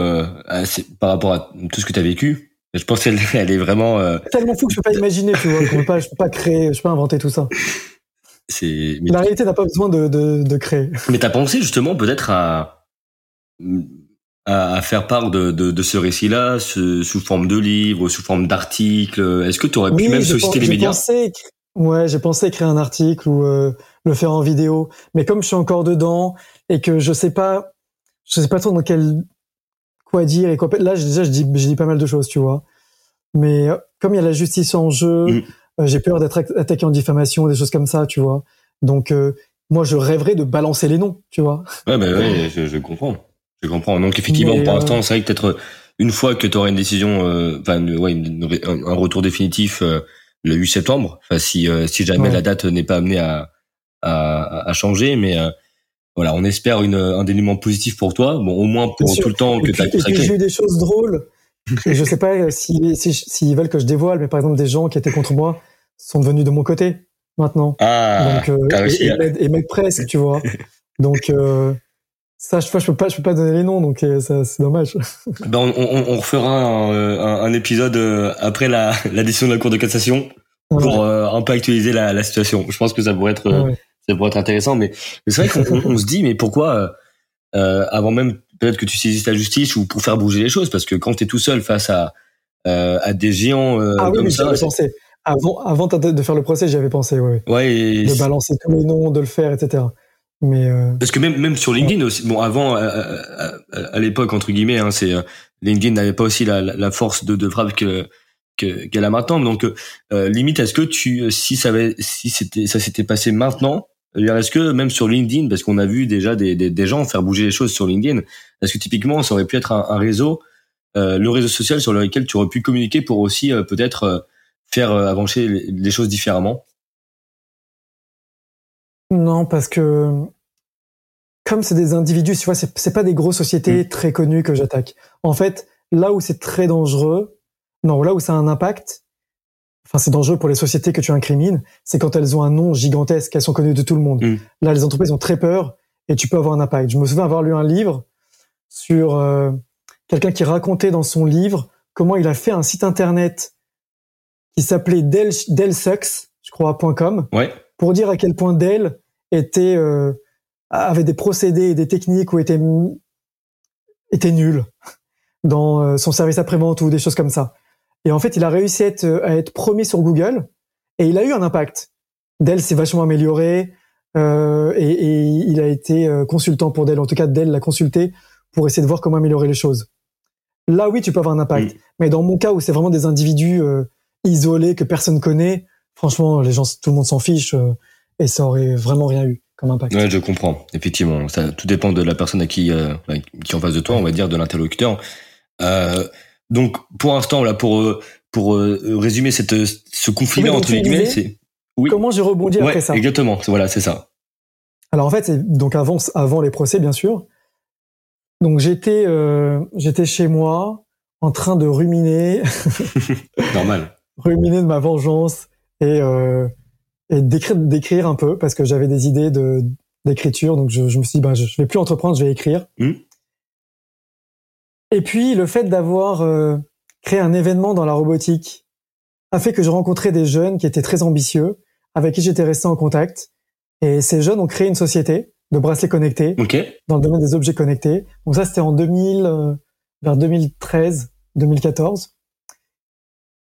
par rapport à tout ce que tu as vécu, je pense qu'elle elle est vraiment tellement fou que je peux pas imaginer, tu vois, je peux pas, je peux pas créer, je peux pas inventer tout ça. C'est. La réalité n'a pas besoin de, de, de créer. Mais t'as pensé justement peut-être à, à faire part de, ce récit-là, sous forme de livre, sous forme d'article? Est-ce que tu aurais pu même solliciter les médias? pensé, Ouais, j'ai pensé écrire un article ou euh, le faire en vidéo. Mais comme je suis encore dedans et que je sais pas, je sais pas trop dans quel quoi dire et quoi. Là, déjà, je dis, je dis pas mal de choses, tu vois. Mais euh, comme il y a la justice en jeu. Mm. Euh, j'ai peur d'être attaqué en diffamation, des choses comme ça, tu vois. Donc euh, moi, je rêverais de balancer les noms, tu vois. Ouais, bah ouais, je, je comprends, je comprends. Donc effectivement, pour l'instant, euh, c'est vrai que peut-être une fois que tu auras une décision, enfin, ouais, un retour définitif le 8 septembre. Enfin, si si jamais la date n'est pas amenée à à, à changer, mais voilà, on espère une, un dénouement positif pour toi. Bon, au moins pour tout le temps que tu as consacré. J'ai eu des choses drôles. Je sais pas s'ils si, si, veulent que je dévoile, mais par exemple, des gens qui étaient contre moi sont devenus de mon côté maintenant. Ah, Donc, euh, et, et, et, presque, tu vois. Donc, euh, ça, je, je peux pas, je peux pas donner les noms, donc euh, c'est dommage. Ben, on, on, on refera un, un, un, épisode euh, après la, la décision de la Cour de cassation pour un peu actualiser la, la, situation. Je pense que ça pourrait être ça pourrait être intéressant. Mais, c'est vrai qu'on on se dit, mais pourquoi euh, euh, avant même peut-être que tu saisisses la justice ou pour faire bouger les choses, parce que quand tu es tout seul face à euh, à des géants euh, ah, oui, comme ça, pensé. Avant, avant de faire le procès, j'y avais pensé, ouais. Ouais. Et de balancer tous les noms, de le faire, etc. Mais euh... parce que même même sur LinkedIn aussi. Bon, avant à, à, l'époque entre guillemets, hein, c'est LinkedIn n'avait pas aussi la, la force de, de frappe que qu'elle a maintenant. Donc euh, limite, est-ce que tu si ça avait si c'était ça s'était passé maintenant, est-ce que même sur LinkedIn, parce qu'on a vu déjà des, des, des, gens faire bouger les choses sur LinkedIn, est-ce que typiquement ça aurait pu être un, un réseau, euh, le réseau social sur lequel tu aurais pu communiquer pour aussi euh, peut-être euh, faire avancer les, choses différemment Non, parce que comme c'est des individus, tu vois, c'est pas des grosses sociétés mm. très connues que j'attaque. En fait, là où c'est très dangereux, non, là où ça a un impact, enfin c'est dangereux pour les sociétés que tu incrimines, c'est quand elles ont un nom gigantesque, elles sont connues de tout le monde. Mm. Là, les entreprises ont très peur et tu peux avoir un impact. Je me souviens avoir lu un livre sur euh, quelqu'un qui racontait dans son livre comment il a fait un site internet qui s'appelait Dellsucks, je crois, .com, ouais. pour dire à quel point Dell était euh, avait des procédés et des techniques où était était nul dans euh, son service après-vente ou des choses comme ça. Et en fait, il a réussi à être, à être premier sur Google et il a eu un impact. Dell s'est vachement amélioré euh, et, et, il a été consultant pour Dell. En tout cas, Dell l'a consulté pour essayer de voir comment améliorer les choses. Là, oui, tu peux avoir un impact. Mais dans mon cas où c'est vraiment des individus euh, isolés que personne connaît, franchement, les gens, tout le monde s'en fiche euh, et ça aurait vraiment rien eu comme impact. Ouais, je comprends. Effectivement, ça tout dépend de la personne à qui euh, qui est en face de toi, on va dire, de l'interlocuteur. Donc pour l'instant là pour pour résumer cette ce conflit là entre guillemets, c'est oui. Comment j'ai rebondi après ça? Exactement, voilà, c'est ça. Alors en fait, c'est donc avant avant les procès bien sûr. Donc j'étais euh, j'étais chez moi en train de ruminer normal. ruminer de ma vengeance et euh, et d'écrire d'écrire un peu parce que j'avais des idées de d'écriture donc je, je, me suis dit bah je, vais plus entreprendre, je vais écrire. Mmh. Et puis le fait d'avoir euh, créé un événement dans la robotique a fait que je rencontrais des jeunes qui étaient très ambitieux, avec qui j'étais resté en contact. Et ces jeunes ont créé une société de bracelets connectés dans le domaine des objets connectés. Donc ça, c'était en 2000, euh, vers 2013, 2014.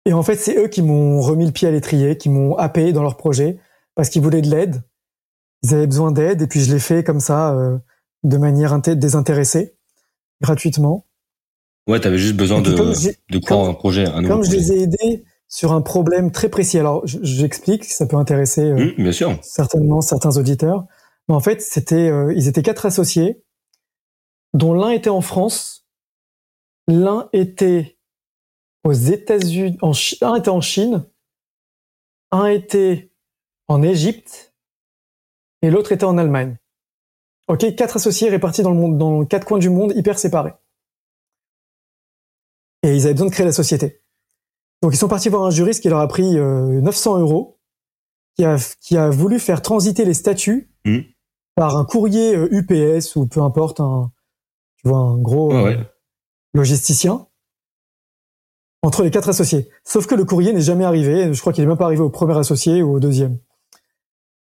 Et en fait, c'est eux qui m'ont remis le pied à l'étrier, qui m'ont happé dans leur projet parce qu'ils voulaient de l'aide. Ils avaient besoin d'aide et puis je l'ai fait comme ça, euh, de manière désintéressée, gratuitement. Ouais, tu avais juste besoin de, de croire un projet. Un comme je les ai aidés sur un problème très précis, alors j'explique, ça peut intéresser euh, mmh, bien sûr. certainement certains auditeurs. Mais en fait, c'était, euh, ils étaient quatre associés, dont l'un était en France, l'un était aux États-Unis, en un était en Chine, un était en Égypte et l'autre était en Allemagne. Ok, quatre associés répartis dans le monde, dans quatre coins du monde, hyper séparés et ils avaient besoin de créer la société. Donc ils sont partis voir un juriste qui leur a pris 900 euh, euros, qui a, qui a voulu faire transiter les statuts mmh. Par un courrier UPS euh, ou peu importe, un, tu vois, un gros euh, logisticien entre les quatre associés. Sauf que le courrier n'est jamais arrivé. Je crois qu'il n'est même pas arrivé au premier associé ou au deuxième.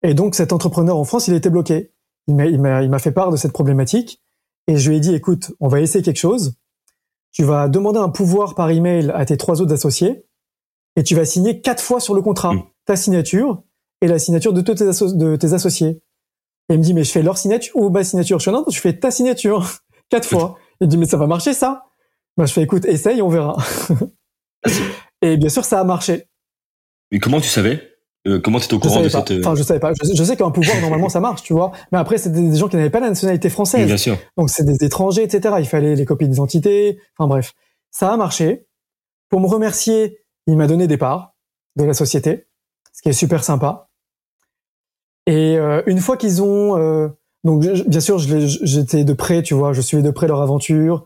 Et donc cet entrepreneur en France, il était bloqué. Il m'a fait part de cette problématique et je lui ai dit, écoute, on va essayer quelque chose tu vas demander un pouvoir par email à tes trois autres associés et tu vas signer quatre fois sur le contrat mm. ta signature et la signature de tous tes, de tes associés. Et il me dit mais je fais leur signature ou ma signature. Je fais non, je fais ta signature quatre fois. Il me dit mais ça va marcher ça? Bah je fais écoute essaye on verra. et bien sûr ça a marché. Mais comment tu savais? Euh, comment tu es au courant de cette... Euh, enfin, je savais pas. Je, sais qu'un pouvoir, normalement, ça marche, tu vois. Mais après, c'était des gens qui n'avaient pas la nationalité française. Bien sûr. Donc, c'est des étrangers, etc. Il fallait les copies d'identité. Enfin, bref. Ça a marché. Pour me remercier, il m'a donné des parts de la société, ce qui est super sympa. Et euh, une fois qu'ils ont Donc, bien sûr, j'étais de près, tu vois, je suivais de près leur aventure.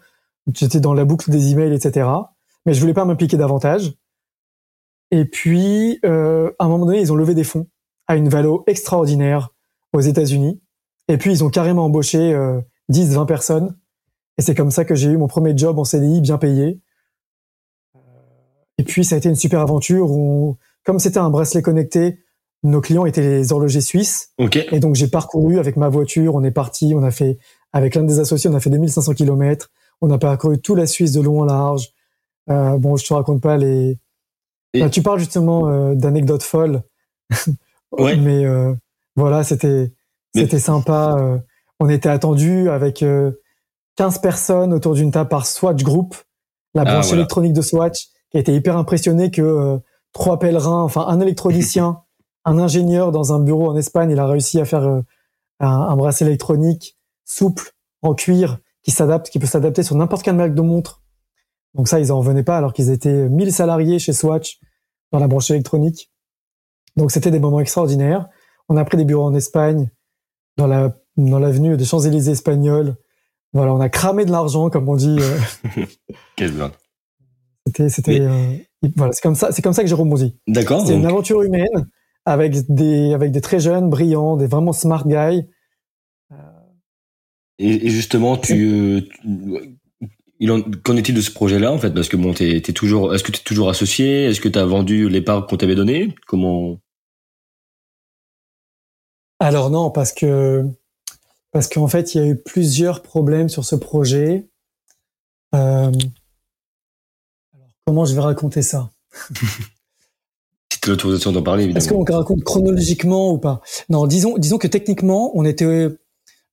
J'étais dans la boucle des emails, etc. Mais je voulais pas m'impliquer davantage. Et puis, euh, à un moment donné, ils ont levé des fonds à une valo extraordinaire aux États-Unis. Et puis, ils ont carrément embauché euh, 10, 20 personnes. Et c'est comme ça que j'ai eu mon premier job en CDI bien payé. Euh, et puis, ça a été une super aventure où, comme c'était un bracelet connecté, nos clients étaient les horlogers suisses. Okay. Et donc, j'ai parcouru avec ma voiture. On est parti. On a fait, avec l'un des associés, on a fait 2500 kilomètres. On a parcouru toute la Suisse de long en large. Euh, bon, je te raconte pas les. Et... tu parles justement euh, d'anecdotes folles. ouais. Mais euh, voilà, c'était c'était sympa. On était attendu avec 15 personnes autour d'une table par Swatch Group, la branche ah, voilà. électronique de Swatch, qui a été hyper impressionné que trois pèlerins, enfin un électronicien, un ingénieur dans un bureau en Espagne, il a réussi à faire un, un bracelet électronique souple en cuir qui s'adapte, qui peut s'adapter sur n'importe quelle marque de montre. Donc ça, ils en revenaient pas alors qu'ils étaient 1000 salariés chez Swatch dans la branche électronique. Donc c'était des moments extraordinaires. On a pris des bureaux en Espagne, dans la dans l'avenue des Champs-Élysées espagnols. Voilà, on a cramé de l'argent, comme on dit. Quelle blague. C'était c'était Mais... euh, voilà, c'est comme ça, c'est comme ça que j'ai rebondi. D'accord. C'est donc... une aventure humaine avec des avec des très jeunes, brillants, des vraiment smart guys. Et, et justement, tu, tu Qu'en est-il de ce projet-là en fait? Parce que bon, t'es, t'es toujours, est-ce que tu es toujours associé? Est-ce que tu as vendu les parts qu'on t'avait données? Comment? Alors non, parce que parce qu'en fait, il y a eu plusieurs problèmes sur ce projet. Euh... Alors, comment je vais raconter ça? D'en parler, évidemment. Est-ce qu'on raconte chronologiquement ou pas? Non, disons, disons que techniquement, on était,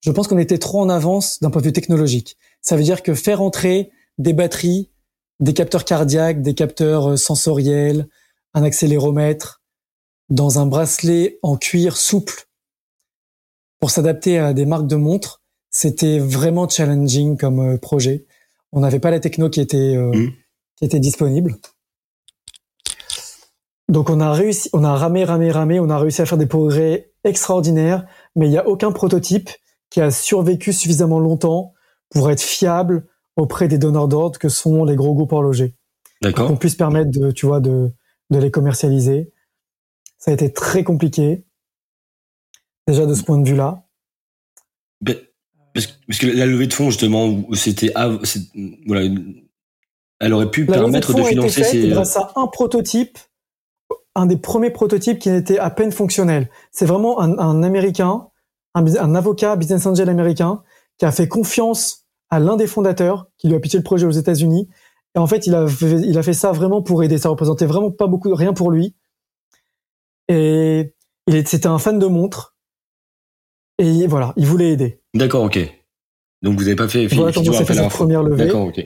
je pense qu'on était trop en avance d'un point de vue technologique. Ça veut dire que faire entrer des batteries, des capteurs cardiaques, des capteurs sensoriels, un accéléromètre dans un bracelet en cuir souple pour s'adapter à des marques de montres, c'était vraiment challenging comme projet. On n'avait pas la techno qui était euh, mmh. qui était disponible. Donc on a réussi, on a ramé, ramé, ramé, on a réussi à faire des progrès extraordinaires, mais il n'y a aucun prototype qui a survécu suffisamment longtemps pour être fiable auprès des donneurs d'ordre que sont les gros groupes horlogers. D'accord. Qu'on puisse permettre de, tu vois, de, de les commercialiser. Ça a été très compliqué. Déjà de ce point de vue-là. Parce, que, parce, que, la levée de fonds, justement, c'était, voilà, elle aurait pu la permettre de, de financer ces. grâce à un prototype, un des premiers prototypes qui était à peine fonctionnel. C'est vraiment un, un américain, un, un avocat, business angel américain, qui a fait confiance à l'un des fondateurs qui lui a pitché le projet aux États-Unis. Et en fait, il a fait, il a fait ça vraiment pour aider. Ça représentait vraiment pas beaucoup, rien pour lui. Et il c'était un fan de montres. Et voilà, il voulait aider. D'accord, ok. Donc vous n'avez pas fait voilà fait cette première levée. D'accord, ok.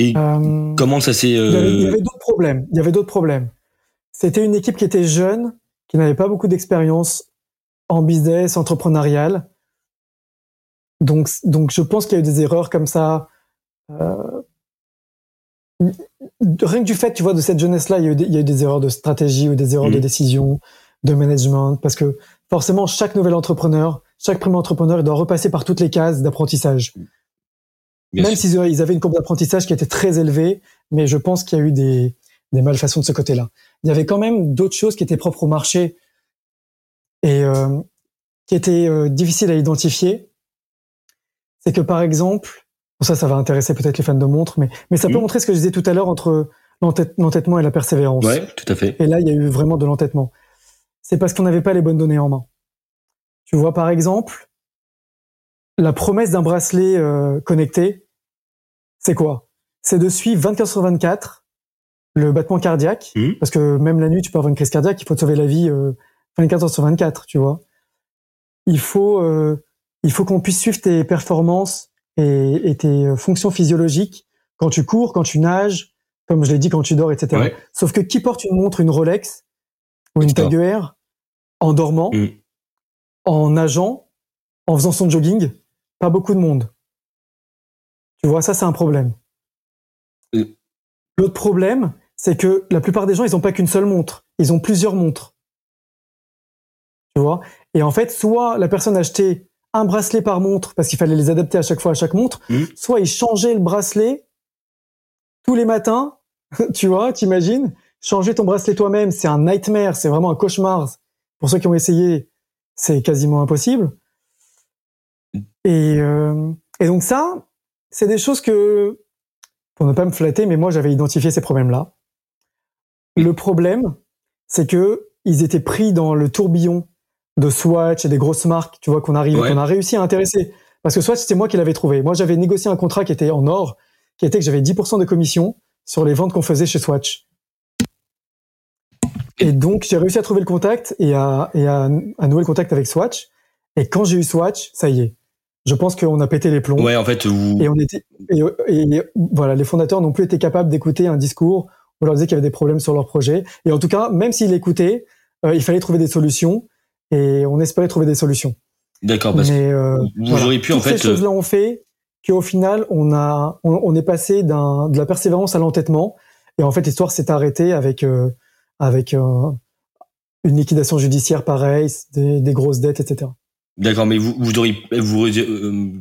Et euh, comment ça s'est Il y euh... avait, avait d'autres problèmes. Il y avait d'autres problèmes. C'était une équipe qui était jeune, qui n'avait pas beaucoup d'expérience en business, entrepreneurial. Donc, donc je pense qu'il y a eu des erreurs comme ça. Euh, rien que du fait, tu vois, de cette jeunesse-là, il, il, y a eu des erreurs de stratégie ou des erreurs mmh. de décision, de management, parce que forcément, chaque nouvel entrepreneur, chaque premier entrepreneur, il doit repasser par toutes les cases d'apprentissage. Même s'ils ils avaient une courbe d'apprentissage qui était très élevée, mais je pense qu'il y a eu des, des malfaçons de ce côté-là. Il y avait quand même d'autres choses qui étaient propres au marché et euh, qui étaient euh, difficiles à identifier c'est que par exemple, ça, ça va intéresser peut-être les fans de montres, mais, mais ça peut montrer ce que je disais tout à l'heure entre l'entêtement et la persévérance. Ouais, tout à fait. Et là, il y a eu vraiment de l'entêtement. C'est parce qu'on n'avait pas les bonnes données en main. Tu vois, par exemple, la promesse d'un bracelet euh, connecté, c'est quoi? C'est de suivre 24 sur 24 le battement cardiaque, mmh. parce que même la nuit, tu peux avoir une crise cardiaque, il faut te sauver la vie euh, 24 heures sur 24, tu vois. Il faut euh, il faut qu'on puisse suivre tes performances et, et, tes fonctions physiologiques quand tu cours, quand tu nages, comme je l'ai dit, quand tu dors, etc. Ouais. Sauf que qui porte une montre, une Rolex ou une Tag Heuer en dormant, mmh. en nageant, en faisant son jogging Pas beaucoup de monde. Tu vois, ça c'est un problème. Mmh. L'autre problème, c'est que la plupart des gens, ils n'ont pas qu'une seule montre. Ils ont plusieurs montres. Tu vois? Et en fait, soit la personne achetait un bracelet par montre parce qu'il fallait les adapter à chaque fois à chaque montre, Mmh. soit il changeait le bracelet tous les matins. tu vois, t'imagines? Changer ton bracelet toi-même, c'est un nightmare, c'est vraiment un cauchemar. Pour ceux qui ont essayé, c'est quasiment impossible. Et, euh, et donc ça, c'est des choses que, pour ne pas me flatter, mais moi j'avais identifié ces problèmes-là. Le problème, c'est que ils étaient pris dans le tourbillon de Swatch et des grosses marques, tu vois, qu'on arrive, Ouais. qu'on a réussi à intéresser. Parce que Swatch, c'était moi qui l'avais trouvé. Moi, j'avais négocié un contrat qui était en or, qui était que j'avais 10% de commission sur les ventes qu'on faisait chez Swatch. Et donc, j'ai réussi à trouver le contact et à, et à, à nouer le contact avec Swatch. Et quand j'ai eu Swatch, ça y est. Je pense qu'on a pété les plombs. Ouais, en fait, vous... Et on était, et, et voilà, les fondateurs n'ont plus été capables d'écouter un discours où on leur disait qu'il y avait des problèmes sur leur projet. Et en tout cas, même s'ils l'écoutaient, euh, il fallait trouver des solutions et on espérait trouver des solutions. d'accord, parce Mais euh, vous voilà. auriez pu, en fait... ces choses-là ont fait qu'au final, on a, on, on est passé d'un, de la persévérance à l'entêtement. Et en fait, l'histoire s'est arrêtée avec, euh, avec euh, une liquidation judiciaire pareille, des, des grosses dettes, etc. D'accord, mais vous, vous auriez... Vous, euh,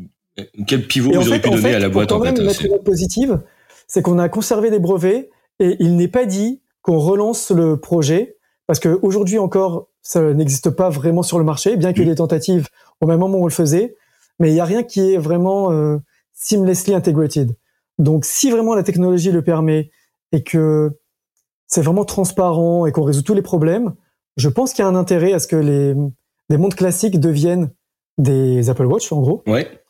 quel pivot Et vous auriez fait, pu donner fait, à la pour boîte, quand en même fait mettre une note positive, c'est qu'on a conservé des brevets et il n'est pas dit qu'on relance le projet parce qu'aujourd'hui encore, ça n'existe pas vraiment sur le marché, bien qu'il y ait Mm. des tentatives au même moment où on le faisait, mais il n'y a rien qui est vraiment euh, seamlessly integrated. Donc, si vraiment la technologie le permet et que c'est vraiment transparent et qu'on résout tous les problèmes, je pense qu'il y a un intérêt à ce que les, les montres classiques deviennent des Apple Watch, en gros. Ouais,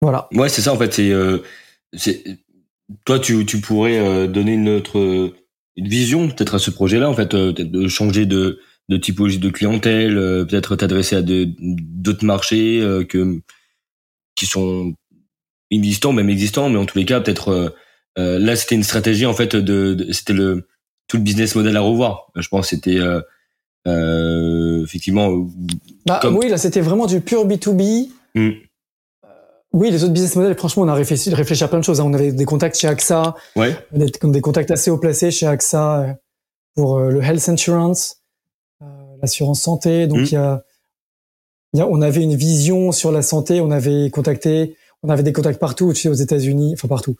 Voilà. ouais, c'est ça, en fait. C'est, euh, toi, tu, tu pourrais euh, donner une autre euh, une vision peut-être à ce projet-là, en fait, euh, peut-être de changer de, de typologie de clientèle, peut-être t'adresser à d'autres marchés que qui sont inexistants, même existants, mais en tous les cas, peut-être là, c'était une stratégie en fait de, de- c'était le tout le business model à revoir. Je pense que c'était euh, euh, effectivement Bah, Comme- Oui, là, c'était vraiment du pur B2B. Hmm. Euh, Oui, les autres business models, franchement, on a réfléchi, réfléchi à plein de choses. hein. On avait des contacts chez AXA, ouais, des, des contacts assez haut placés chez AXA euh, pour euh, le health insurance, euh, l'assurance santé. Donc, Hmm. il y, a, y a, on avait une vision sur la santé. On avait contacté, on avait des contacts partout, tu sais, aux États-Unis, enfin partout,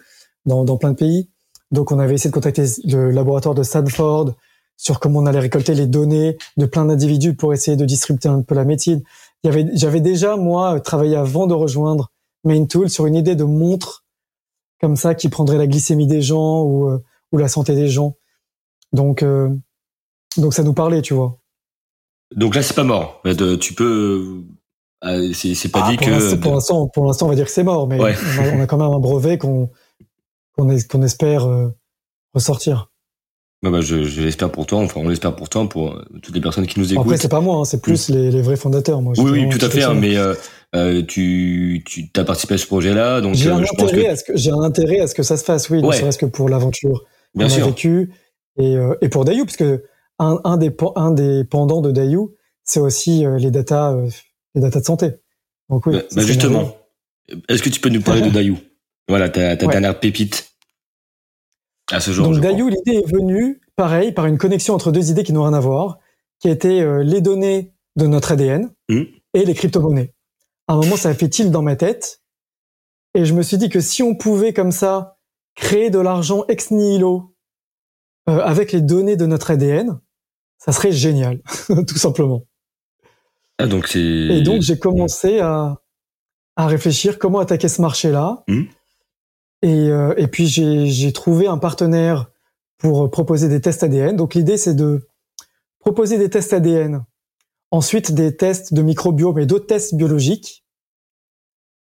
dans, dans plein de pays. Donc, on avait essayé de contacter le laboratoire de Stanford sur comment on allait récolter les données de plein d'individus pour essayer de distribuer un peu la avait, j'avais déjà moi travaillé avant de rejoindre Maintool sur une idée de montre comme ça qui prendrait la glycémie des gens ou, euh, ou la santé des gens. Donc, euh, donc ça nous parlait, tu vois. donc là c'est pas mort. Euh, tu peux, euh, c'est c'est pas Ah, dit pour que l'instant- pour l'instant, pour l'instant, on va dire que c'est mort, mais Ouais. on, a, on a quand même un brevet qu'on qu'on es- qu'on espère euh, ressortir. Bah, bah, je, je l'espère pour toi, enfin on l'espère pour toi, pour euh, toutes les personnes qui nous écoutent. après, c'est pas moi, hein, c'est plus les, les vrais fondateurs. Moi, oui, oui, tout à fait, hein, mais euh, euh, tu, tu as participé à ce projet-là, donc J'ai un je pense intérêt que à ce que un intérêt à ce que ça se fasse, oui, ne Ouais. serait-ce que pour l'aventure qu'on a sûr. vécu et, et pour Dayu, parce que un, un des un des pendants de Dayu, c'est aussi les data les data de santé. Donc oui, Bah, bah, justement, est-ce que tu peux nous parler de Dayou? Voilà, ta, ta Ouais. dernière pépite à ce jour. Donc. Dayu, l'idée est venue, pareil, par une connexion entre deux idées qui n'ont rien à voir, qui étaient euh, les données de notre ADN Mhm. et les crypto-monnaies. À un moment, ça a fait tilt dans ma tête, et je me suis dit que si on pouvait comme ça créer de l'argent ex nihilo euh, avec les données de notre ADN, ça serait génial, tout simplement. Ah, donc. Et donc j'ai commencé à, à réfléchir comment attaquer ce marché-là. Mhm. Et, euh, et puis j'ai j'ai trouvé un partenaire pour proposer des tests ADN. Donc l'idée c'est de proposer des tests ADN, ensuite des tests de microbiome et d'autres tests biologiques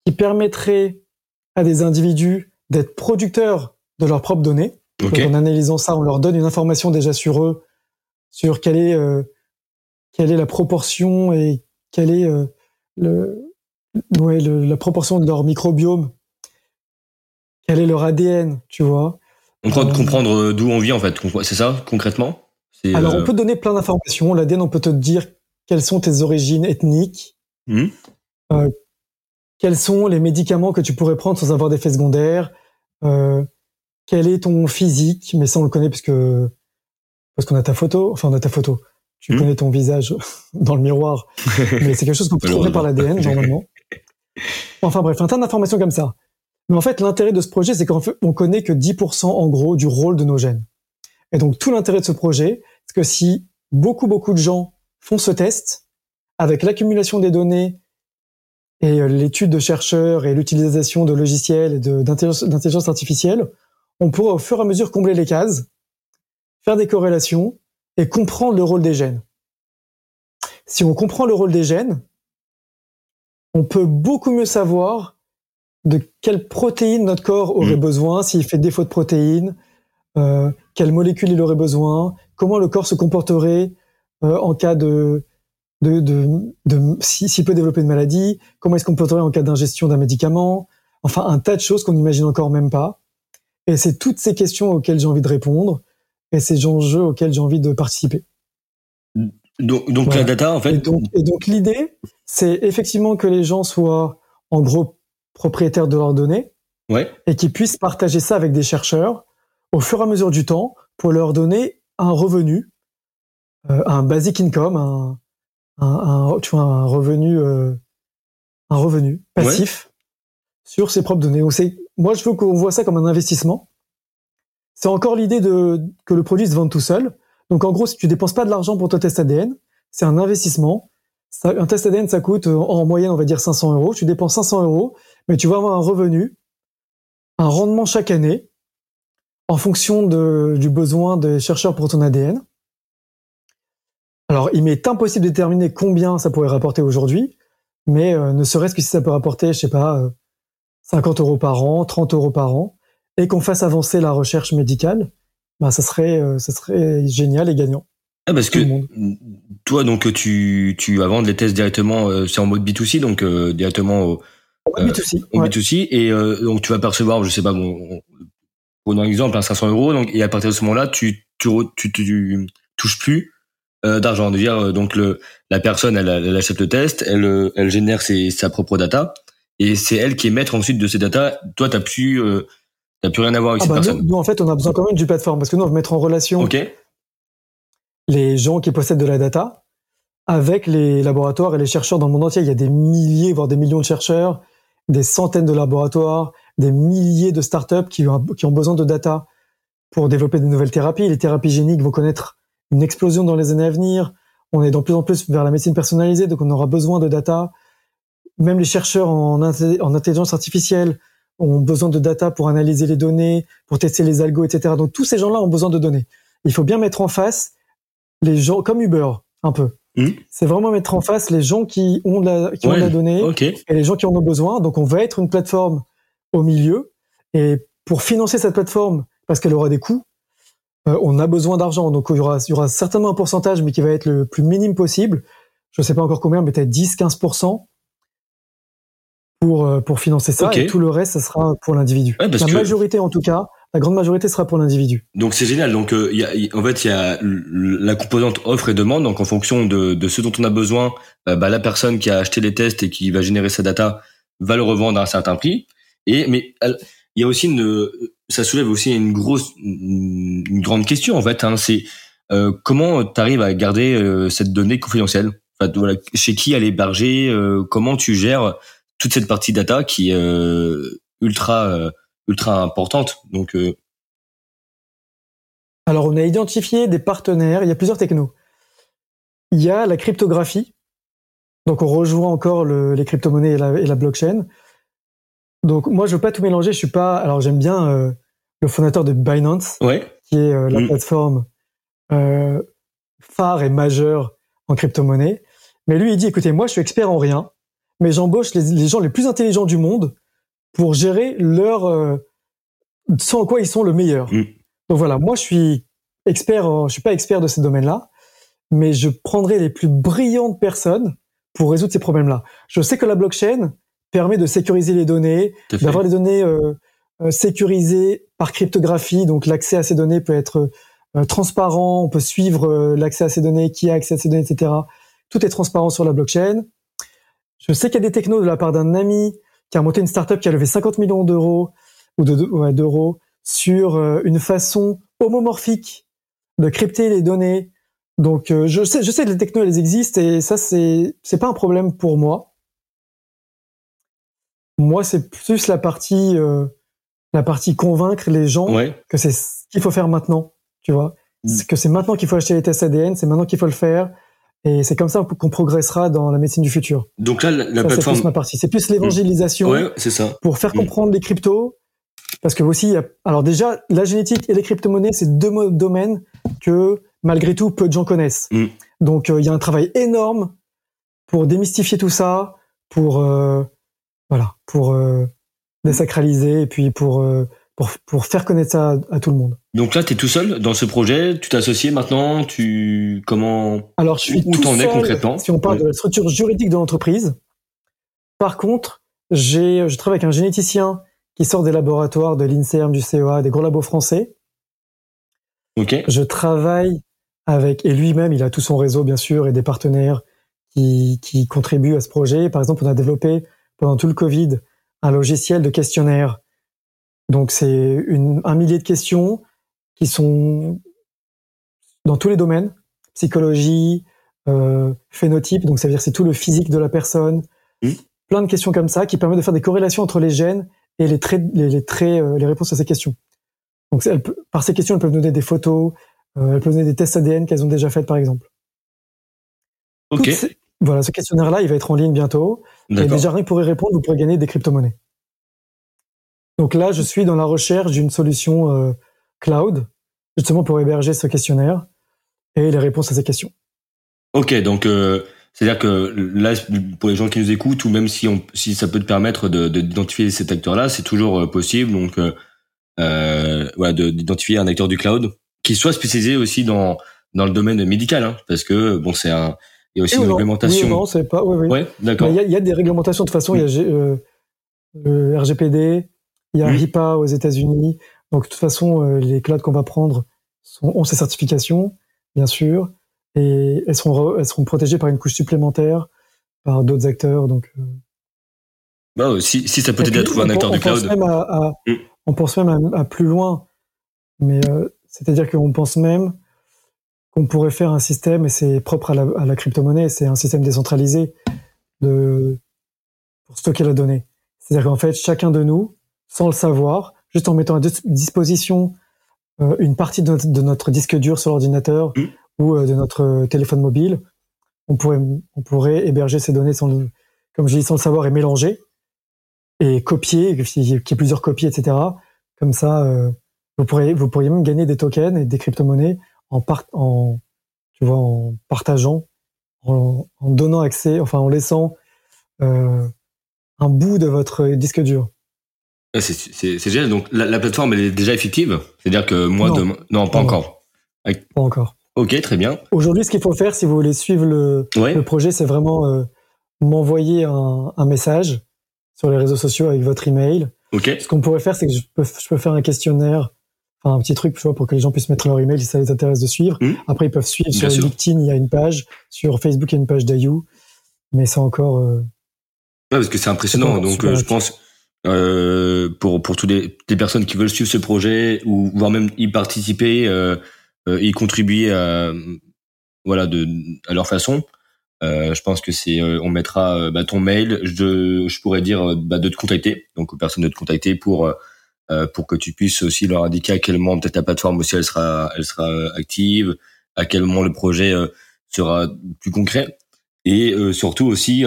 qui permettraient à des individus d'être producteurs de leurs propres données. Donc en analysant ça, on leur donne une information déjà sur eux, sur quelle est euh, quelle est la proportion et quelle est euh, le, ouais, le- la proportion de leur microbiome, quel est leur ADN, tu vois? On croit de Euh, comprendre euh, d'où on vient en fait. C'est ça concrètement? Alors euh, on peut donner plein d'informations. L'ADN, on peut te dire quelles sont tes origines ethniques, hmm quels sont les médicaments que tu pourrais prendre sans avoir d'effets secondaires, euh, quel est ton physique, mais ça on le connaît parce que parce qu'on a ta photo, enfin on a ta photo, tu connais ton visage dans le miroir, mais c'est quelque chose qu'on peut trouver par l'ADN normalement. Enfin bref, un tas d'informations comme ça. Mais en fait, l'intérêt de ce projet, c'est qu'on on connaît que 10% en gros du rôle de nos gènes. Et donc tout l'intérêt de ce projet, c'est que si beaucoup beaucoup de gens font ce test, avec l'accumulation des données et euh, l'étude de chercheurs et l'utilisation de logiciels et d'intelligence artificielle, on pourra au fur et à mesure combler les cases, faire des corrélations et comprendre le rôle des gènes. Si on comprend le rôle des gènes, on peut beaucoup mieux savoir de quelle protéine notre corps aurait mmh. besoin, s'il fait défaut de protéines, euh, quelle molécule il aurait besoin, comment le corps se comporterait euh, en cas de, de, de, de s'il peut développer une maladie, comment il se comporterait en cas d'ingestion d'un médicament, enfin un tas de choses qu'on n'imagine encore même pas. Et c'est toutes ces questions auxquelles j'ai envie de répondre et ces enjeux auxquels j'ai envie de participer. Donc, donc la data, en fait. Et donc, l'idée, c'est effectivement que les gens soient en gros propriétaires de leurs données ouais. et qu'ils puissent partager ça avec des chercheurs au fur et à mesure du temps pour leur donner un revenu, euh, un basic income, un, un, tu vois, un revenu, euh, un revenu passif sur ses propres données. moi, je veux qu'on voit ça comme un investissement. C'est encore l'idée de que le produit se vende tout seul. Donc, en gros, si tu dépenses pas de l'argent pour ton test ADN, c'est un investissement. un test ADN, ça coûte en moyenne, on va dire 500 euros. Tu dépenses 500 euros, mais tu vas avoir un revenu, un rendement chaque année, en fonction de, du besoin des chercheurs pour ton ADN. Alors, il m'est impossible de déterminer combien ça pourrait rapporter aujourd'hui, mais euh, ne serait-ce que si ça peut rapporter, je sais pas, 50 euh, euros par an, 30 euros par an, et qu'on fasse avancer la recherche médicale, bah, ça serait, euh, ça serait génial et gagnant. Ah, parce que toi, donc, tu, tu vas vendre les tests directement, c'est en mode B2C, donc directement au, B2C, au B2C, et donc tu vas percevoir, je sais pas, bon, pour un exemple, 500 euros, donc, et à partir de ce moment-là, tu, tu, tu, tu touches plus euh, d'argent. dire euh, donc le la personne elle, elle achète le test, elle euh, elle génère ses, sa propre data et c'est elle qui est maître ensuite de ces data. Toi t'as plus euh, t'as plus rien à voir avec ah cette bah personne. Nous, en fait on a besoin quand même du plateforme parce que nous on veut mettre en relation les gens qui possèdent de la data avec les laboratoires et les chercheurs dans le monde entier. Il y a des milliers voire des millions de chercheurs, des centaines de laboratoires, des milliers de startups qui ont, besoin de data pour développer de nouvelles thérapies. Les thérapies géniques vont connaître une explosion dans les années à venir. On est de plus en plus vers la médecine personnalisée, donc on aura besoin de data. Même les chercheurs en, en intelligence artificielle ont besoin de data pour analyser les données, pour tester les algos, etc. Donc tous ces gens-là ont besoin de données. Il faut bien mettre en face les gens, comme Uber, un peu. Hmm. C'est vraiment mettre en face les gens qui ont de la, qui ont de la donnée et les gens qui en ont besoin. Donc on va être une plateforme au milieu. Et pour financer cette plateforme, parce qu'elle aura des coûts, euh, on a besoin d'argent. Donc il y, aura, il y aura certainement un pourcentage, mais qui va être le plus minime possible. Je ne sais pas encore combien, mais peut-être 10-15% pour, euh, pour financer ça. Et tout le reste, ça sera pour l'individu. la majorité, en tout cas, la grande majorité sera pour l'individu. Donc c'est génial. Donc euh, y a, en fait, il y a la composante offre et demande. Donc en fonction de, de ce dont on a besoin, bah, la personne qui a acheté les tests et qui va générer sa data va le revendre à un certain prix. Et mais il y a aussi une ça soulève aussi une grosse, une grande question en fait. Hein, c'est euh, comment tu arrives à garder euh, cette donnée confidentielle? Enfin, voilà, Chez qui elle est hébergée euh, Comment tu gères toute cette partie data qui est ultra, ultra importante Donc, alors on a identifié des partenaires. Il y a plusieurs technos. Il y a la cryptographie. Donc on rejoint encore le, les crypto-monnaies et la, et la blockchain. Donc moi je veux pas tout mélanger, je suis pas alors j'aime bien euh, le fondateur de Binance qui est euh, la mm. plateforme euh, phare et majeure en crypto-monnaie. Mais lui il dit écoutez moi je suis expert en rien, mais j'embauche les, gens les plus intelligents du monde pour gérer leur euh, en quoi ils sont le meilleur. Mm. Donc voilà, moi je suis expert, je suis pas expert de ces domaines-là, mais je prendrai les plus brillantes personnes pour résoudre ces problèmes-là. Je sais que la blockchain permet de sécuriser les données, d'avoir les données euh, euh, sécurisées par cryptographie. Donc l'accès à ces données peut être euh, transparent, on peut suivre l'accès à ces données, qui a accès à ces données, etc. Tout est transparent sur la blockchain. Je sais qu'il y a des technos de la part d'un ami qui a monté une startup qui a levé 50 millions d'euros ou d'euros sur une façon homomorphique de crypter les données Donc euh, je sais, je sais que les technos elles existent et ça c'est c'est pas un problème pour moi. Moi c'est plus la partie euh, la partie convaincre les gens que c'est ce qu'il faut faire maintenant, tu vois, mm. que c'est maintenant qu'il faut acheter les tests ADN, c'est maintenant qu'il faut le faire. Et c'est comme ça qu'on progressera dans la médecine du futur. Donc là, la, plateforme. C'est plus ma partie. C'est plus l'évangélisation. Ouais, c'est ça. Pour faire mm. comprendre les cryptos. Parce que aussi, alors déjà, la génétique et les crypto-monnaies, c'est deux domaines que malgré tout, peu de gens connaissent. Mm. Donc, euh, il y a un travail énorme pour démystifier tout ça, pour euh, voilà, pour euh, désacraliser et puis pour pour, pour faire connaître ça à, tout le monde. Donc là, tu es tout seul dans ce projet, tu t'es associé maintenant, tu comment Alors, je suis où tout seul, es concrètement Si on parle de la structure juridique de l'entreprise. Par contre, j'ai je travaille avec un généticien qui sort des laboratoires de l'INSERM, du CEA, des gros labos français. Ok. Je travaille avec et lui-même, il a tout son réseau bien sûr et des partenaires qui, qui contribuent à ce projet. Par exemple, on a développé pendant tout le Covid un logiciel de questionnaire. Donc c'est un millier de questions qui sont dans tous les domaines psychologie, euh, phénotype. Donc ça veut dire c'est tout le physique de la personne. Mmh. Plein de questions comme ça qui permettent de faire des corrélations entre les gènes et les traits, les, traits, euh, les réponses à ces questions. Donc par ces questions, elles peuvent donner des photos, euh, elles peuvent donner des tests ADN qu'elles ont déjà fait, par exemple. Ok. Voilà, ce questionnaire-là, il va être en ligne bientôt. Et déjà, rien pour y répondre, vous pourrez gagner des crypto-monnaies. Donc là, je suis dans la recherche d'une solution cloud, justement pour héberger ce questionnaire et les réponses à ces questions. Ok, donc euh, c'est-à-dire que là, pour les gens qui nous écoutent, ou même si, on, si ça peut te permettre d'identifier de, cet acteur-là, c'est toujours possible. Donc, euh, voilà, d'identifier un acteur du cloud qui soit spécialisé aussi dans dans le domaine médical, hein, parce que bon, c'est un il y a aussi une réglementation. Oui, non, c'est pas. Oui, oui. Ouais, d'accord. Il y a, y a, des réglementations de toute façon. Il y a euh, le RGPD, il y a RIPA aux États-Unis. Donc de toute façon, euh, les clouds qu'on va prendre sont, ont ces certifications, bien sûr, et elles seront elles seront protégées par une couche supplémentaire par d'autres acteurs. Donc. Euh... Bah, si, si ça peut t'aider à trouver un acteur du cloud. Même à, à, mm. On pense même à, à plus loin, mais euh, c'est-à-dire qu'on pense même qu'on pourrait faire un système, et c'est propre à la, à la crypto-monnaie, c'est un système décentralisé de, pour stocker la donnée. C'est-à-dire qu'en fait, chacun de nous, sans le savoir, juste en mettant à disposition euh, une partie de notre, de notre, disque dur sur l'ordinateur mmh. ou euh, de notre téléphone mobile, on pourrait, on pourrait héberger ces données sans le, comme je dis, sans le savoir et mélanger et copier, qu'il y ait plusieurs copies, etc. Comme ça, euh, vous pourriez, vous pourriez même gagner des tokens et des crypto-monnaies en, part, en, tu vois, en partageant, en, en, donnant accès, enfin en laissant euh, un bout de votre disque dur. C'est génial. Donc la, la, plateforme elle est déjà effective, c'est-à-dire que moi, non, non pas, encore. Pas encore. Ok, très bien. Aujourd'hui, ce qu'il faut faire, si vous voulez suivre le, le projet, c'est vraiment euh, m'envoyer un, un, message sur les réseaux sociaux avec votre email. Ok. Ce qu'on pourrait faire, c'est que je peux, je peux faire un questionnaire enfin un petit truc tu vois, pour que les gens puissent mettre leur email si ça les intéresse de suivre. Mmh. Après, ils peuvent suivre sur LinkedIn, il y a une page, sur Facebook, il y a une page d'Ayou, mais c'est encore. Euh, ouais, parce que c'est impressionnant. Donc, euh, je pense euh, pour pour toutes les, les, personnes qui veulent suivre ce projet ou voire même y participer, euh, euh y contribuer à voilà de à leur façon. je pense que c'est on mettra bah, ton mail. Je je pourrais dire bah, de te contacter donc aux personnes de te contacter pour euh, pour que tu puisses aussi leur indiquer à quel moment peut-être ta plateforme aussi elle sera elle sera euh, active, à quel moment le projet euh, sera plus concret et surtout aussi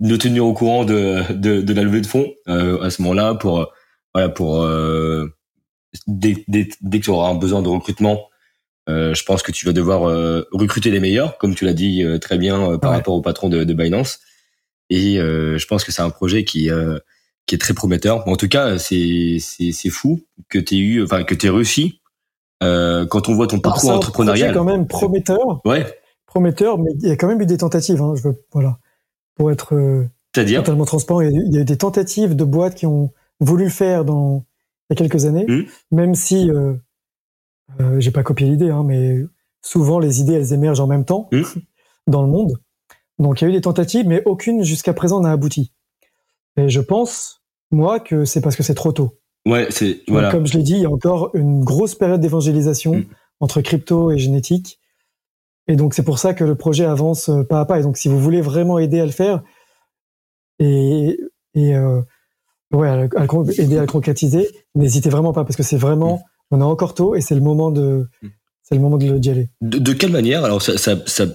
nous tenir au courant de, de, de, la levée de fonds à ce moment-là pour voilà pour dès, dès, dès, que tu auras un besoin de recrutement euh, je pense que tu vas devoir recruter les meilleurs comme tu l'as dit très bien par rapport au patron de, de Binance et je pense que c'est un projet qui qui est très prometteur. En tout cas, c'est c'est c'est fou que tu eu, enfin que tu réussi. Euh, quand on voit ton parcours entrepreneurial, quand même prometteur. Ouais. Prometteur, mais il y a quand même eu des tentatives. Hein, je veux, voilà, pour être euh, totalement transparent, il y, a eu des tentatives de boîtes qui ont voulu le faire dans il y a quelques années, mmh. même si euh, euh, j'ai pas copié l'idée, hein, mais souvent les idées elles émergent en même temps mmh. dans le monde. Donc il y a eu des tentatives, mais aucune jusqu'à présent n'a abouti. Et je pense, moi, que c'est parce que c'est trop tôt. Ouais, c'est voilà. Comme je l'ai dit, il y a encore une grosse période d'évangélisation mm. entre crypto et génétique. Et donc c'est pour ça que le projet avance pas à pas. Et donc si vous voulez vraiment aider à le faire et, et ouais, à, aider à le concrétiser, n'hésitez vraiment pas parce que c'est vraiment, on est encore tôt et c'est le moment de, c'est le moment de d'y aller. De, quelle manière Alors ça, ça, ça,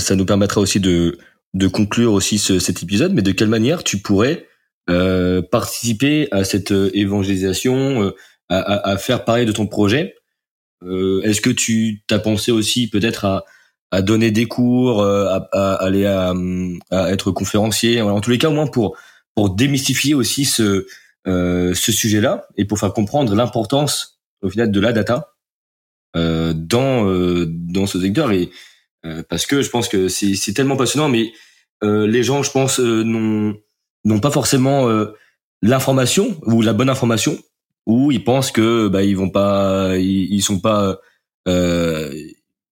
ça, nous permettra aussi de, de conclure aussi ce, cet épisode, mais de quelle manière tu pourrais euh, participer à cette euh, évangélisation, euh, à, à, à, faire parler de ton projet? Euh, Est-ce que tu t'as pensé aussi peut-être à, à donner des cours, à, à aller à, à, être conférencier En tous les cas, au moins pour pour démystifier aussi ce euh, ce sujet-là et pour faire comprendre l'importance au final de la data euh, dans euh, dans ce secteur. Et parce que je pense que c'est c'est tellement passionnant mais les gens je pense n'ont n'ont pas forcément l'information ou la bonne information ou ils pensent que bah ils vont pas ils, ils sont pas euh,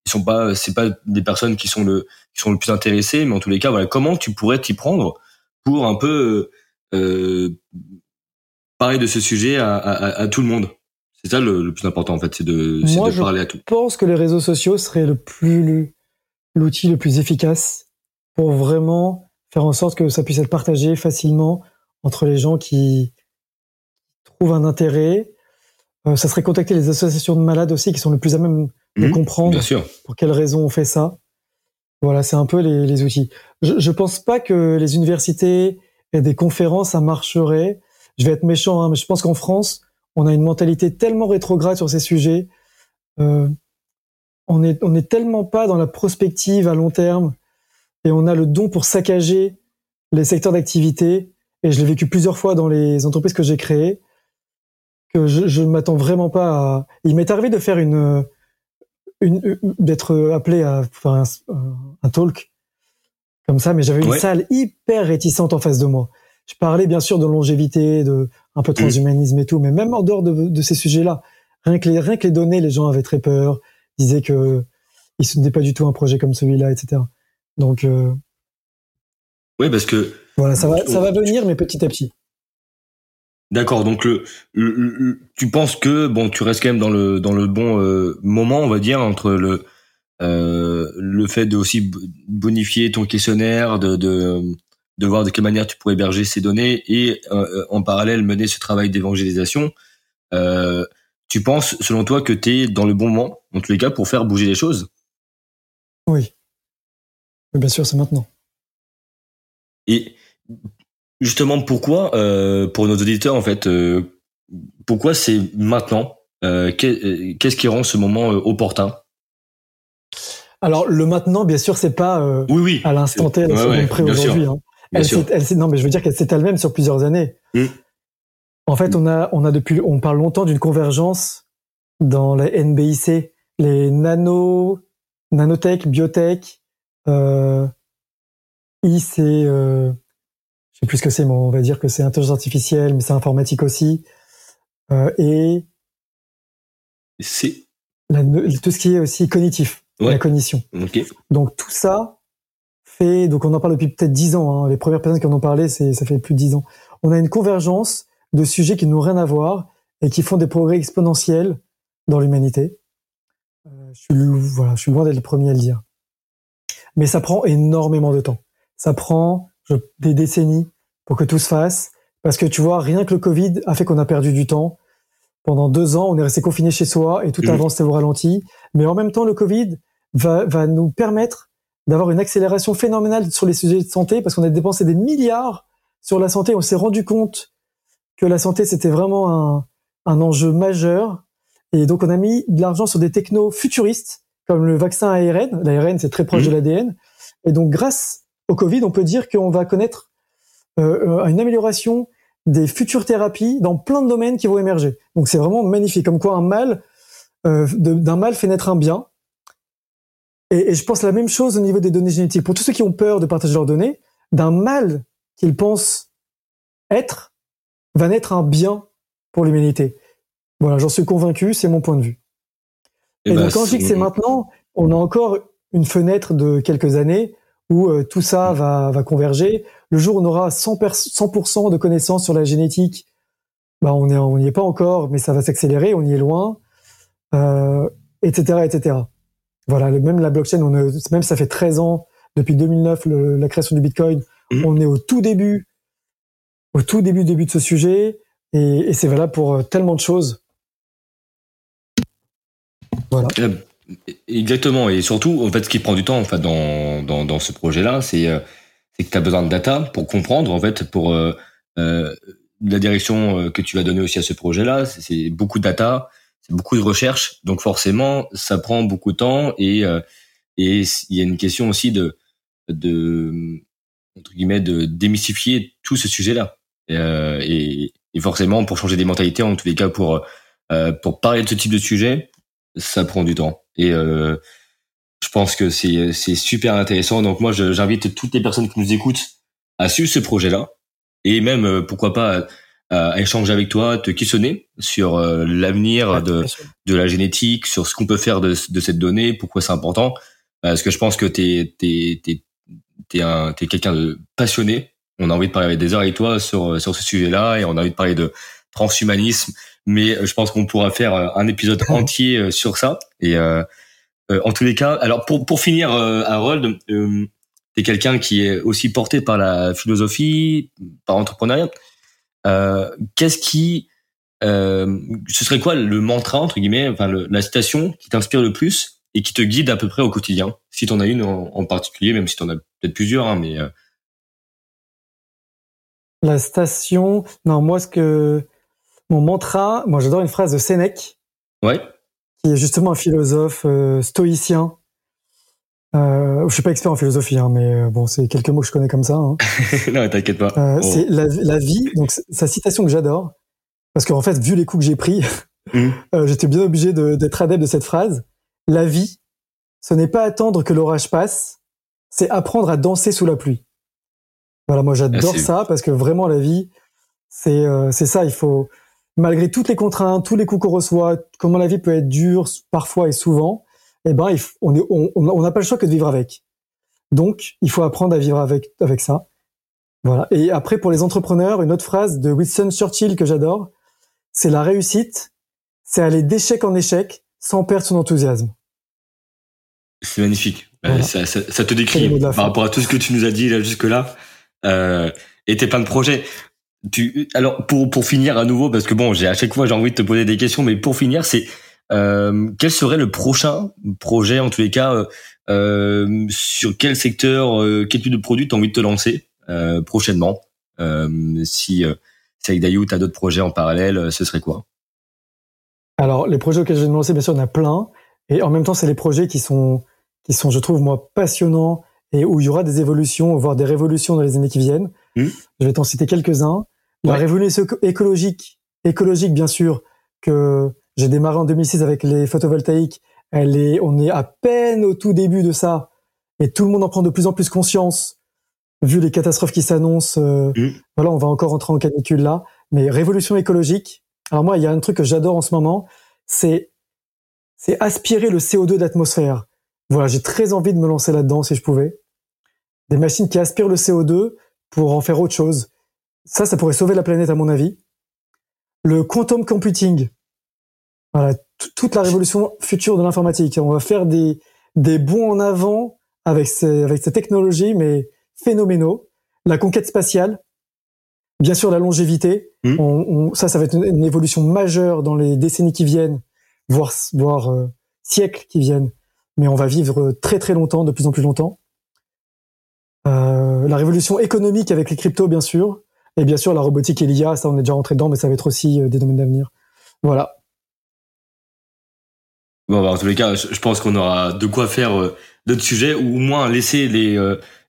ils sont pas c'est pas des personnes qui sont le qui sont le plus intéressées mais en tous les cas voilà comment tu pourrais t'y prendre pour un peu euh, parler de ce sujet à, à, à tout le monde? C'est ça le, plus important en fait, c'est de, de parler à tout. Je pense que les réseaux sociaux seraient le plus l'outil le plus efficace pour vraiment faire en sorte que ça puisse être partagé facilement entre les gens qui trouvent un intérêt. Euh, ça serait contacter les associations de malades aussi qui sont le plus à même de mmh, comprendre pour quelles raisons on fait ça. Voilà, c'est un peu les, les outils. Je, je pense pas que les universités et des conférences, ça marcherait. Je vais être méchant, hein, mais je pense qu'en France, on a une mentalité tellement rétrograde sur ces sujets. Euh, on est on est tellement pas dans la prospective à long terme et on a le don pour saccager les secteurs d'activité. Et je l'ai vécu plusieurs fois dans les entreprises que j'ai créées que je ne m'attends vraiment pas à. Il m'est arrivé de faire une une d'être appelé à faire un, un talk comme ça, mais j'avais une salle hyper réticente en face de moi. Je parlais bien sûr de longévité, de un peu de mm. transhumanisme et tout, mais même en dehors de, de ces sujets-là, rien que les rien que les données, les gens avaient très peur, disaient que ils soutenaient pas du tout un projet comme celui-là, etc. Donc euh, oui, parce que voilà, ça va ça va venir, mais petit à petit. D'accord, donc le, tu penses que bon, tu restes quand même dans le dans le bon euh, moment, on va dire, entre le euh, le fait de aussi bonifier ton questionnaire, de, de, de voir de quelle manière tu pourrais héberger ces données et euh, en parallèle mener ce travail d'évangélisation. Tu penses, selon toi, que tu es dans le bon moment, en tous les cas, pour faire bouger les choses? Oui. Bien sûr, c'est maintenant. Et justement, pourquoi, euh, pour nos auditeurs, en fait, euh, pourquoi c'est maintenant Qu'est-ce qui rend ce moment opportun? Alors le maintenant, bien sûr, c'est pas euh, oui, oui. à l'instant T, ouais, près aujourd'hui. Hein. Elle, elle non, mais je veux dire qu'elle s'est elle-même sur plusieurs années. Mm. En fait, on a, on a depuis, on parle longtemps d'une convergence dans les NBIC, les nano, nanotech, biotech, euh, I, c'est, euh, je sais plus ce que c'est, mais on va dire que c'est intelligence artificielle, mais c'est informatique aussi, euh, et c'est tout ce qui est aussi cognitif la cognition. Donc tout ça fait, donc on en parle depuis peut-être dix ans. Hein. Les premières personnes qui en ont parlé, c'est ça fait plus de dix ans. On a une convergence de sujets qui n'ont rien à voir et qui font des progrès exponentiels dans l'humanité. Euh, je suis voilà, je suis loin d'être le premier à le dire. Mais ça prend énormément de temps. Ça prend des décennies pour que tout se fasse. Parce que tu vois, rien que le Covid a fait qu'on a perdu du temps. Pendant deux ans, on est resté confiné chez soi et tout avance au ralenti. Mais en même temps, le Covid va, va nous permettre d'avoir une accélération phénoménale sur les sujets de santé parce qu'on a dépensé des milliards sur la santé. On s'est rendu compte que la santé, c'était vraiment un, un enjeu majeur. Et donc, on a mis de l'argent sur des technos futuristes comme le vaccin ARN. L'ARN, c'est très proche de l'ADN. Et donc, grâce au Covid, on peut dire qu'on va connaître euh, euh une amélioration des futures thérapies dans plein de domaines qui vont émerger. Donc c'est vraiment magnifique. Comme quoi un mal euh, d'un mal fait naître un bien. Et, et, je pense la même chose au niveau des données génétiques. Pour tous ceux qui ont peur de partager leurs données, d'un mal qu'ils pensent être va naître un bien pour l'humanité. Voilà, j'en suis convaincu, c'est mon point de vue. Et, eh donc ben, quand je dis que c'est maintenant, on a encore une fenêtre de quelques années où euh, tout ça va, va converger. Le jour où on aura 100%, 100 de connaissances sur la génétique, bah on n'y on est pas encore, mais ça va s'accélérer, on y est loin, euh, etc., etc. Voilà, même la blockchain, on est, même ça fait 13 ans depuis 2009 la création du Bitcoin. Mhm. On est au tout début, au tout début début de ce sujet, et, et c'est valable pour euh, tellement de choses. Voilà. Exactement, et surtout, en fait, ce qui prend du temps, en fait, dans dans, dans ce projet-là, c'est euh, c'est que tu as besoin de data pour comprendre, en fait, pour euh, la direction que tu vas donner aussi à ce projet-là. C'est beaucoup de data, c'est beaucoup de recherche, donc forcément, ça prend beaucoup de temps et et il y a une question aussi de de entre guillemets de démystifier tout ce sujet-là. Euh, et, et, forcément, pour changer des mentalités, en tous les cas, pour euh, pour parler de ce type de sujet, ça prend du temps. Et euh, je pense que c'est super intéressant. Donc moi, j'invite toutes les personnes qui nous écoutent à suivre ce projet-là et même euh, pourquoi pas à échanger avec toi, te questionner sur euh, l'avenir de de la génétique, sur ce qu'on peut faire de, de cette donnée, pourquoi c'est important. Parce que je pense que t'es t'es t'es t'es quelqu'un de passionné. On a envie de parler avec des heures avec toi sur sur ce sujet-là et on a envie de parler de transhumanisme. Mais euh, je pense qu'on pourra faire euh, un épisode entier euh, sur ça. Et en tous les cas, alors pour pour finir, Harold, euh, t'es quelqu'un qui est aussi porté par la philosophie, par l'entrepreneuriat. Qu'est-ce qui ce serait quoi le mantra entre guillemets, enfin la citation qui t'inspire le plus et qui te guide à peu près au quotidien? Si t'en as une en, particulier, même si t'en as peut-être plusieurs, hein, mais... La station... Non, moi, ce que... Mon mantra, moi j'adore une phrase de Sénèque. Ouais. Qui est justement un philosophe euh, stoïcien. Euh, je suis pas expert en philosophie, hein, mais euh, bon, c'est quelques mots que je connais comme ça. Hein. non, t'inquiète pas. Oh. C'est la, la, vie, donc sa citation que j'adore, parce qu'en fait, vu les coups que j'ai pris, mmh. j'étais bien obligé d'être adepte de cette phrase la vie, ce n'est pas attendre que l'orage passe, c'est apprendre à danser sous la pluie. Voilà, moi j'adore ça parce que vraiment la vie, c'est euh, c'est ça. Il faut malgré toutes les contraintes, tous les coups qu'on reçoit, comment la vie peut être dure parfois et souvent, eh ben on n'a pas le choix que de vivre avec. Donc il faut apprendre à vivre avec avec ça. Voilà. Et après pour les entrepreneurs, une autre phrase de Winston Churchill que j'adore, c'est la réussite, c'est aller d'échec en échec sans perdre son enthousiasme. C'est magnifique. Euh, ça, ça, te décrit par rapport à tout ce que tu nous as dit là jusque là. Euh, et tes plein de projets. Tu, alors pour pour finir à nouveau parce que bon, j'ai à chaque fois j'ai envie de te poser des questions, mais pour finir, c'est euh, quel serait le prochain projet en tous les cas euh, euh sur quel secteur, quel type de produit tu as envie de te lancer prochainement Si si avec Dayou tu as d'autres projets en parallèle, ce serait quoi? Alors, les projets auxquels je vais me lancer, bien sûr, il y en a plein. Et en même temps, c'est les projets qui sont, qui sont, je trouve, moi, passionnants et où il y aura des évolutions, voire des révolutions dans les années qui viennent. Mmh. Je vais t'en citer quelques-uns. La révolution écologique, écologique, bien sûr, que j'ai démarré en 2006 avec les photovoltaïques. Elle est, on est à peine au tout début de ça. Et tout le monde en prend de plus en plus conscience, vu les catastrophes qui s'annoncent. Euh, mmh. Voilà, on va encore entrer en canicule là. Mais révolution écologique, alors moi, il y a un truc que j'adore en ce moment, c'est c'est aspirer le CO2 de l'atmosphère. Voilà, j'ai très envie de me lancer là-dedans si je pouvais. Des machines qui aspirent le CO2 pour en faire autre chose. Ça, ça pourrait sauver la planète à mon avis. Le quantum computing. Voilà, toute la révolution future de l'informatique. On va faire des des bons en avant avec ces avec ces technologies mais phénoménaux. La conquête spatiale. Bien sûr, la longévité. On, ça, ça va être une, évolution majeure dans les décennies qui viennent, voire, voire euh, siècles qui viennent. Mais on va vivre très très longtemps, de plus en plus longtemps. Euh, la révolution économique avec les cryptos, bien sûr. Et bien sûr, la robotique et l'IA, ça on est déjà rentré dedans, mais ça va être aussi euh, des domaines d'avenir. Voilà. Bon, bah, en tous les cas, je pense qu'on aura de quoi faire euh, d'autres sujets, ou au moins laisser les,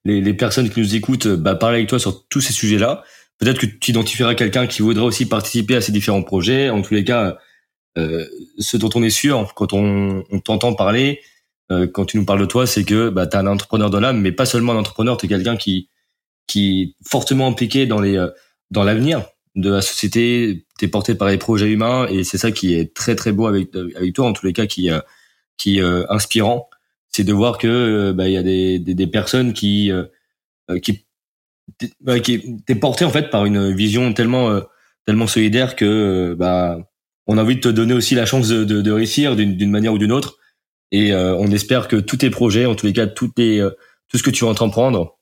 les, les, personnes qui nous écoutent bah, parler avec toi sur tous ces sujets-là. Peut-être que tu identifieras quelqu'un qui voudrait aussi participer à ces différents projets. En tous les cas, euh, ce dont on est sûr quand on, on t'entend parler, euh, quand tu nous parles de toi, c'est que bah, tu es un entrepreneur de l'âme, mais pas seulement un entrepreneur, tu es quelqu'un qui, qui est fortement impliqué dans les euh, dans l'avenir de la société, tu es porté par les projets humains et c'est ça qui est très très beau avec avec toi en tous les cas qui euh, qui euh, inspirant, c'est de voir que bah il y a des, des, des personnes qui qui t'es porté en fait par une vision tellement euh, tellement solidaire que euh, bah on a envie de te donner aussi la chance de, de, de réussir d'une manière ou d'une autre. Et on espère que tous tes projets, en tous les cas, tout, tes, tout ce que tu vas entreprendre,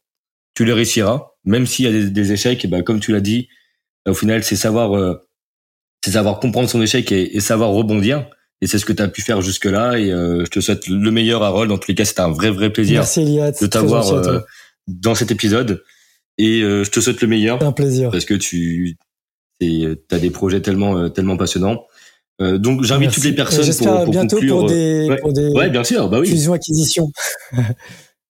tu le réussiras, même s'il y a des, des échecs. Et ben, comme tu l'as dit, au final, c'est savoir, c'est savoir comprendre son échec et, et savoir rebondir. Et c'est ce que tu as pu faire jusque-là. Et je te souhaite le meilleur, Harold. Dans tous les cas, c'était un vrai, vrai plaisir de t'avoir dans cet épisode. Et je te souhaite le meilleur. C'est un plaisir. Parce que tu as des projets tellement, tellement passionnants. Euh, donc j'invite toutes les personnes pour, pour bientôt conclure. Pour des, ouais. pour des ouais, bien sûr, bah oui. Fusion acquisition.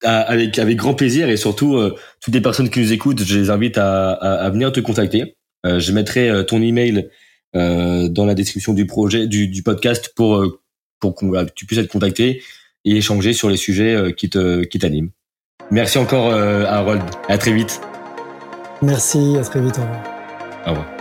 avec avec grand plaisir et surtout euh, toutes les personnes qui nous écoutent, je les invite à, à, à venir te contacter. Euh, je mettrai euh, ton email euh, dans la description du projet du, du podcast pour euh, pour que tu puisses être contacté et échanger sur les sujets qui te qui t'animent. Merci encore Harold. À très vite. Merci, à très vite. Au revoir. Au revoir.